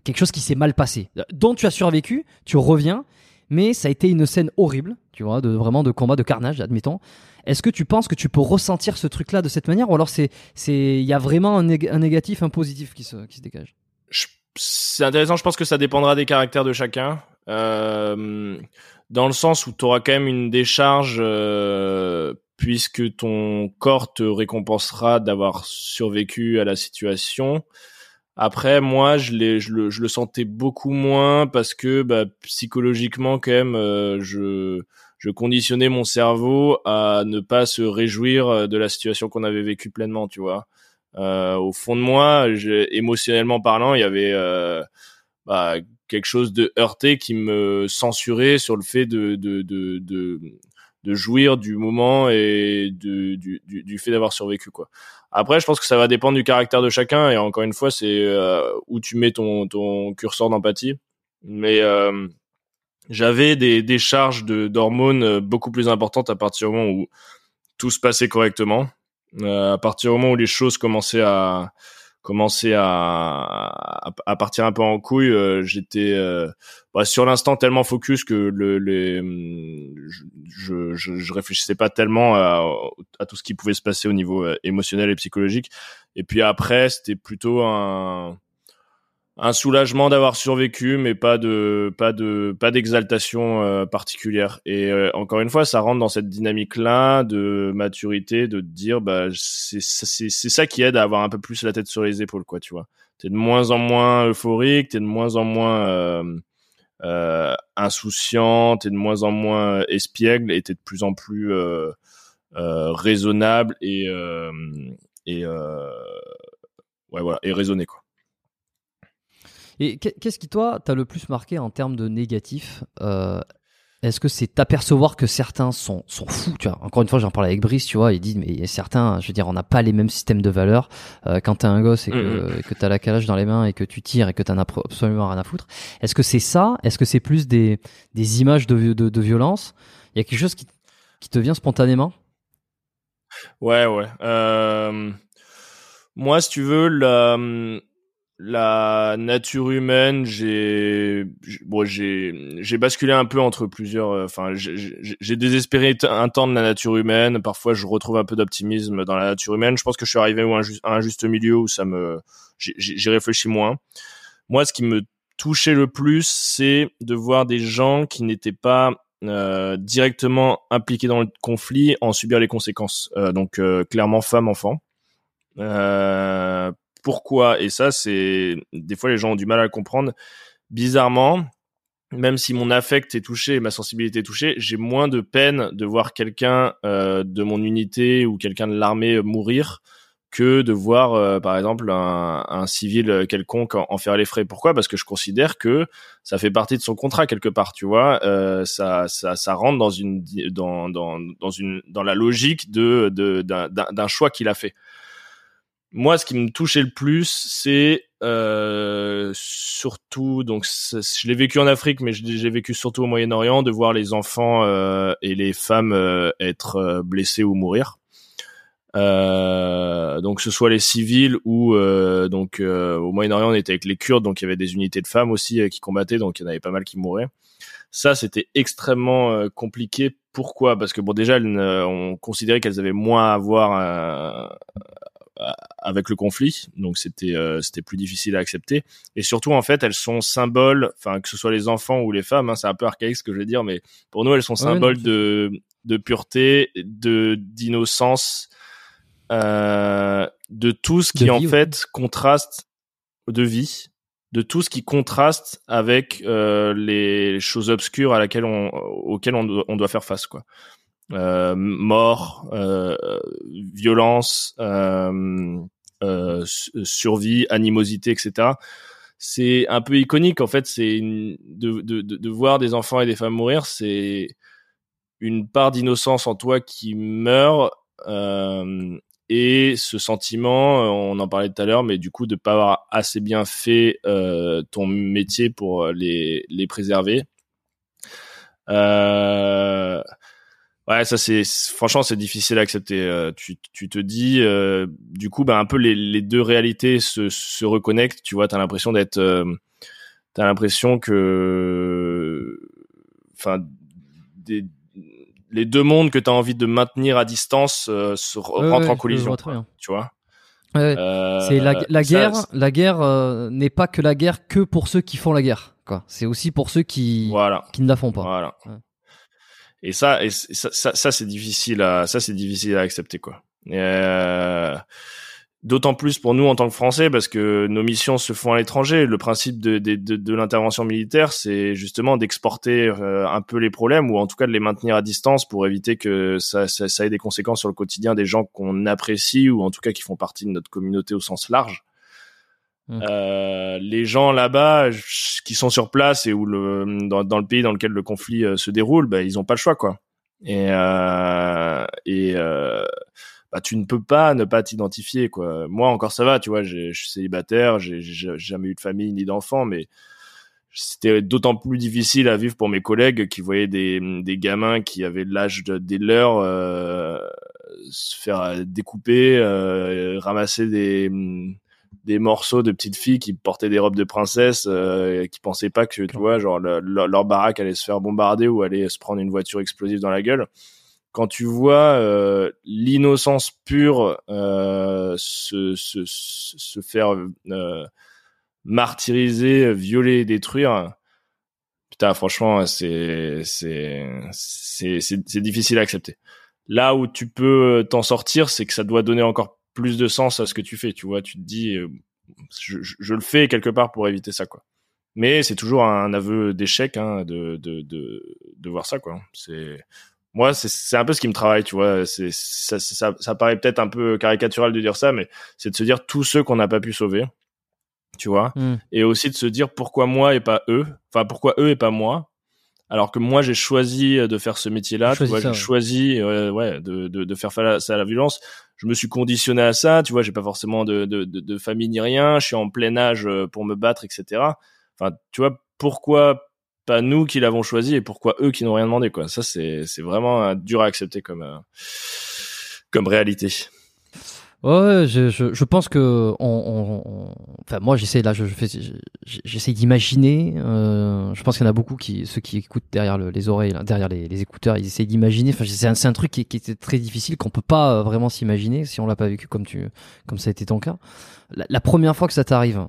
quelque chose qui s'est mal passé, dont tu as survécu, tu reviens, mais ça a été une scène horrible, tu vois, de vraiment de combat, de carnage, admettons. Est-ce que tu penses que tu peux ressentir ce truc-là de cette manière, ou alors c'est c'est il y a vraiment un, négatif, un positif qui se qui se dégage? C'est intéressant. Je pense que ça dépendra des caractères de chacun. Euh, dans le sens où tu auras quand même une décharge euh, puisque ton corps te récompensera d'avoir survécu à la situation. Après, moi, je, je, le, je le sentais beaucoup moins parce que bah, psychologiquement, quand même, euh, je, je conditionnais mon cerveau à ne pas se réjouir de la situation qu'on avait vécue pleinement, tu vois. Euh, au fond de moi, émotionnellement parlant, il y avait euh, bah, quelque chose de heurté qui me censurait sur le fait de, de, de, de, de jouir du moment et du, du, du fait d'avoir survécu quoi. Après, je pense que ça va dépendre du caractère de chacun et encore une fois, c'est euh, où tu mets ton, ton curseur d'empathie. Mais euh, j'avais des, des charges de d'hormones beaucoup plus importantes à partir du moment où tout se passait correctement. Euh, à partir du moment où les choses commençaient à commencer à, à, partir un peu en couille, euh, j'étais euh, bah, sur l'instant tellement focus que le, les, je, je, je, réfléchissais pas tellement à, à, tout ce qui pouvait se passer au niveau émotionnel et psychologique. Et puis après, c'était plutôt un, un soulagement d'avoir survécu, mais pas de pas de pas d'exaltation euh, particulière. Et euh, encore une fois, ça rentre dans cette dynamique-là de maturité, de dire bah c'est c'est c'est ça qui aide à avoir un peu plus la tête sur les épaules, quoi, tu vois. T'es de moins en moins euphorique, t'es de moins en moins euh, euh, insouciant, t'es de moins en moins espiègle, et t'es de plus en plus euh, raisonnable et et ouais voilà et raisonné quoi. Et qu'est-ce qui, toi, t'a le plus marqué en termes de négatif euh, Est-ce que c'est t'apercevoir que certains sont, sont fous tu vois? Encore une fois, j'en parlais avec Brice, tu vois, il dit, mais certains, je veux dire, on n'a pas les mêmes systèmes de valeurs. Euh, quand t'es un gosse et que, mmh. que t'as la calage dans les mains et que tu tires et que t'en as absolument rien à foutre, est-ce que c'est ça? Est-ce que c'est plus des, des images de, de, de violence? Il y a quelque chose qui, qui te vient spontanément? Ouais, ouais. Euh, moi, si tu veux, la, la nature humaine, j'ai, bon, j'ai, j'ai basculé un peu entre plusieurs. Euh, enfin, j'ai désespéré un temps de la nature humaine. Parfois, je retrouve un peu d'optimisme dans la nature humaine. Je pense que je suis arrivé à un juste milieu où ça me, j'ai réfléchi moins. Moi, ce qui me touchait le plus, c'est de voir des gens qui n'étaient pas euh, directement impliqués dans le conflit en subir les conséquences. Euh, donc euh, clairement femmes, enfants. Pourquoi Et ça, c'est des fois les gens ont du mal à comprendre. Bizarrement, même si mon affect est touché ma sensibilité est touchée, j'ai moins de peine de voir quelqu'un de mon unité ou quelqu'un de l'armée mourir que de voir euh, par exemple un, civil quelconque en, faire les frais. Pourquoi? Parce que je considère que ça fait partie de son contrat quelque part, tu vois. Euh, ça, ça, ça rentre dans une dans dans dans une dans la logique de d'un choix qu'il a fait. Moi, ce qui me touchait le plus, c'est euh, surtout donc je l'ai vécu en Afrique, mais j'ai vécu surtout au Moyen-Orient de voir les enfants euh, et les femmes euh, être blessés ou mourir. Euh, donc ce soit les civils ou euh, donc euh, au Moyen-Orient on était avec les Kurdes donc il y avait des unités de femmes aussi qui combattaient donc il y en avait pas mal qui mouraient. Ça c'était extrêmement compliqué. Pourquoi? Parce que bon déjà on considérait qu'elles avaient moins à voir avec le conflit, donc c'était c'était plus difficile à accepter. Et surtout en fait elles sont symboles, enfin que ce soit les enfants ou les femmes, hein, c'est un peu archaïque ce que je veux dire, mais pour nous elles sont symboles de de pureté, de d'innocence euh, de tout ce qui en fait contraste de vie, de tout ce qui contraste avec euh, les choses obscures à laquelle on, auxquelles on, on doit faire face, quoi. Euh, mort, euh, violence, euh, survie, animosité, etc. C'est un peu iconique en fait. C'est de, de, de, voir des enfants et des femmes mourir, c'est une part d'innocence en toi qui meurt euh, et ce sentiment, on en parlait tout à l'heure, mais du coup de pas avoir assez bien fait euh, ton métier pour les, les préserver. Euh, ouais, ça c'est franchement c'est difficile à accepter. tu, tu te dis, du coup, ben un peu les, les deux réalités se, se reconnectent. Tu vois, t'as l'impression d'être, t'as l'impression que, enfin, des les deux mondes que tu as envie de maintenir à distance euh, se rentrent en collision. tu vois euh, c'est la, la guerre. la guerre euh, n'est pas que la guerre que pour ceux qui font la guerre. Quoi. C'est aussi pour ceux qui voilà. qui ne la font pas. Voilà. Et ça, ça, ça c'est difficile à, ça c'est difficile à accepter quoi. Euh, D'autant plus pour nous en tant que Français, parce que nos missions se font à l'étranger. Le principe de, de, de, de l'intervention militaire, c'est justement d'exporter euh, un peu les problèmes, ou en tout cas de les maintenir à distance pour éviter que ça, ça, ça ait des conséquences sur le quotidien des gens qu'on apprécie, ou en tout cas qui font partie de notre communauté au sens large. Euh, les gens là-bas qui sont sur place et où le dans, le pays dans lequel le conflit euh, se déroule, bah, ils ont pas le choix quoi. Et euh, et euh, bah tu ne peux pas ne pas t'identifier quoi. Moi encore ça va, tu vois, je suis célibataire, j'ai jamais eu de famille ni d'enfants, mais c'était d'autant plus difficile à vivre pour mes collègues qui voyaient des, des gamins qui avaient l'âge de, des leurs se faire découper, ramasser des des morceaux de petites filles qui portaient des robes de princesse, euh, qui pensaient pas que tu vois genre leur baraque allait se faire bombarder ou allait se prendre une voiture explosive dans la gueule quand tu vois euh, l'innocence pure euh, se, se, se, faire euh, martyriser, violer, détruire, putain, franchement, c'est c'est c'est c'est difficile à accepter. Là où tu peux t'en sortir, c'est que ça doit donner encore plus de sens à ce que tu fais. Tu vois, tu te dis, euh, je, je, le fais quelque part pour éviter ça, quoi. Mais c'est toujours un aveu d'échec hein, de, de, de, de voir ça, quoi. C'est moi, c'est un peu ce qui me travaille, tu vois. C'est ça, ça, ça, paraît peut-être un peu caricatural de dire ça, mais c'est de se dire tous ceux qu'on n'a pas pu sauver, tu vois, hmm. et aussi de se dire pourquoi moi et pas eux, enfin pourquoi eux et pas moi, alors que moi j'ai choisi de faire ce métier-là, tu vois, j'ai choisi, ouais, de, de, de, faire face à la violence. Je me suis conditionné à ça, tu vois, j'ai pas forcément de, de, de, famille ni rien, je suis en plein âge pour me battre, etc. Enfin, tu vois, pourquoi pas nous qui l'avons choisi et pourquoi eux qui n'ont rien demandé quoi? Ça c'est c'est vraiment euh, dur à accepter comme euh, comme réalité. Ouais, je, je, je, pense que on, on, enfin moi j'essaie là je, je fais j'essaie d'imaginer. Euh, je pense qu'il y en a beaucoup qui ceux qui écoutent derrière le, les oreilles, derrière les, les, écouteurs, ils essayent d'imaginer. Enfin c'est un, un, truc qui, qui était très difficile qu'on peut pas euh, vraiment s'imaginer si on l'a pas vécu comme tu comme ça a été ton cas. La, la première fois que ça t'arrive,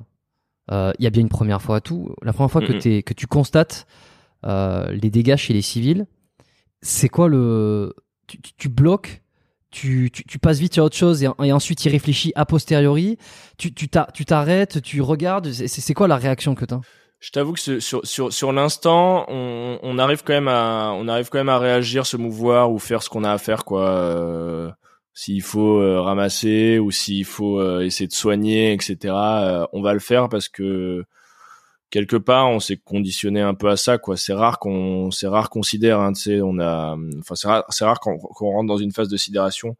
euh, il y a bien une première fois à tout. La première fois que es, que tu constates euh, les dégâts chez les civils, c'est quoi le tu, tu, tu bloques tu, tu, tu, passes vite sur autre chose et, ensuite il réfléchit a posteriori. Tu t'arrêtes, tu, tu regardes. C'est quoi la réaction que tu as Je t'avoue que sur, sur, sur l'instant, on, on, arrive quand même à on arrive quand même à réagir, se mouvoir ou faire ce qu'on a à faire quoi. Euh, s'il faut euh, ramasser ou s'il faut euh, essayer de soigner, etc. On va le faire parce que quelque part on s'est conditionné un peu à ça quoi. C'est rare qu'on c'est rare qu'on sidère hein, tu sais on a enfin c'est rare c'est rare qu'on rentre dans une phase de sidération.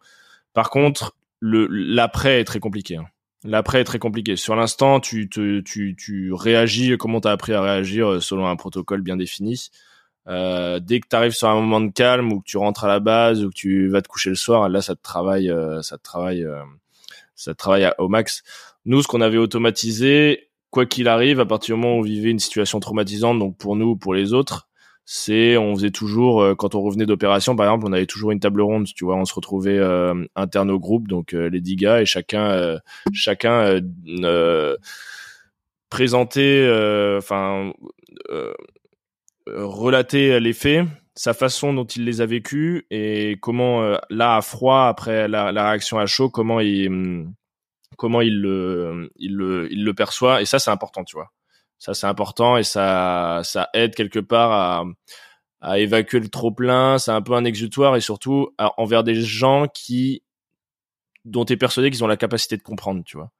Par contre le l'après est très compliqué hein. l'après est très compliqué. Sur l'instant tu te tu tu réagis comment t'as appris à réagir euh, selon un protocole bien défini. Euh, dès que tu arrives sur un moment de calme ou que tu rentres à la base ou que tu vas te coucher le soir là ça te travaille euh, ça te travaille euh, ça te travaille au max. Nous ce qu'on avait automatisé quoi qu'il arrive, à partir du moment où on vivait une situation traumatisante, donc pour nous, pour les autres, c'est on faisait toujours euh, quand on revenait d'opération par exemple on avait toujours une table ronde tu vois on se retrouvait euh, interne au groupe donc euh, les dix gars et chacun euh, chacun présentait enfin relatait les faits sa façon dont il les a vécus et comment là à froid après la, la réaction à chaud comment il comment il le, il le, il le perçoit. Et ça, c'est important, tu vois. Ça, c'est important et ça, ça aide quelque part à, à évacuer le trop plein. C'est un peu un exutoire et surtout envers des gens qui, dont tu es persuadé qu'ils ont la capacité de comprendre, tu vois.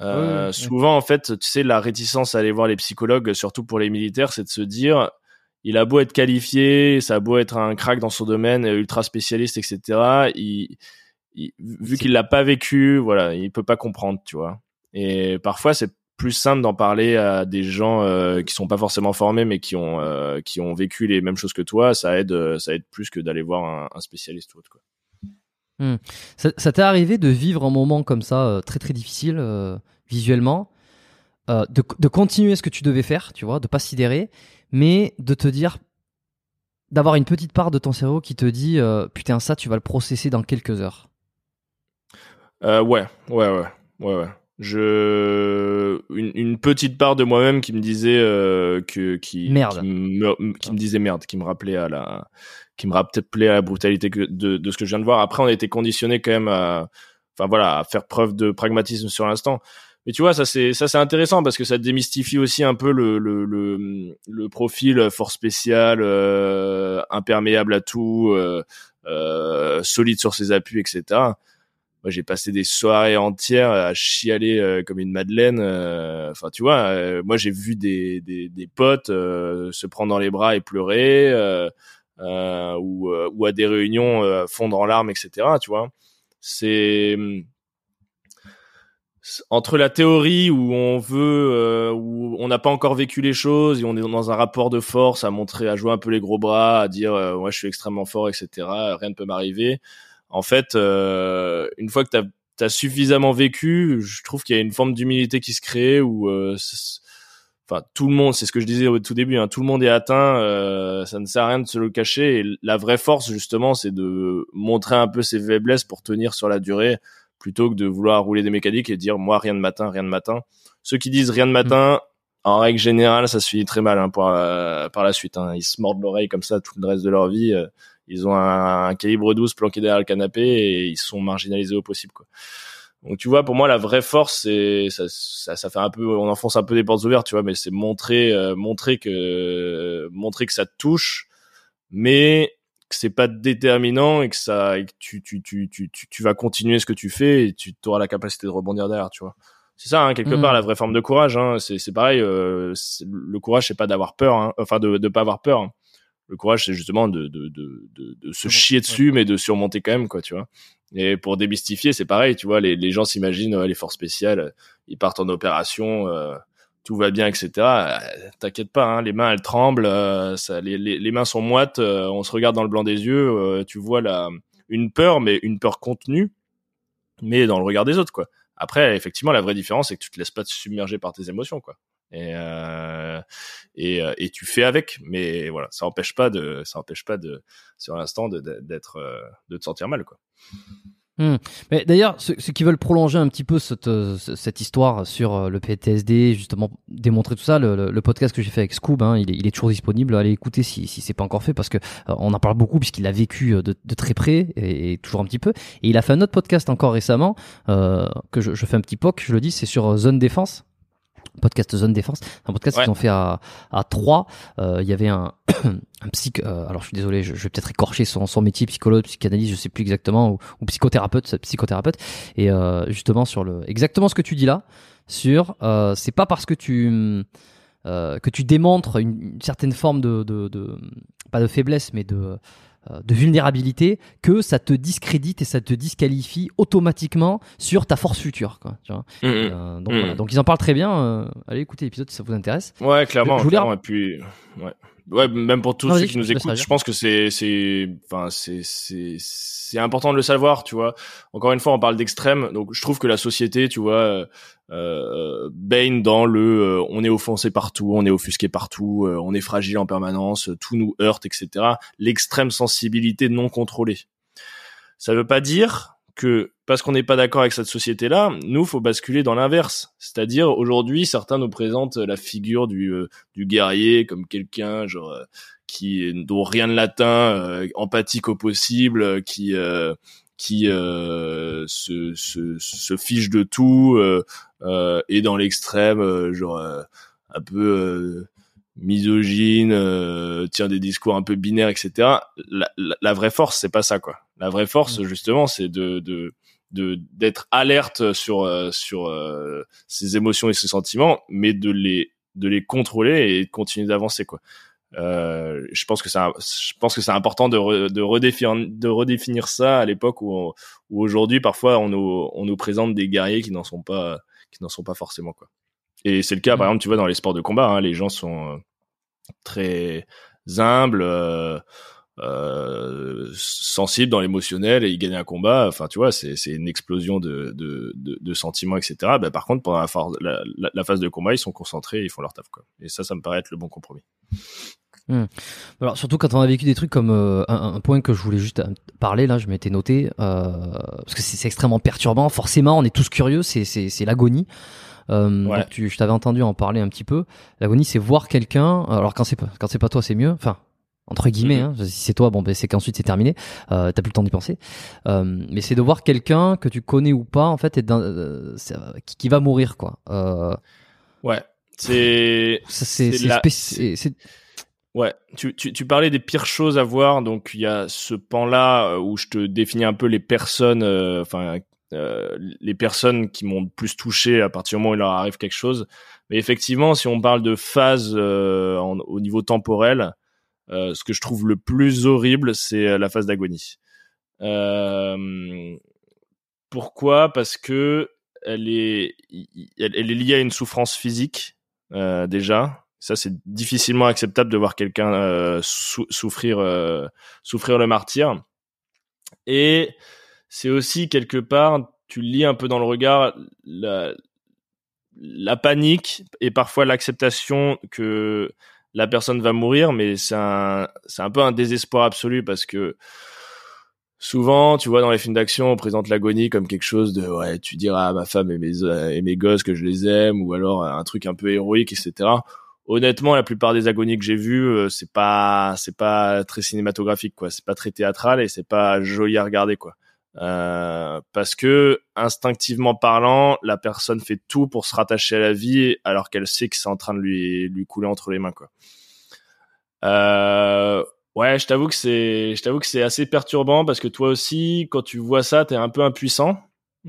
Euh, souvent, en fait, tu sais, la réticence à aller voir les psychologues, surtout pour les militaires, c'est de se dire, il a beau être qualifié, ça a beau être un crack dans son domaine, ultra spécialiste, etc. Il, vu qu'il l'a pas vécu, voilà, il peut pas comprendre, tu vois. Et parfois, c'est plus simple d'en parler à des gens euh, qui sont pas forcément formés, mais qui ont euh, qui ont vécu les mêmes choses que toi. Ça aide, ça aide plus que d'aller voir un, un, spécialiste ou autre, quoi. Hmm. Ça, ça t'est arrivé de vivre un moment comme ça, euh, très très difficile euh, visuellement, de, de continuer ce que tu devais faire, tu vois, de pas sidérer, mais de te dire d'avoir une petite part de ton cerveau qui te dit putain ça tu vas le processer dans quelques heures euh, ouais, ouais, ouais, ouais, ouais. Je une, une petite part de moi-même qui me disait euh, que qui merde qui me, qui me disait merde, qui me rappelait à la qui me rappelait à la brutalité de, de ce que je viens de voir. Après, on a été conditionné quand même à enfin voilà à faire preuve de pragmatisme sur l'instant. Mais tu vois, ça c'est ça c'est intéressant parce que ça démystifie aussi un peu le le le, le profil fort spécial, euh, imperméable à tout, euh, euh, solide sur ses appuis, etc moi j'ai passé des soirées entières à chialer euh, comme une madeleine euh, enfin tu vois euh, moi j'ai vu des, des, des potes se prendre dans les bras et pleurer ou, ou à des réunions fondre en larmes etc tu vois. C'est entre la théorie où on veut où on n'a pas encore vécu les choses et on est dans un rapport de force à montrer à jouer un peu les gros bras à dire moi je suis extrêmement fort etc rien ne peut m'arriver en fait, euh, une fois que tu as, suffisamment vécu, je trouve qu'il y a une forme d'humilité qui se crée où, euh, enfin, tout le monde, c'est ce que je disais au tout début, hein, tout le monde est atteint, euh, ça ne sert à rien de se le cacher. Et la vraie force, justement, c'est de montrer un peu ses faiblesses pour tenir sur la durée, plutôt que de vouloir rouler des mécaniques et dire moi rien de matin, rien de matin. Ceux qui disent rien de matin, en règle générale, ça se finit très mal hein, par, par la suite. Hein. Ils se mordent l'oreille comme ça tout le reste de leur vie ils ont un, calibre 12 planqué derrière le canapé et ils sont marginalisés au possible quoi. Donc tu vois, pour moi la vraie force c'est ça, ça, ça, fait un peu, on enfonce un peu des portes ouvertes, tu vois, mais c'est montrer euh, montrer que montrer que ça te touche, mais que c'est pas déterminant et que ça et que tu, tu tu tu tu tu vas continuer ce que tu fais et tu auras la capacité de rebondir derrière, tu vois. C'est ça, hein, quelque part, mm. la vraie forme de courage. Hein, c'est, c'est pareil. Euh, le courage, c'est pas d'avoir peur, hein, enfin de de pas avoir peur. Le courage c'est justement de, de, de, de, de se chier dessus mais de surmonter quand même quoi tu vois et pour démystifier c'est pareil tu vois les, les gens s'imaginent les forces spéciales ils partent en opération euh, tout va bien etc euh, t'inquiète pas hein, les mains elles tremblent euh, ça, les, les, les, mains sont moites on se regarde dans le blanc des yeux tu vois la une peur, mais une peur contenue, mais dans le regard des autres, quoi. Après, effectivement, la vraie différence, c'est que tu te laisses pas te submerger par tes émotions, quoi. Et, euh, euh, et tu fais avec, mais voilà, ça empêche pas de, ça empêche pas de, sur l'instant, d'être, euh, de, te sentir mal, quoi. Hmm. Mais d'ailleurs, ceux, qui veulent prolonger un petit peu cette, cette histoire sur le PTSD, justement démontrer tout ça, le, podcast que j'ai fait avec Scoob, hein, il, est, toujours disponible. Allez écouter si, si c'est pas encore fait parce que on en parle beaucoup puisqu'il l'a vécu de, très près et, toujours un petit peu. Et il a fait un autre podcast encore récemment que je, je, fais un petit poc, je le dis, c'est sur Zone Défense podcast Zone Défense, un podcast qu'ils ont fait à, à 3. Euh, il y avait un, un psych, euh, alors je suis désolé, je, vais peut-être écorcher son, son métier, psychologue, psychanalyste, je sais plus exactement, ou, ou psychothérapeute, psychothérapeute, et euh, justement sur le, exactement ce que tu dis là, sur, euh, c'est pas parce que tu, euh, que tu démontres une, une certaine forme de, de, de, pas de faiblesse, mais de de vulnérabilité que ça te discrédite et ça te disqualifie automatiquement sur ta force future. Quoi, tu vois mmh, mmh. Euh, donc, voilà. Mmh. donc ils en parlent très bien. Euh, allez écouter l'épisode si ça vous intéresse. Ouais, clairement. Je, clairement. Et puis, ouais. Ouais, même pour tous ceux qui nous écoutent, je pense que c'est, c'est, enfin, c'est, c'est, c'est important de le savoir, tu vois. Encore une fois, on parle d'extrême, donc je trouve que la société, tu vois, euh, baigne dans le, euh, on est offensé partout, on est offusqué partout, euh, on est fragile en permanence, tout nous heurte, etc. L'extrême sensibilité non contrôlée. Ça veut pas dire que parce qu'on n'est pas d'accord avec cette société-là, nous faut basculer dans l'inverse. C'est-à-dire aujourd'hui, certains nous présentent la figure du, euh, du guerrier comme quelqu'un genre euh, qui dont rien latin, euh, empathique au possible, qui qui se, se, se, fiche de tout et dans l'extrême genre un peu misogyne, euh, tient des discours un peu binaires, etc. La, la, vraie force, c'est pas ça, quoi. La vraie force, mm. justement, c'est de, de de d'être alerte sur euh, sur euh, ses émotions et ses sentiments, mais de les de les contrôler et de continuer d'avancer, quoi. Euh, je pense que c'est je pense que c'est important de, de redéfinir de redéfinir ça à l'époque où, où aujourd'hui parfois on nous on nous présente des guerriers qui n'en sont pas qui n'en sont pas forcément quoi. Et c'est le cas, par mm. exemple, tu vois, dans les sports de combat, hein, les gens sont euh, très humbles, euh, euh, sensibles dans l'émotionnel et ils gagnent un combat. Enfin, tu vois, c'est une explosion de, de, de, de sentiments, etc. Ben, par contre, pendant la, la, la, phase de combat, ils sont concentrés, ils font leur taf. Quoi. Et ça, ça me paraît être le bon compromis. Mm. Alors surtout quand on a vécu des trucs comme un, un, point que je voulais juste parler là, je m'étais noté euh, parce que c'est extrêmement perturbant. Forcément, on est tous curieux, c'est l'agonie. Euh, tu, je t'avais entendu en parler un petit peu. L'agonie, c'est voir quelqu'un. Alors quand c'est pas, quand c'est pas toi, c'est mieux. Enfin, entre guillemets. Mhm. Hein, si c'est toi, bon, ben c'est qu'ensuite c'est terminé. Euh, T'as plus le temps d'y penser. Euh, mais c'est de voir quelqu'un que tu connais ou pas, en fait, et euh, qui, qui, va mourir, quoi. Euh, ouais. C'est. C'est. Ouais, tu, tu, tu, parlais des pires choses à voir, donc il y a ce pan-là euh, où je te définis un peu les personnes, enfin euh, les personnes qui m'ont plus touché à partir du moment où il leur arrive quelque chose. Mais effectivement, si on parle de phase euh, au niveau temporel, euh, ce que je trouve le plus horrible, c'est la phase d'agonie. pourquoi? Parce que elle est, elle, est liée à une souffrance physique déjà. Ça, c'est difficilement acceptable de voir quelqu'un souffrir, souffrir le martyr. Et c'est aussi quelque part, tu lis un peu dans le regard la, la panique et parfois l'acceptation que la personne va mourir, mais c'est un, c'est un peu un désespoir absolu parce que souvent, tu vois, dans les films d'action, on présente l'agonie comme quelque chose de, ouais, tu diras à ma femme et mes, et mes gosses que je les aime, ou alors un truc un peu héroïque, etc. Honnêtement, la plupart des agonies que j'ai vues, euh, c'est pas, c'est pas très cinématographique, quoi. C'est pas très théâtral et c'est pas joli à regarder, quoi. Euh, parce que instinctivement parlant, la personne fait tout pour se rattacher à la vie alors qu'elle sait que c'est en train de lui lui couler entre les mains quoi. Euh, ouais, je t'avoue que c'est je t'avoue que c'est assez perturbant parce que toi aussi quand tu vois ça, t'es un peu impuissant.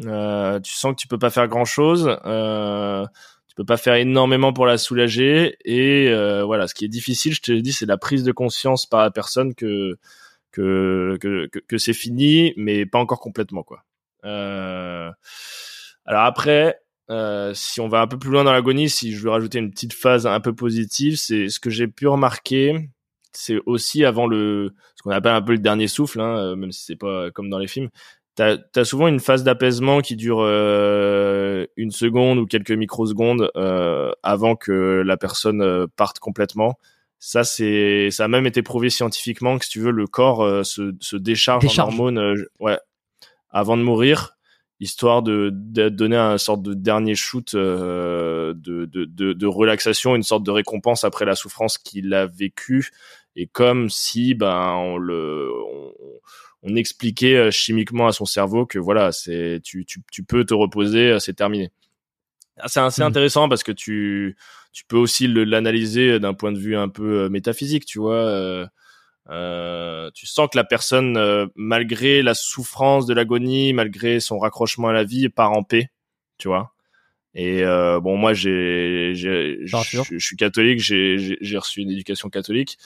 Euh, tu sens que tu peux pas faire grand chose. Euh, tu peux pas faire énormément pour la soulager et euh, voilà, ce qui est difficile, je te le dis, c'est la prise de conscience par la personne que que, que, que, c'est fini, mais pas encore complètement quoi. Euh, alors après, euh, si on va un peu plus loin dans l'agonie, si je veux rajouter une petite phase un peu positive, c'est ce que j'ai pu remarquer, c'est aussi avant le ce qu'on appelle un peu le dernier souffle, hein, même si c'est pas comme dans les films. T'as as souvent une phase d'apaisement qui dure une seconde ou quelques microsecondes avant que la personne parte complètement. Ça, c'est, ça a même été prouvé scientifiquement que si tu veux, le corps se, se décharge, en hormones, ouais, avant de mourir histoire de, de, donner un sorte de dernier shoot euh, de, de, de, relaxation, une sorte de récompense après la souffrance qu'il a vécue, et comme si ben on le on, expliquait euh, chimiquement à son cerveau que voilà c'est tu, tu, tu peux te reposer, euh, c'est terminé. Ah, c'est assez mmh. intéressant parce que tu tu peux aussi l'analyser d'un point de vue un peu métaphysique, tu vois. Euh, tu sens que la personne, euh, malgré la souffrance de l'agonie, malgré son raccrochement à la vie, part en paix, tu vois. Et euh, bon, moi, j'ai, je suis catholique, j'ai reçu une éducation catholique.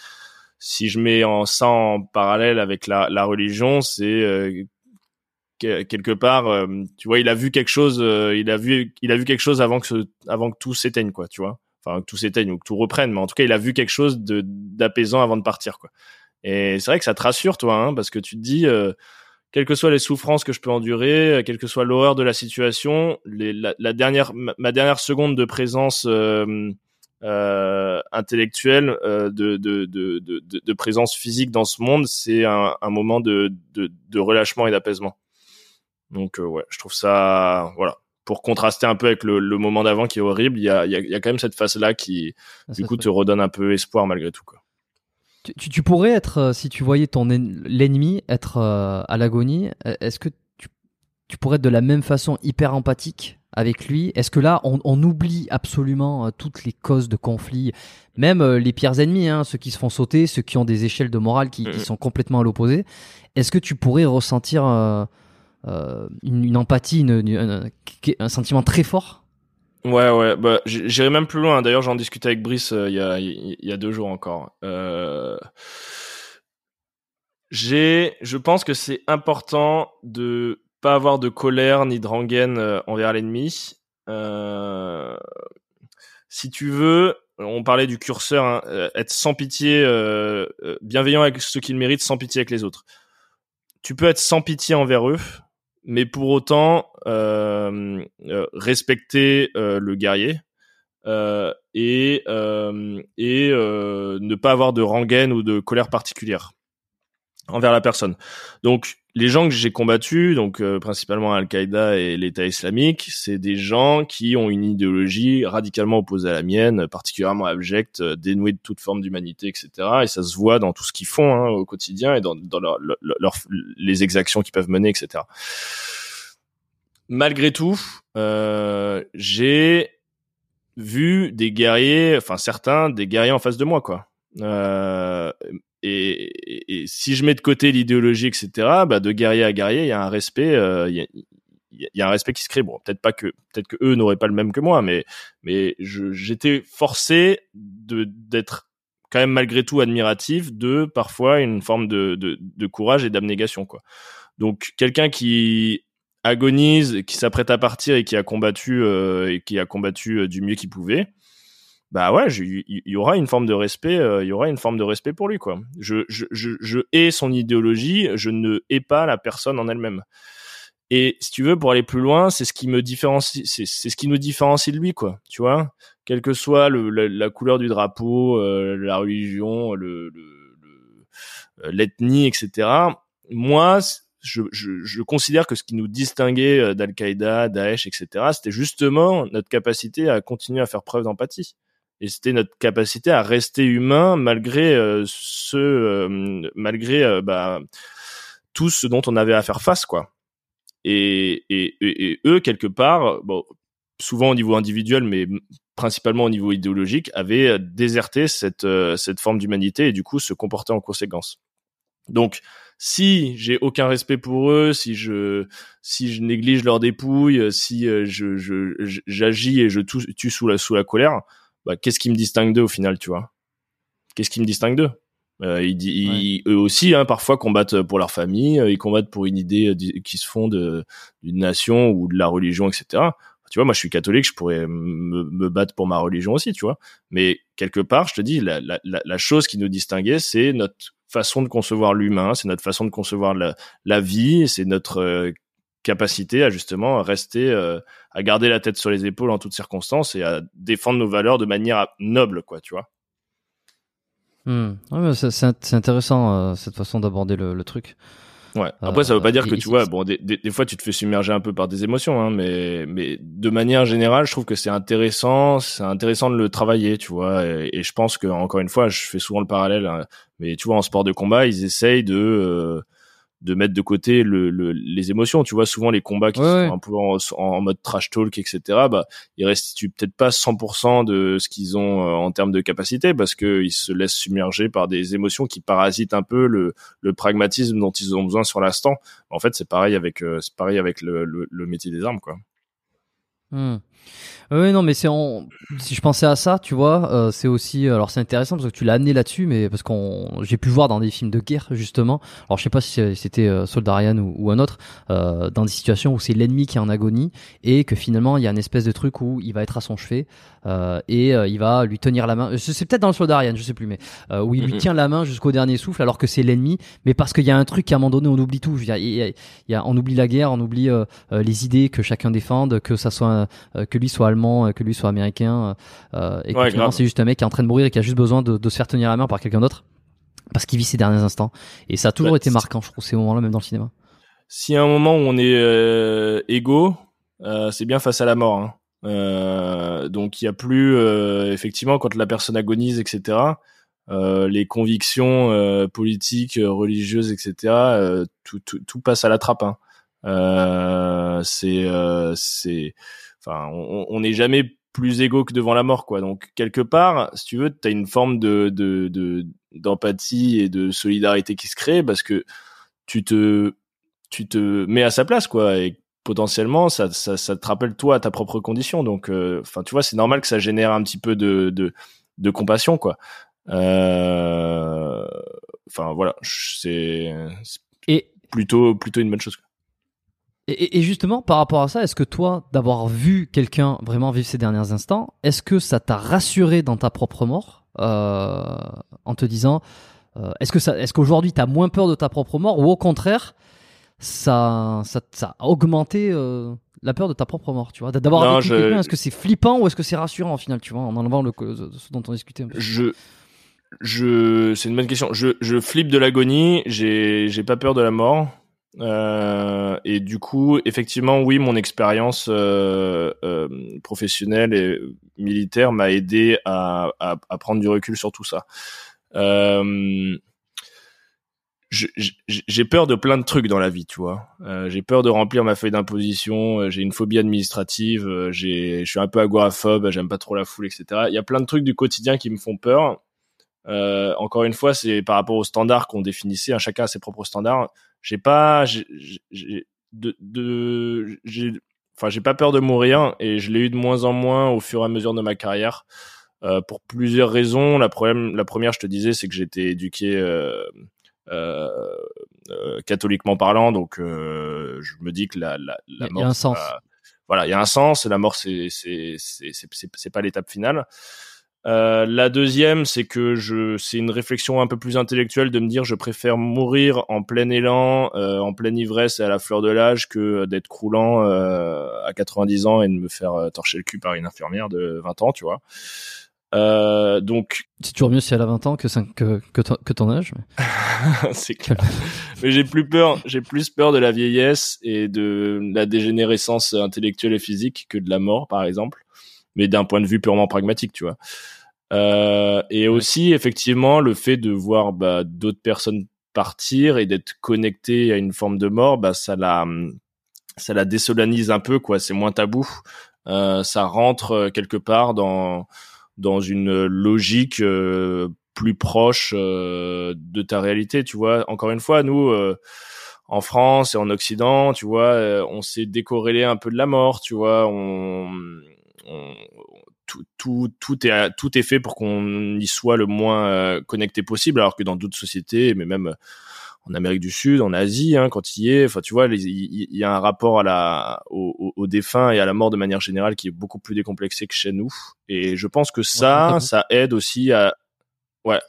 Si je mets en ça en parallèle avec la, la religion, c'est euh, quelque part, tu vois, il a vu quelque chose, il a vu, il a vu quelque chose avant que, avant que tout s'éteigne, quoi, tu vois. Enfin, que tout s'éteigne ou que tout reprenne, mais en tout cas, il a vu quelque chose d'apaisant avant de partir, quoi. Et c'est vrai que ça te rassure, toi, hein, parce que tu te dis, euh, quelles que soient les souffrances que je peux endurer, euh, quelle que soit l'horreur de la situation, les, la, dernière, ma, dernière seconde de présence euh, euh intellectuelle, euh, de, de, de, de, présence physique dans ce monde, c'est un, un, moment de, relâchement et d'apaisement. Donc ouais, je trouve ça, voilà, pour contraster un peu avec le, le moment d'avant qui est horrible, il y a, y, a, y a quand même cette phase-là qui, ah, du coup, te redonne un peu espoir malgré tout. Quoi. Tu, tu, pourrais être, euh, si tu voyais ton l'ennemi être euh, à l'agonie, euh, est-ce que tu, pourrais être de la même façon hyper empathique avec lui Est-ce que là, on, on, oublie absolument toutes les causes de conflit, même les pires ennemis, hein, ceux qui se font sauter, ceux qui ont des échelles de morale qui, qui sont complètement à l'opposé Est-ce que tu pourrais ressentir euh, une, une, empathie, une, une, un sentiment très fort? Ouais, ouais, bah, j'irai même plus loin. D'ailleurs, j'en discutais avec Brice euh, il y, a, y a deux jours encore. Euh... J'ai, je pense que c'est important de pas avoir de colère ni de rengaine euh, envers l'ennemi. Euh... Si tu veux, on parlait du curseur, hein, euh, être sans pitié, bienveillant avec ceux qui le méritent, sans pitié avec les autres. Tu peux être sans pitié envers eux, mais pour autant respecter le guerrier et et ne pas avoir de rengaine ou de colère particulière envers la personne. Donc les gens que j'ai combattus, donc euh, principalement Al-Qaïda et l'État islamique, c'est des gens qui ont une idéologie radicalement opposée à la mienne, particulièrement abjecte, euh, dénouée de toute forme d'humanité, etc. Et ça se voit dans tout ce qu'ils font hein, au quotidien et dans, dans leur, leur, les exactions qu'ils peuvent mener, etc. Malgré tout, euh, j'ai vu des guerriers, enfin certains, des guerriers en face de moi, quoi. Euh, et, et, si je mets de côté l'idéologie, etc., bah, de guerrier à guerrier, il y a un respect, euh, il y, a, un respect qui se crée. Bon, peut-être pas que, peut-être que eux n'auraient pas le même que moi, mais, mais j'étais forcé de d'être quand même malgré tout admiratif de parfois une forme de, de, de courage et d'abnégation, quoi. Donc quelqu'un qui agonise, qui s'apprête à partir et qui a combattu euh, et qui a combattu euh, du mieux qu'il pouvait bah ouais, il y, aura une forme de respect, euh, il y aura une forme de respect pour lui quoi. Je, je, je, je hais son idéologie, je ne hais pas la personne en elle-même. Et si tu veux, pour aller plus loin, c'est ce qui me différencie, c'est ce qui nous différencie de lui quoi. Tu vois, quelle que soit le, la, couleur du drapeau, euh, la religion, le euh, l'ethnie, etc. Moi, je, je, je, considère que ce qui nous distinguait d'Al-Qaïda, Daesh, etc., c'était justement notre capacité à continuer à faire preuve d'empathie et c'était notre capacité à rester humain malgré euh, ce euh, malgré euh, bah, tout ce dont on avait à faire face quoi. Et, eux quelque part bon souvent au niveau individuel mais principalement au niveau idéologique avaient déserté cette cette forme d'humanité et du coup se comportaient en conséquence. Donc si j'ai aucun respect pour eux, si je si je néglige leur dépouille, si je j'agis et je tue sous la sous la colère, bah, qu'est-ce qui me distingue d'eux au final, tu vois? Qu'est-ce qui me distingue d'eux? Euh, ils, eux aussi, hein, parfois combattent pour leur famille, euh, ils combattent pour une idée euh, qui se fonde d'une nation ou de la religion, etc. Tu vois, moi, je suis catholique, je pourrais me, battre pour ma religion aussi, tu vois. Mais quelque part, je te dis, la, la, la chose qui nous distinguait, c'est notre façon de concevoir l'humain, c'est notre façon de concevoir la, la vie, c'est notre euh, capacité à justement rester, euh, à garder la tête sur les épaules en toutes circonstances et à défendre nos valeurs de manière noble, quoi, tu vois. Hmm. c'est intéressant euh, cette façon d'aborder le, le, truc. Ouais. Après, ça veut pas dire que tu vois, bon, des, des, des, fois tu te fais submerger un peu par des émotions, hein, mais mais de manière générale, je trouve que c'est intéressant, c'est intéressant de le travailler, tu vois. Et, et, je pense que encore une fois, je fais souvent le parallèle, hein, mais tu vois, en sport de combat, ils essayent de euh, de mettre de côté le, le, les émotions. Tu vois, souvent les combats qui sont un peu en, mode trash talk, etc. Bah, ils restituent peut-être pas 100% de ce qu'ils ont euh, en termes de capacité parce que ils se laissent submerger par des émotions qui parasitent un peu le, le pragmatisme dont ils ont besoin sur l'instant. En fait, c'est pareil avec euh, c'est pareil avec le, le, métier des armes, quoi. Hmm. Oui, non, mais c'est si je pensais à ça, tu vois, euh, c'est aussi, alors c'est intéressant parce que tu l'as amené là-dessus, mais parce qu'on, j'ai pu voir dans des films de guerre justement. Alors je sais pas si c'était euh, Soldarian ou, ou, un autre, euh, dans des situations où c'est l'ennemi qui est en agonie et que finalement il y a une espèce de truc où il va être à son chevet euh, et euh, il va lui tenir la main. C'est peut-être dans le Soldarian, je sais plus, mais où il lui mhm. tient la main jusqu'au dernier souffle alors que c'est l'ennemi, mais parce qu'il y a un truc qu'à un moment donné on oublie tout. Il y a, on oublie la guerre, on oublie les idées que chacun défende, que ça soit que lui soit euh, que lui soit américain, euh, euh, et que finalement c'est juste un mec qui est en train de mourir et qui a juste besoin de, de se faire tenir la main par quelqu'un d'autre parce qu'il vit ses derniers instants. Et ça a toujours été marquant, je trouve, ces moments-là, même dans le cinéma. Y a un moment où on est égaux, c'est bien face à la mort. Hein. Euh, donc il y a plus, effectivement, quand la personne agonise, etc., les convictions politiques, religieuses, etc., tout, tout, tout, passe à la trappe. Hein. c'est, c'est, on n'est jamais plus égaux que devant la mort, quoi. Donc quelque part, si tu veux, tu as une forme de d'empathie et de solidarité qui se crée parce que tu te tu te mets à sa place, quoi. Et potentiellement, ça, ça, te rappelle toi à ta propre condition. Donc, euh, enfin, tu vois, c'est normal que ça génère un petit peu de de, compassion, quoi. Euh, enfin, voilà, c'est plutôt plutôt une bonne chose. Et, justement, par rapport à ça, est-ce que toi, d'avoir vu quelqu'un vraiment vivre ces derniers instants, est-ce que ça t'a rassuré dans ta propre mort euh, en te disant, euh, est-ce que ça, est-ce qu'aujourd'hui t'as moins peur de ta propre mort ou au contraire, ça, ça, ça a augmenté euh, la peur de ta propre mort, tu vois, d'avoir vécu quelqu'un, est-ce que c'est flippant ou est-ce que c'est rassurant au final, tu vois, en enlevant le, ce dont on discutait un peu. Je, je, c'est une bonne question. Je, je flippe de l'agonie, j'ai, j'ai pas peur de la mort. Euh, et du coup, effectivement, oui, mon expérience euh, euh, professionnelle et militaire m'a aidé à, prendre du recul sur tout ça. J'ai peur de plein de trucs dans la vie, tu vois. J'ai peur de remplir ma feuille d'imposition. J'ai une phobie administrative. je suis un peu agoraphobe. J'aime pas trop la foule, etc. Il y a plein de trucs du quotidien qui me font peur. encore une fois, c'est par rapport aux standards qu'on définissait. Hein, chacun a ses propres standards j'ai pas j'ai de, de j'ai enfin j'ai pas peur de mourir et je l'ai eu de moins en moins au fur et à mesure de ma carrière euh, pour plusieurs raisons. La problème la première je te disais c'est que j'étais éduqué euh, euh, euh, catholiquement parlant. Donc euh, je me dis que la la, la mort il y a un sens. voilà il y a un sens. La mort c'est c'est c'est c'est pas l'étape finale euh, la deuxième, c'est que je, c'est une réflexion un peu plus intellectuelle de me dire je préfère mourir en plein élan, euh, en pleine ivresse et à la fleur de l'âge que d'être croulant euh, à 90 ans et de me faire torcher le cul par une infirmière de 20 ans, tu vois. donc c'est toujours mieux si elle a 20 ans que que que, ton, âge. Mais... c'est clair. mais j'ai plus peur, j'ai plus peur de la vieillesse et de la dégénérescence intellectuelle et physique que de la mort, par exemple mais d'un point de vue purement pragmatique, tu vois. Euh, et aussi, effectivement, le fait de voir bah, d'autres personnes partir et d'être connecté à une forme de mort, bah, ça la, ça la désolanise un peu, quoi. C'est moins tabou. Euh, ça rentre euh, quelque part dans dans une logique euh, plus proche euh, de ta réalité, tu vois. Encore une fois, nous en France et en Occident, tu vois, on s'est décorrélé un peu de la mort, tu vois. On tout, tout, tout, est, tout est fait pour qu'on y soit le moins euh, connecté possible, alors que dans d'autres sociétés, mais même en Amérique du Sud, en Asie, hein, quand il y est. Enfin, tu vois, il y, a un rapport à la, au, au, défunt et à la mort de manière générale qui est beaucoup plus décomplexé que chez nous. Et je pense que ça, ça aide aussi à, ouais,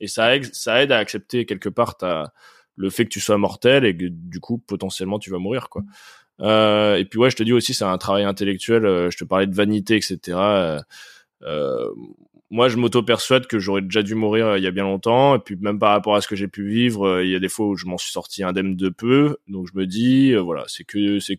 et ça aide, ça aide à accepter quelque part ta, le fait que tu sois mortel et que du coup potentiellement tu vas mourir, quoi. Euh, et puis ouais, je te dis aussi, c'est un travail intellectuel. Euh, je te parlais de vanité, etc. Euh, euh, moi, je m'auto-persuade que j'aurais déjà dû mourir euh, il y a bien longtemps. Et puis même par rapport à ce que j'ai pu vivre, euh, il y a des fois où je m'en suis sorti indemne de peu. Donc je me dis, voilà, c'est que c'est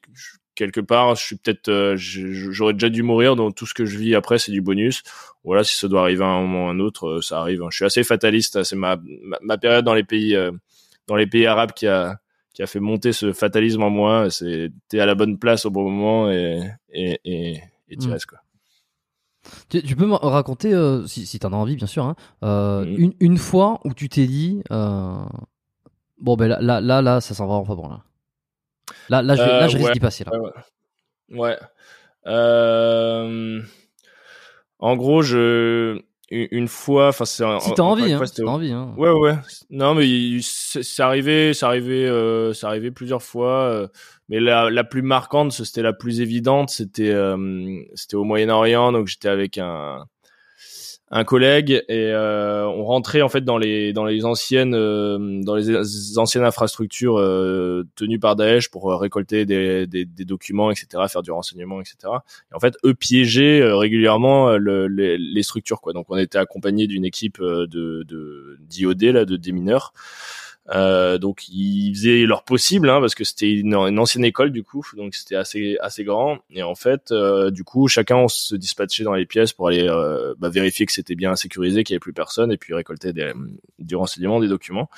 quelque part, je suis peut-être, j'aurais déjà dû mourir. Donc tout ce que je vis après, c'est du bonus. Voilà, si ça doit arriver à un moment ou à un autre, ça arrive. Hein. Je suis assez fataliste. C'est ma, ma, période dans les pays dans les pays arabes qui a qui a fait monter ce fatalisme en moi. C'est t'es à la bonne place au bon moment et et et, et tu mmh. restes quoi. Tu, peux me raconter, euh, si, si tu en as envie, bien sûr, hein, euh, mmh. une, une, fois où tu t'es dit, euh, bon, ben là, là, là, là ça s'en va enfin bon. Là, là, là, je, là, je risque d'y passer. Là. Ouais. en gros, je une fois enfin c'est si t'as envie, hein, si envie hein. ouais ouais non mais c'est arrivé c'est arrivé euh, c'est arrivé plusieurs fois euh, mais la, la plus marquante c'était la plus évidente c'était euh, c'était au Moyen-Orient donc j'étais avec un un collègue et euh, on rentrait en fait dans les dans les anciennes euh, dans les anciennes infrastructures euh, tenues par Daesh pour récolter des, des, des, documents etc faire du renseignement etc et en fait eux piégeaient régulièrement le, les, les, structures quoi. Donc on était accompagné d'une équipe de de d'IOD là de démineurs euh, donc ils faisaient leur possible hein, parce que c'était une, ancienne école du coup, donc c'était assez assez grand. Et en fait, euh, du coup, chacun on se dispatchait dans les pièces pour aller euh, bah, vérifier que c'était bien sécurisé, qu'il n'y avait plus personne, et puis récolter des, du renseignement, des documents.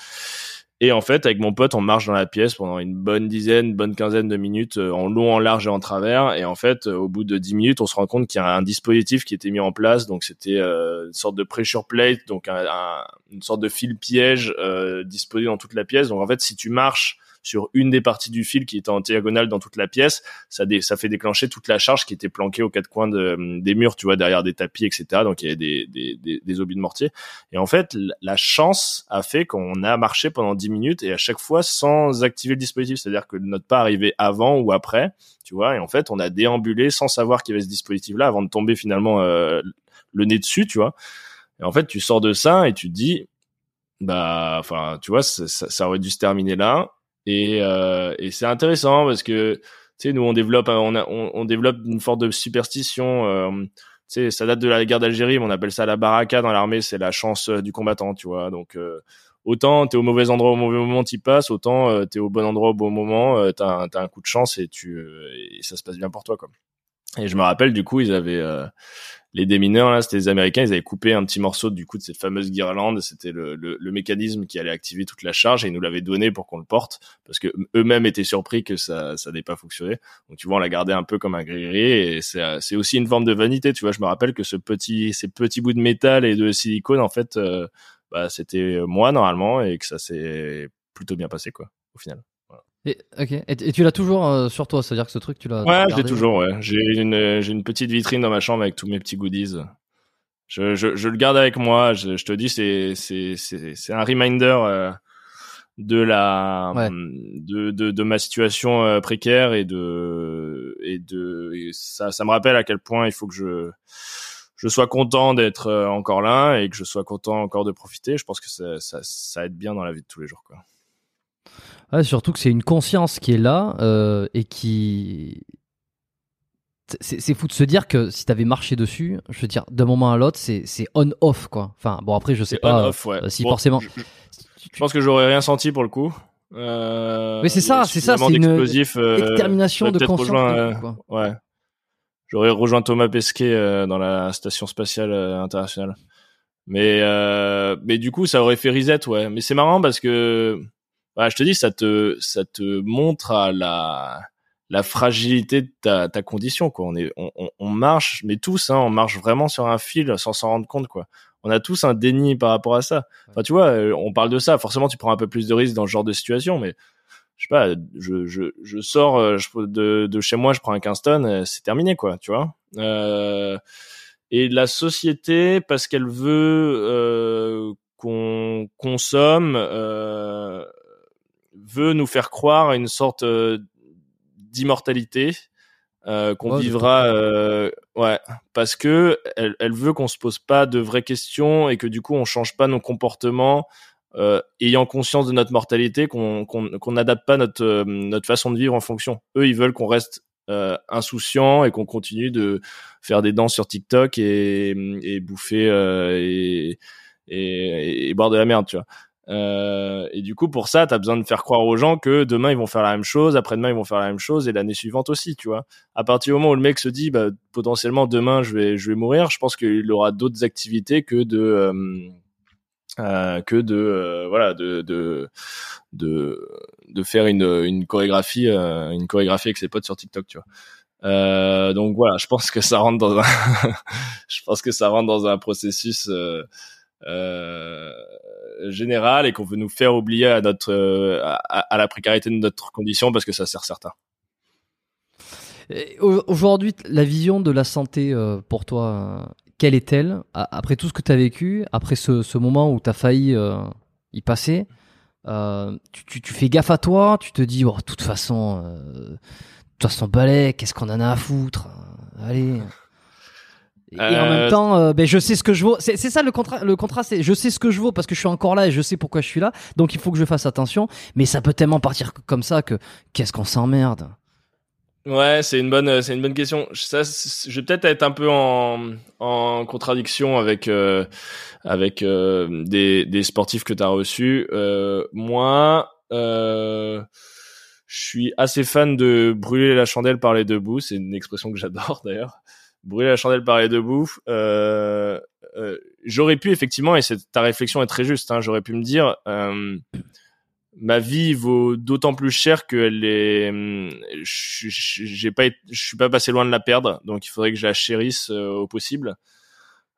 Et en fait, avec mon pote, on marche dans la pièce pendant une bonne dizaine, bonne quinzaine de minutes, euh, en long, en large et en travers. Et en fait, euh, au bout de dix minutes, on se rend compte qu'il y a un dispositif qui était mis en place. Donc, c'était euh, une sorte de pressure plate, donc un, une sorte de fil piège disposé dans toute la pièce. Donc, en fait, si tu marches sur une des parties du fil qui était en diagonale dans toute la pièce, ça, ça fait déclencher toute la charge qui était planquée aux quatre coins de, des murs, tu vois, derrière des tapis, etc. Donc il y avait des, des, des, des obus de mortier. Et en fait, la chance a fait qu'on a marché pendant 10 minutes et à chaque fois sans activer le dispositif, c'est-à-dire que notre pas arrivait avant ou après, tu vois. Et en fait, on a déambulé sans savoir qu'il y avait ce dispositif-là avant de tomber finalement euh, le nez dessus, tu vois. Et en fait, tu sors de ça et tu te dis, bah, enfin, tu vois, ça, ça, aurait dû se terminer là. Et, euh, et c'est intéressant parce que tu sais, nous on développe, on, a, on, on, développe une forme de superstition. Euh, tu sais, ça date de la guerre d'Algérie, mais on appelle ça la baraka dans l'armée, c'est la chance euh, du combattant, tu vois. Donc euh, autant t'es au mauvais endroit au mauvais moment, t'y passes, autant euh, t'es au bon endroit au bon moment, euh, t'as as un coup de chance et tu et ça se passe bien pour toi, quoi. Et je me rappelle du coup, ils avaient les démineurs là, c'était les Américains, ils avaient coupé un petit morceau du coup de cette fameuse guirlande, c'était le, le, le, mécanisme qui allait activer toute la charge et ils nous l'avaient donné pour qu'on le porte parce que eux-mêmes étaient surpris que ça ça n'ait pas fonctionné. Donc tu vois, on l'a gardé un peu comme un gris et c'est c'est aussi une forme de vanité, tu vois, je me rappelle que ce petit ces petits bouts de métal et de silicone en fait euh, bah c'était moi normalement et que ça s'est plutôt bien passé quoi au final. Et, ok. Et, tu l'as toujours euh, sur toi, c'est-à-dire que ce truc, tu l'as. Ouais, je l'ai toujours. Ouais. J'ai une, j'ai une petite vitrine dans ma chambre avec tous mes petits goodies. Je, je, je le garde avec moi. Je, je te dis, c'est, c'est, c'est, un reminder euh, de la, de, de, de, ma situation euh, précaire et de, et de, ça, ça me rappelle à quel point il faut que je, je sois content d'être encore là et que je sois content encore de profiter. Je pense que ça, ça, ça aide bien dans la vie de tous les jours, quoi surtout que c'est une conscience qui est là euh, et qui. C'est fou de se dire que si t'avais marché dessus, je veux dire, d'un moment à l'autre, c'est on-off, quoi. Enfin, bon, après, je sais pas euh, si forcément. Je, pense que j'aurais rien senti pour le coup. Euh, Mais c'est ça, c'est ça, c'est une euh, détermination de conscience. quoi. Ouais. J'aurais rejoint Thomas Pesquet dans la station spatiale internationale. Mais mais du coup, ça aurait fait reset, ouais. Mais c'est marrant parce que je te dis, ça te, ça te montre à la, la fragilité de ta, ta condition, quoi. On est, on, on marche, mais tous, hein, on marche vraiment sur un fil sans s'en rendre compte, quoi. On a tous un déni par rapport à ça. Enfin, tu vois, euh, on parle de ça. Forcément, tu prends un peu plus de risques dans ce genre de situation, mais je sais pas, je, je, je sors euh, de, de chez moi, je prends un Kingston, euh, c'est terminé, quoi, tu vois. Euh, et la société, parce qu'elle veut euh, qu'on consomme, euh, veut nous faire croire à une sorte d'immortalité euh, qu'on vivra euh, ouais parce que elle, elle veut qu'on se pose pas de vraies questions et que du coup on change pas nos comportements euh, ayant conscience de notre mortalité qu'on qu'on n'adapte pas notre euh, notre façon de vivre en fonction. Eux ils veulent qu'on reste euh, insouciant et qu'on continue de faire des danses sur TikTok et, et bouffer et, et, et, boire de la merde tu vois euh, et du coup, pour ça, tu as besoin de faire croire aux gens que demain ils vont faire la même chose, après-demain ils vont faire la même chose, et l'année suivante aussi, tu vois. À partir du moment où le mec se dit, bah, potentiellement demain je vais, je vais mourir, je pense qu'il aura d'autres activités que de, euh, euh, que de, euh, voilà, de, de, de, faire une, une chorégraphie, euh, une chorégraphie avec ses potes sur TikTok, tu vois. Euh, donc voilà, je pense que ça rentre dans un, je pense que ça rentre dans un processus euh, général et qu'on veut nous faire oublier à notre euh, à, la précarité de notre condition parce que ça sert certains. Aujourd'hui, la vision de la santé euh, pour toi, quelle est-elle? Après tout ce que tu as vécu, après ce, ce, moment où tu as failli y passer tu, tu, fais gaffe à toi, tu te dis, oh, de toute façon, de toute façon, balai, qu'est-ce qu'on en a à foutre? Allez. Et, en même euh, temps, euh, ben, je sais ce que je vaux. C'est ça le contrat. Le contrat, c'est je sais ce que je vaux parce que je suis encore là et je sais pourquoi je suis là. Donc il faut que je fasse attention. Mais ça peut tellement partir comme ça que qu'est-ce qu'on s'emmerde? Ouais, c'est une bonne, c'est une bonne question. Ça, je vais peut-être être un peu en, en contradiction avec euh, avec des, des sportifs que tu as reçus. moi, je suis assez fan de brûler la chandelle par les deux bouts. C'est une expression que j'adore d'ailleurs brûler la chandelle par les deux bouts. Euh, euh, j'aurais pu effectivement, et ta réflexion est très juste, hein, j'aurais pu me dire, euh, ma vie vaut d'autant plus cher qu'elle est, j'ai pas, je suis pas passé loin de la perdre, donc il faudrait que je la chérisse au possible.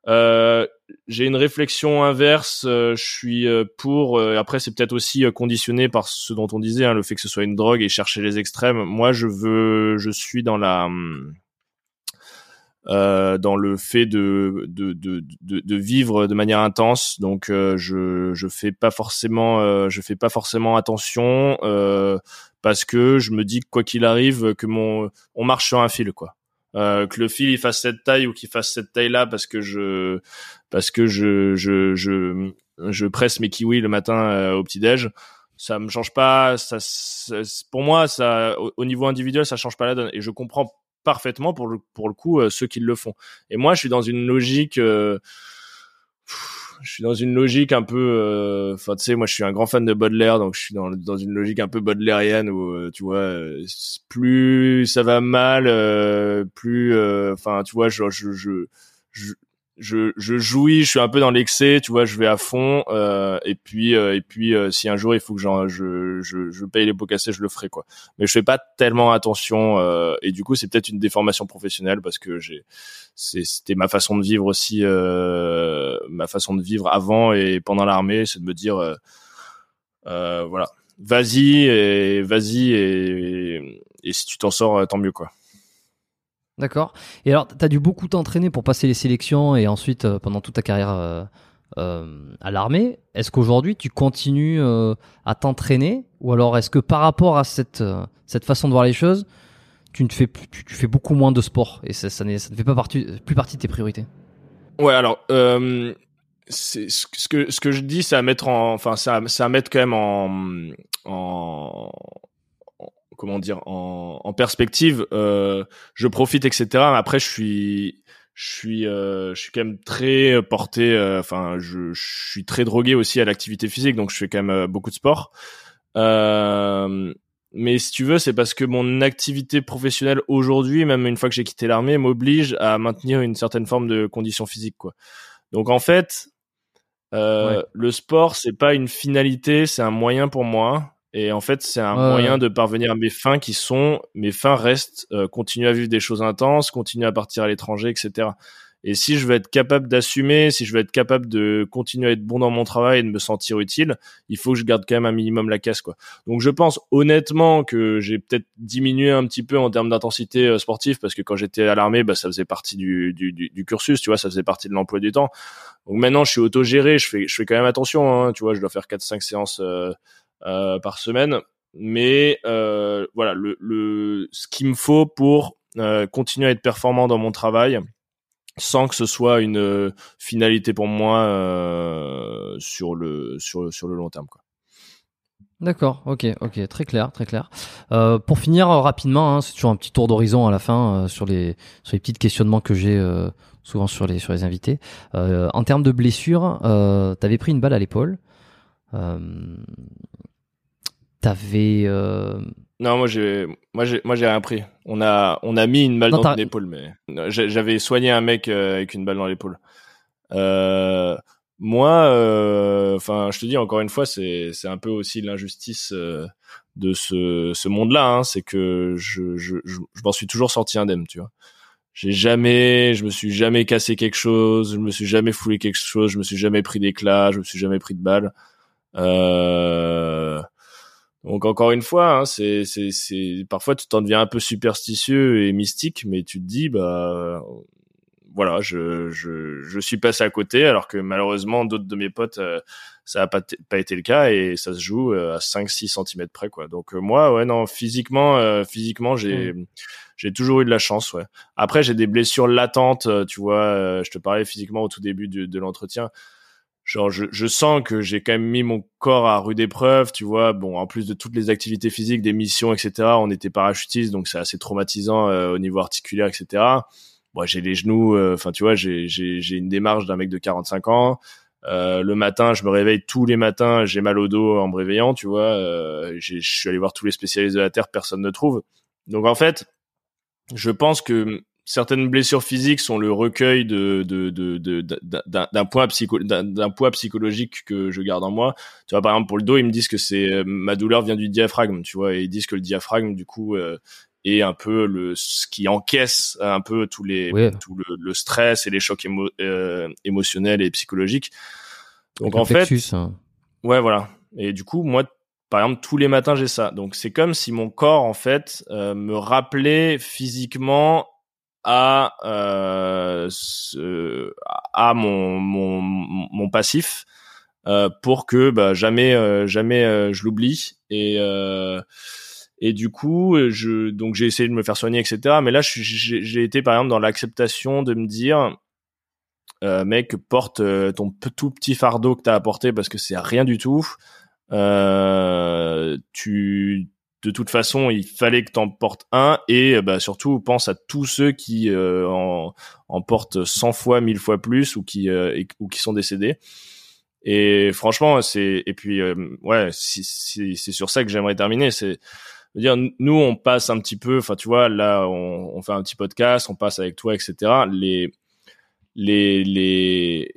j'ai une réflexion inverse. je suis pour. après, c'est peut-être aussi conditionné par ce dont on disait, hein, le fait que ce soit une drogue et chercher les extrêmes. Moi, je veux, je suis dans la, hum, euh, dans le fait de, de, de, de, de vivre de manière intense. Donc euh, je je fais pas forcément euh, je fais pas forcément attention parce que je me dis quoi qu'il arrive que mon on marche sur un fil quoi. que le fil il fasse cette taille ou qu'il fasse cette taille là parce que je parce que je je je, je presse mes kiwis le matin au petit déj ça me change pas ça, pour moi ça au, au, niveau individuel ça change pas la donne et je comprends parfaitement pour le, pour le coup euh, ceux qui le font. Et moi, je suis dans une logique. Euh, je suis dans une logique un peu euh, enfin tu sais moi je suis un grand fan de Baudelaire donc je suis dans dans une logique un peu baudelairienne où tu vois plus ça va mal plus enfin tu vois je, je jouis, je suis un peu dans l'excès, tu vois, je vais à fond. Euh, et puis, euh, et puis, euh, si un jour il faut que je, je, je paye les pots cassés, je le ferai quoi. Mais je fais pas tellement attention. Euh, et du coup, c'est peut-être une déformation professionnelle parce que j'ai, c'était ma façon de vivre aussi, ma façon de vivre avant et pendant l'armée, c'est de me dire, voilà, vas-y et vas-y et si tu t'en sors, tant mieux quoi. D'accord. Et alors, tu as dû beaucoup t'entraîner pour passer les sélections et ensuite, euh, pendant toute ta carrière euh, euh, à l'armée. Est-ce qu'aujourd'hui, tu continues à t'entraîner Ou alors, est-ce que par rapport à cette, façon de voir les choses, tu, ne fais, tu, tu fais beaucoup moins de sport et ça, ça, ne fait pas plus partie de tes priorités? Ouais, alors, ce, que, je dis, c'est à mettre en. Enfin, à, mettre quand même en comment dire en, en perspective euh, je profite etc après je suis je suis euh, je suis quand même très porté euh, enfin je, je, suis très drogué aussi à l'activité physique donc je fais quand même euh, beaucoup de sport. Euh, mais si tu veux c'est parce que mon activité professionnelle aujourd'hui même une fois que j'ai quitté l'armée m'oblige à maintenir une certaine forme de condition physique quoi. Donc en fait ouais. le sport c'est pas une finalité c'est un moyen pour moi et en fait, c'est un moyen de parvenir à mes fins qui sont, mes fins restent, euh, continuer à vivre des choses intenses, continuer à partir à l'étranger, etc. Et si je veux être capable d'assumer, si je veux être capable de continuer à être bon dans mon travail et de me sentir utile, il faut que je garde quand même un minimum la caisse, quoi. Donc je pense honnêtement que j'ai peut-être diminué un petit peu en termes d'intensité euh, sportive parce que quand j'étais à l'armée, bah, ça faisait partie du, du, du, cursus, tu vois, ça faisait partie de l'emploi du temps. Donc maintenant, je suis autogéré, je fais, je fais quand même attention, hein, tu vois, je dois faire 4-5 séances. Euh, par semaine. Mais voilà, le, le, ce qu'il me faut pour continuer à être performant dans mon travail, sans que ce soit une finalité pour moi sur le sur sur le long terme quoi. D'accord, ok, ok, très clair, très clair. Euh, pour finir euh, rapidement, hein, c'est toujours un petit tour d'horizon à la fin euh, sur les sur les petits questionnements que j'ai euh, souvent sur les sur les invités. en termes de blessures, euh, t'avais pris une balle à l'épaule. T'avais. Non, moi j'ai moi j'ai moi j'ai rien pris. On a on a mis une balle dans l'épaule, mais j'avais soigné un mec avec une balle dans l'épaule. Euh, moi, euh, enfin, je te dis encore une fois, c'est c'est un peu aussi l'injustice euh, de ce ce monde-là. Hein, c'est que je je je, m'en suis toujours sorti indemne, tu vois. J'ai jamais, je me suis jamais cassé quelque chose, je me suis jamais foulé quelque chose, je me suis jamais pris d'éclat, je me suis jamais pris de balle. Euh, donc encore une fois, hein, c'est c'est c'est parfois tu t'en deviens un peu superstitieux et mystique, mais tu te dis bah voilà, je, je, je, suis passé à côté, alors que malheureusement, d'autres de mes potes, euh, ça n'a pas, pas été le cas et ça se joue euh, à 5-6 cm près, quoi. Donc euh, moi, ouais, non, physiquement, physiquement, j'ai mmh. j'ai toujours eu de la chance, ouais. Après, j'ai des blessures latentes, tu vois. je te parlais physiquement au tout début de, de l'entretien. Genre, je, je sens que j'ai quand même mis mon corps à rude épreuve, tu vois. Bon, en plus de toutes les activités physiques, des missions, etc. On était parachutistes, donc c'est assez traumatisant au niveau articulaire, etc moi j'ai les genoux euh, enfin tu vois j'ai j'ai une démarche d'un mec de 45 ans euh, le matin, je me réveille tous les matins, j'ai mal au dos en me réveillant, tu vois. Euh, je suis allé voir tous les spécialistes de la terre, personne ne trouve. Donc en fait, je pense que certaines blessures physiques sont le recueil de de de d'un poids psycho d'un poids psychologique que je garde en moi. Tu vois, par exemple pour le dos, ils me disent que c'est ma douleur vient du diaphragme, tu vois, et ils disent que le diaphragme du coup et un peu le ce qui encaisse un peu tous les tout le, le, stress et les chocs euh, émotionnels et psychologiques. Donc en fait, hein. ouais voilà. Et du coup moi par exemple tous les matins j'ai ça. Donc c'est comme si mon corps en fait euh, me rappelait physiquement à euh, ce, à mon mon mon passif euh, pour que bah, jamais euh, jamais je l'oublie et et du coup, euh, je donc j'ai essayé de me faire soigner, etc. Mais là, j'ai été par exemple dans l'acceptation de me dire, euh, mec, porte euh, ton tout petit fardeau que t'as apporté parce que c'est rien du tout. Euh, tu de toute façon, il fallait que t'en portes un et bah, surtout pense à tous ceux qui euh, en, en, portent 100 fois, 1000 fois plus ou qui ou qui sont décédés. Et franchement, c'est et puis ouais, c'est sur ça que j'aimerais terminer. C'est dire, nous, on passe un petit peu, enfin, tu vois, là, on, fait un petit podcast, on passe avec toi, etc. Les, les,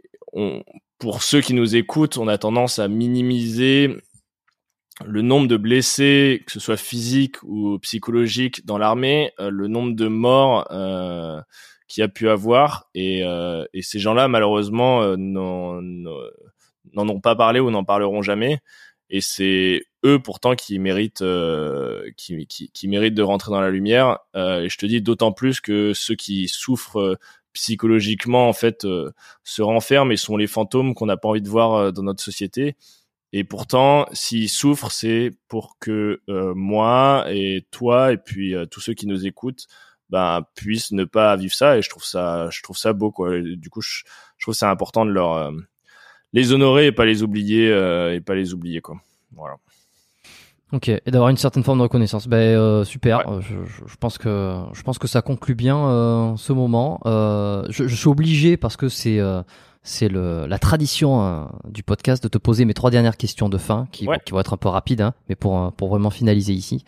pour ceux qui nous écoutent, on a tendance à minimiser le nombre de blessés, que ce soit physique ou psychologique dans l'armée, euh, le nombre de morts euh, qu'il y a pu avoir, et, euh, et ces gens-là, malheureusement, euh, n'en ont pas parlé ou n'en parleront jamais. Et c'est eux pourtant qui méritent euh, qui, qui, qui, méritent de rentrer dans la lumière. Euh, et je te dis d'autant plus que ceux qui souffrent euh, psychologiquement en fait se renferment et sont les fantômes qu'on n'a pas envie de voir dans notre société et pourtant s'ils souffrent c'est pour que moi et toi et puis tous ceux qui nous écoutent ben puissent ne pas vivre ça et je trouve ça je trouve ça beau quoi du coup je, je trouve ça important de leur les honorer et pas les oublier euh, et pas les oublier quoi. Voilà. Ok, et d'avoir une certaine forme de reconnaissance. Ben euh, super. Euh, je, je, pense que je pense que ça conclut bien euh, ce moment. Euh, je, je, suis obligé parce que c'est c'est la tradition du podcast de te poser mes trois dernières questions de fin qui, qui vont être un peu rapides, hein, mais pour pour vraiment finaliser ici.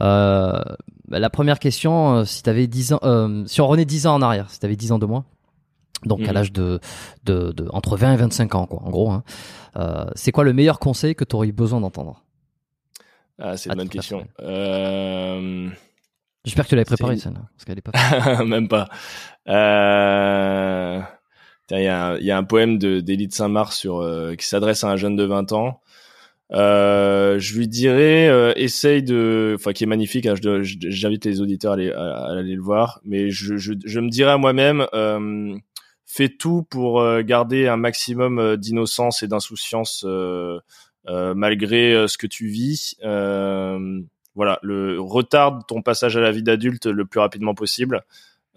Ben, la première question, si t'avais 10 ans, si on revenait 10 ans en arrière, si t'avais 10 ans de moins, donc à mhm. l'âge de, de, de, entre 20 et 25 ans, quoi, en gros. Hein. Euh, c'est quoi le meilleur conseil que tu aurais besoin d'entendre? Ah, c'est une bonne question. Euh... J'espère que tu l'avais préparée, celle-là, parce qu'elle est pas. Même pas. Euh... Il y, a un, y a un poème d'Élite Saint-Marc euh, qui s'adresse à un jeune de 20 ans. Euh, je lui dirais, euh, essaye de, enfin, qui est magnifique. Hein, J'invite les auditeurs à aller, à, aller, le voir, mais je, je, je me dirais à moi-même, euh, fais tout pour euh, garder un maximum euh, d'innocence et d'insouciance malgré ce que tu vis. voilà, le retarde ton passage à la vie d'adulte le plus rapidement possible.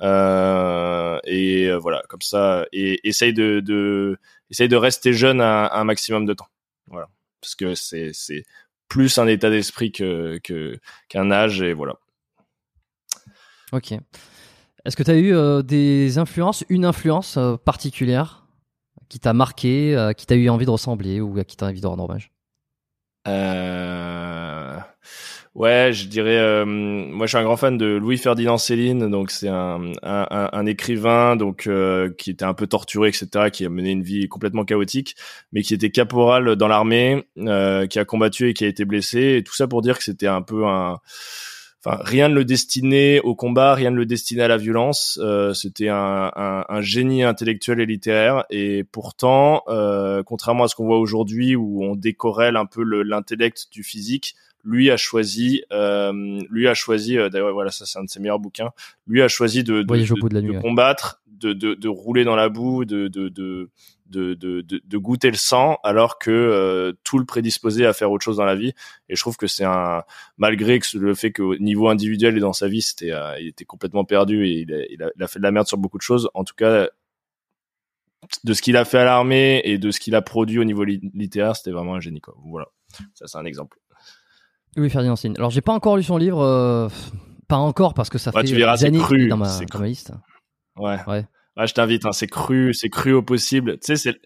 Et voilà, comme ça, et essaye de, de essaye de rester jeune un, un maximum de temps. Voilà, parce que c'est c'est plus un état d'esprit que qu'un âge et voilà. Ok. Est-ce que tu as eu euh, des influences, une influence euh, particulière qui t'a marqué, euh, qui t'a eu envie de ressembler ou qui t'a envie de rendre hommage? Ouais, je dirais. moi, je suis un grand fan de Louis Ferdinand Céline, donc c'est un, un, un, écrivain donc qui était un peu torturé, etc., qui a mené une vie complètement chaotique, mais qui était caporal dans l'armée, qui a combattu et qui a été blessé, et tout ça pour dire que c'était un peu un Enfin, rien ne le destinait au combat, rien ne le destinait à la violence. Euh, c'était un, un, un, génie intellectuel et littéraire. Et pourtant, euh, contrairement à ce qu'on voit aujourd'hui, où on décorrèle un peu l'intellect du physique, lui a choisi, euh, lui a choisi. Euh, d'ailleurs, voilà, ça c'est un de ses meilleurs bouquins. Lui a choisi de, de, de, de combattre, de, de, rouler dans la boue, de, de, de de, de, de, goûter le sang alors que euh, tout le prédisposait à faire autre chose dans la vie et je trouve que c'est un malgré que le fait qu'au niveau individuel et dans sa vie c'était euh, il était complètement perdu et il a, il a, fait de la merde sur beaucoup de choses en tout cas de ce qu'il a fait à l'armée et de ce qu'il a produit au niveau littéraire c'était vraiment un génie quoi voilà ça c'est un exemple oui Ferdinand Signe alors j'ai pas encore lu son livre euh, pas encore parce que ça fait tu verras, des années cru, dans ma, dans ma liste ouais ouais ah, je t'invite, hein, c'est cru, c'est cru au possible. Tu sais, c'est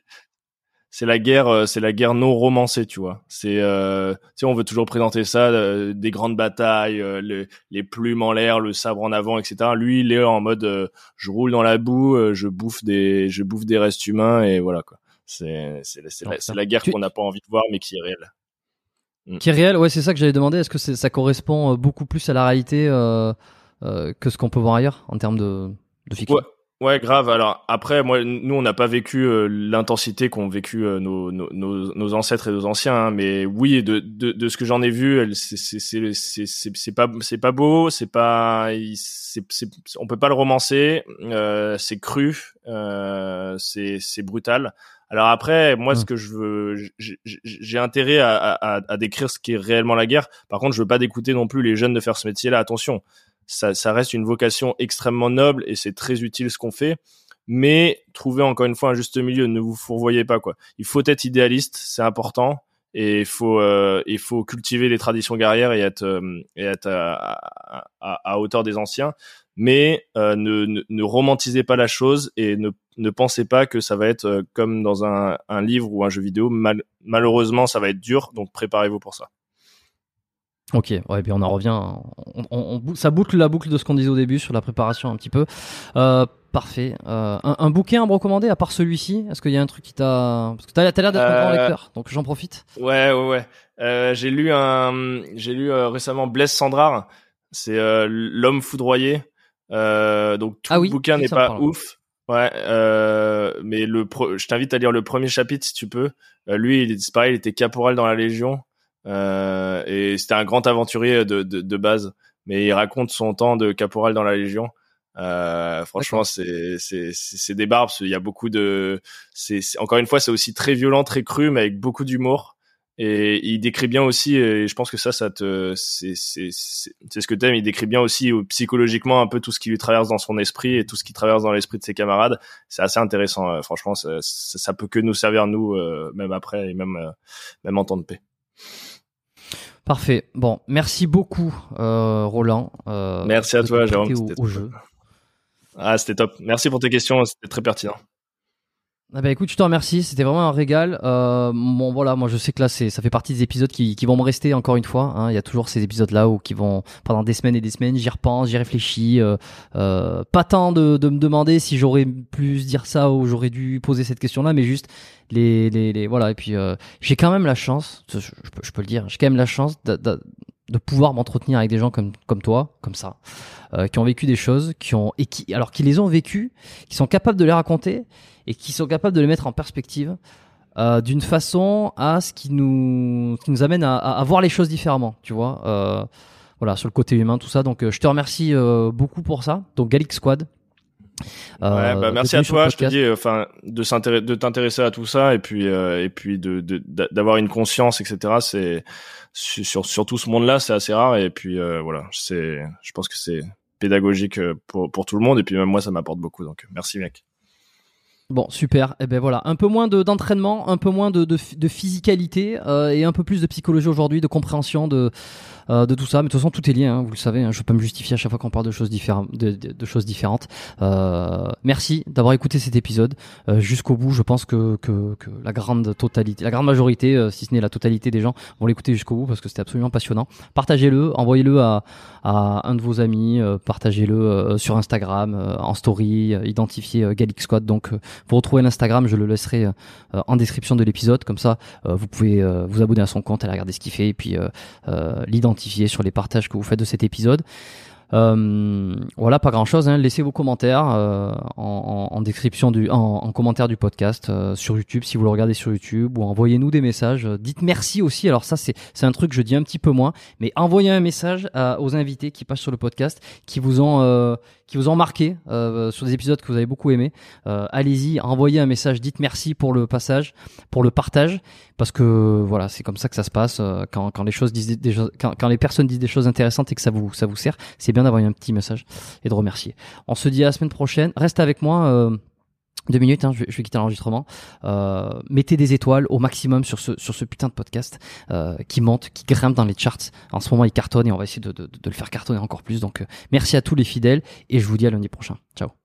c'est la guerre, euh, c'est la guerre non romancée, tu vois. C'est, euh, tu sais, on veut toujours présenter ça, euh, des grandes batailles, euh, les, les, plumes en l'air, le sabre en avant, etc. Lui, il est en mode, je roule dans la boue, je bouffe des, je bouffe des restes humains et voilà quoi. C'est, c'est, c'est, la, guerre qu'on n'a pas envie de voir, mais qui est réelle. Mm. Qui est réelle, ouais, c'est ça que j'avais demandé. Est-ce que ça correspond beaucoup plus à la réalité que ce qu'on peut voir ailleurs en termes de, de fiction? Ouais, grave. Alors après, moi, nous, on n'a pas vécu euh, l'intensité qu'ont vécu euh, nos, nos, nos, ancêtres et nos anciens, hein, mais oui, de, de, de ce que j'en ai vu, c'est pas c'est pas beau, c'est pas, c'est on peut pas le romancer, euh, c'est cru, euh, c'est brutal. Alors après, moi, ce mmh. que je veux, j'ai intérêt à, à, à, décrire ce qui est réellement la guerre. Par contre, je veux pas d'écouter non plus les jeunes de faire ce métier-là. Attention, ça, ça reste une vocation extrêmement noble et c'est très utile ce qu'on fait. Mais trouvez encore une fois un juste milieu. Ne vous fourvoyez pas quoi. Il faut être idéaliste, c'est important et il faut euh, il faut cultiver les traditions guerrières et être euh, et être à, à, à, hauteur des anciens mais euh, ne, ne, ne, romantisez pas la chose et ne, ne pensez pas que ça va être euh, comme dans un, un livre ou un jeu vidéo Mal, malheureusement ça va être dur donc préparez-vous pour ça Ok, ouais, et puis on en revient, on, on, ça boucle la boucle de ce qu'on disait au début sur la préparation un petit peu. Euh, parfait. Euh, un, un, bouquin à me recommander à part celui-ci? Est-ce qu'il y a un truc qui t'a, parce que t'as, as l'air d'être un grand lecteur, donc j'en profite. Ouais, ouais, ouais. J'ai lu un, j'ai lu récemment Blaise Sandrard. C'est l'homme foudroyé. donc tout ah le bouquin n'est pas ouf. Ouais, mais le, je t'invite à lire le premier chapitre si tu peux. lui, il est pareil, il était caporal dans la Légion. Euh, et c'était un grand aventurier de, de, de, base, mais il raconte son temps de caporal dans la Légion. Euh, franchement, c'est c'est c'est des barbes. Il y a beaucoup de. C'est encore une fois, c'est aussi très violent, très cru, mais avec beaucoup d'humour. Et il décrit bien aussi, et je pense que ça, ça te, c'est c'est c'est ce que t'aimes. Il décrit bien aussi euh, psychologiquement un peu tout ce qui lui traverse dans son esprit et tout ce qui traverse dans l'esprit de ses camarades. C'est assez intéressant. Euh, franchement, ça, ça, peut que nous servir nous, euh, même après et même même en temps de paix. Parfait. Bon, merci beaucoup, euh, Roland. Euh, merci à toi, Jérôme. Au, jeu. Ah, c'était top. Merci pour tes questions, c'était très pertinent. Ah bah écoute, je te remercie, c'était vraiment un régal. Euh, bon voilà, moi je sais que là c'est, ça fait partie des épisodes qui, qui vont me rester encore une fois. Hein. Il y a toujours ces épisodes là où qui vont pendant des semaines et des semaines, j'y repense, j'y réfléchis. Euh, euh, pas tant de, de me demander si j'aurais plus dire ça ou j'aurais dû poser cette question là, mais juste les, les, les voilà. Et puis euh, j'ai quand même la chance, je, peux, je peux le dire, j'ai quand même la chance de, de, de pouvoir m'entretenir avec des gens comme comme toi, comme ça, euh, qui ont vécu des choses, qui ont et qui alors qui les ont vécues, qui sont capables de les raconter et qui sont capables de les mettre en perspective euh, d'une façon à ce qui nous, qui nous amène à, à, voir les choses différemment, tu vois. Euh, voilà, sur le côté humain, tout ça. Donc, euh, je te remercie beaucoup pour ça. Donc, Gallic Squad. ouais, bah merci à toi. Je te dis, enfin, de de t'intéresser à tout ça et puis et puis de d'avoir une conscience, etc. C'est sur sur tout ce monde-là, c'est assez rare et puis voilà, c'est, je pense que c'est pédagogique pour pour tout le monde et puis même moi ça m'apporte beaucoup. Donc merci mec. Bon, super. Et eh ben voilà, un peu moins d'entraînement, un peu moins de, de, de physicalité euh, et un peu plus de psychologie aujourd'hui, de compréhension de euh, de tout ça. Mais de toute façon, tout est lié, hein, vous le savez. Hein, je peux pas me justifier à chaque fois qu'on parle de choses différentes. De, choses différentes. Euh, merci d'avoir écouté cet épisode euh, jusqu'au bout. Je pense que, que, la grande totalité, la grande majorité, si ce n'est la totalité des gens, vont l'écouter jusqu'au bout parce que c'était absolument passionnant. Partagez-le, envoyez-le à, un de vos amis, partagez-le sur Instagram, en story, identifiez Galix Squad. Donc, vous retrouvez l'Instagram, je le laisserai en description de l'épisode. Comme ça, vous pouvez vous abonner à son compte, aller regarder ce qu'il fait et puis l'identifier sur les partages que vous faites de cet épisode. Euh, voilà, pas grand chose. Hein. Laissez vos commentaires euh, en, description du, en, commentaire du podcast euh, sur YouTube si vous le regardez sur YouTube ou envoyez-nous des messages. Dites merci aussi. Alors ça, c'est c'est un truc que je dis un petit peu moins, mais envoyez un message aux invités qui passent sur le podcast, qui vous ont qui vous ont marqué sur des épisodes que vous avez beaucoup aimé. Allez-y, envoyez un message. Dites merci pour le passage, pour le partage parce que voilà, c'est comme ça que ça se passe euh, quand, quand les choses disent des, quand, quand, les personnes disent des choses intéressantes et que ça vous ça vous sert, c'est d'avoir un petit message et de remercier. On se dit à la semaine prochaine. Reste avec moi. Euh, deux minutes, hein, je, vais, quitter l'enregistrement. Euh, mettez des étoiles au maximum sur ce, sur putain de podcast euh, qui monte, qui grimpe dans les charts. En ce moment, il cartonne et on va essayer de, le faire cartonner encore plus. Donc, merci à tous les fidèles et je vous dis à lundi prochain. Ciao.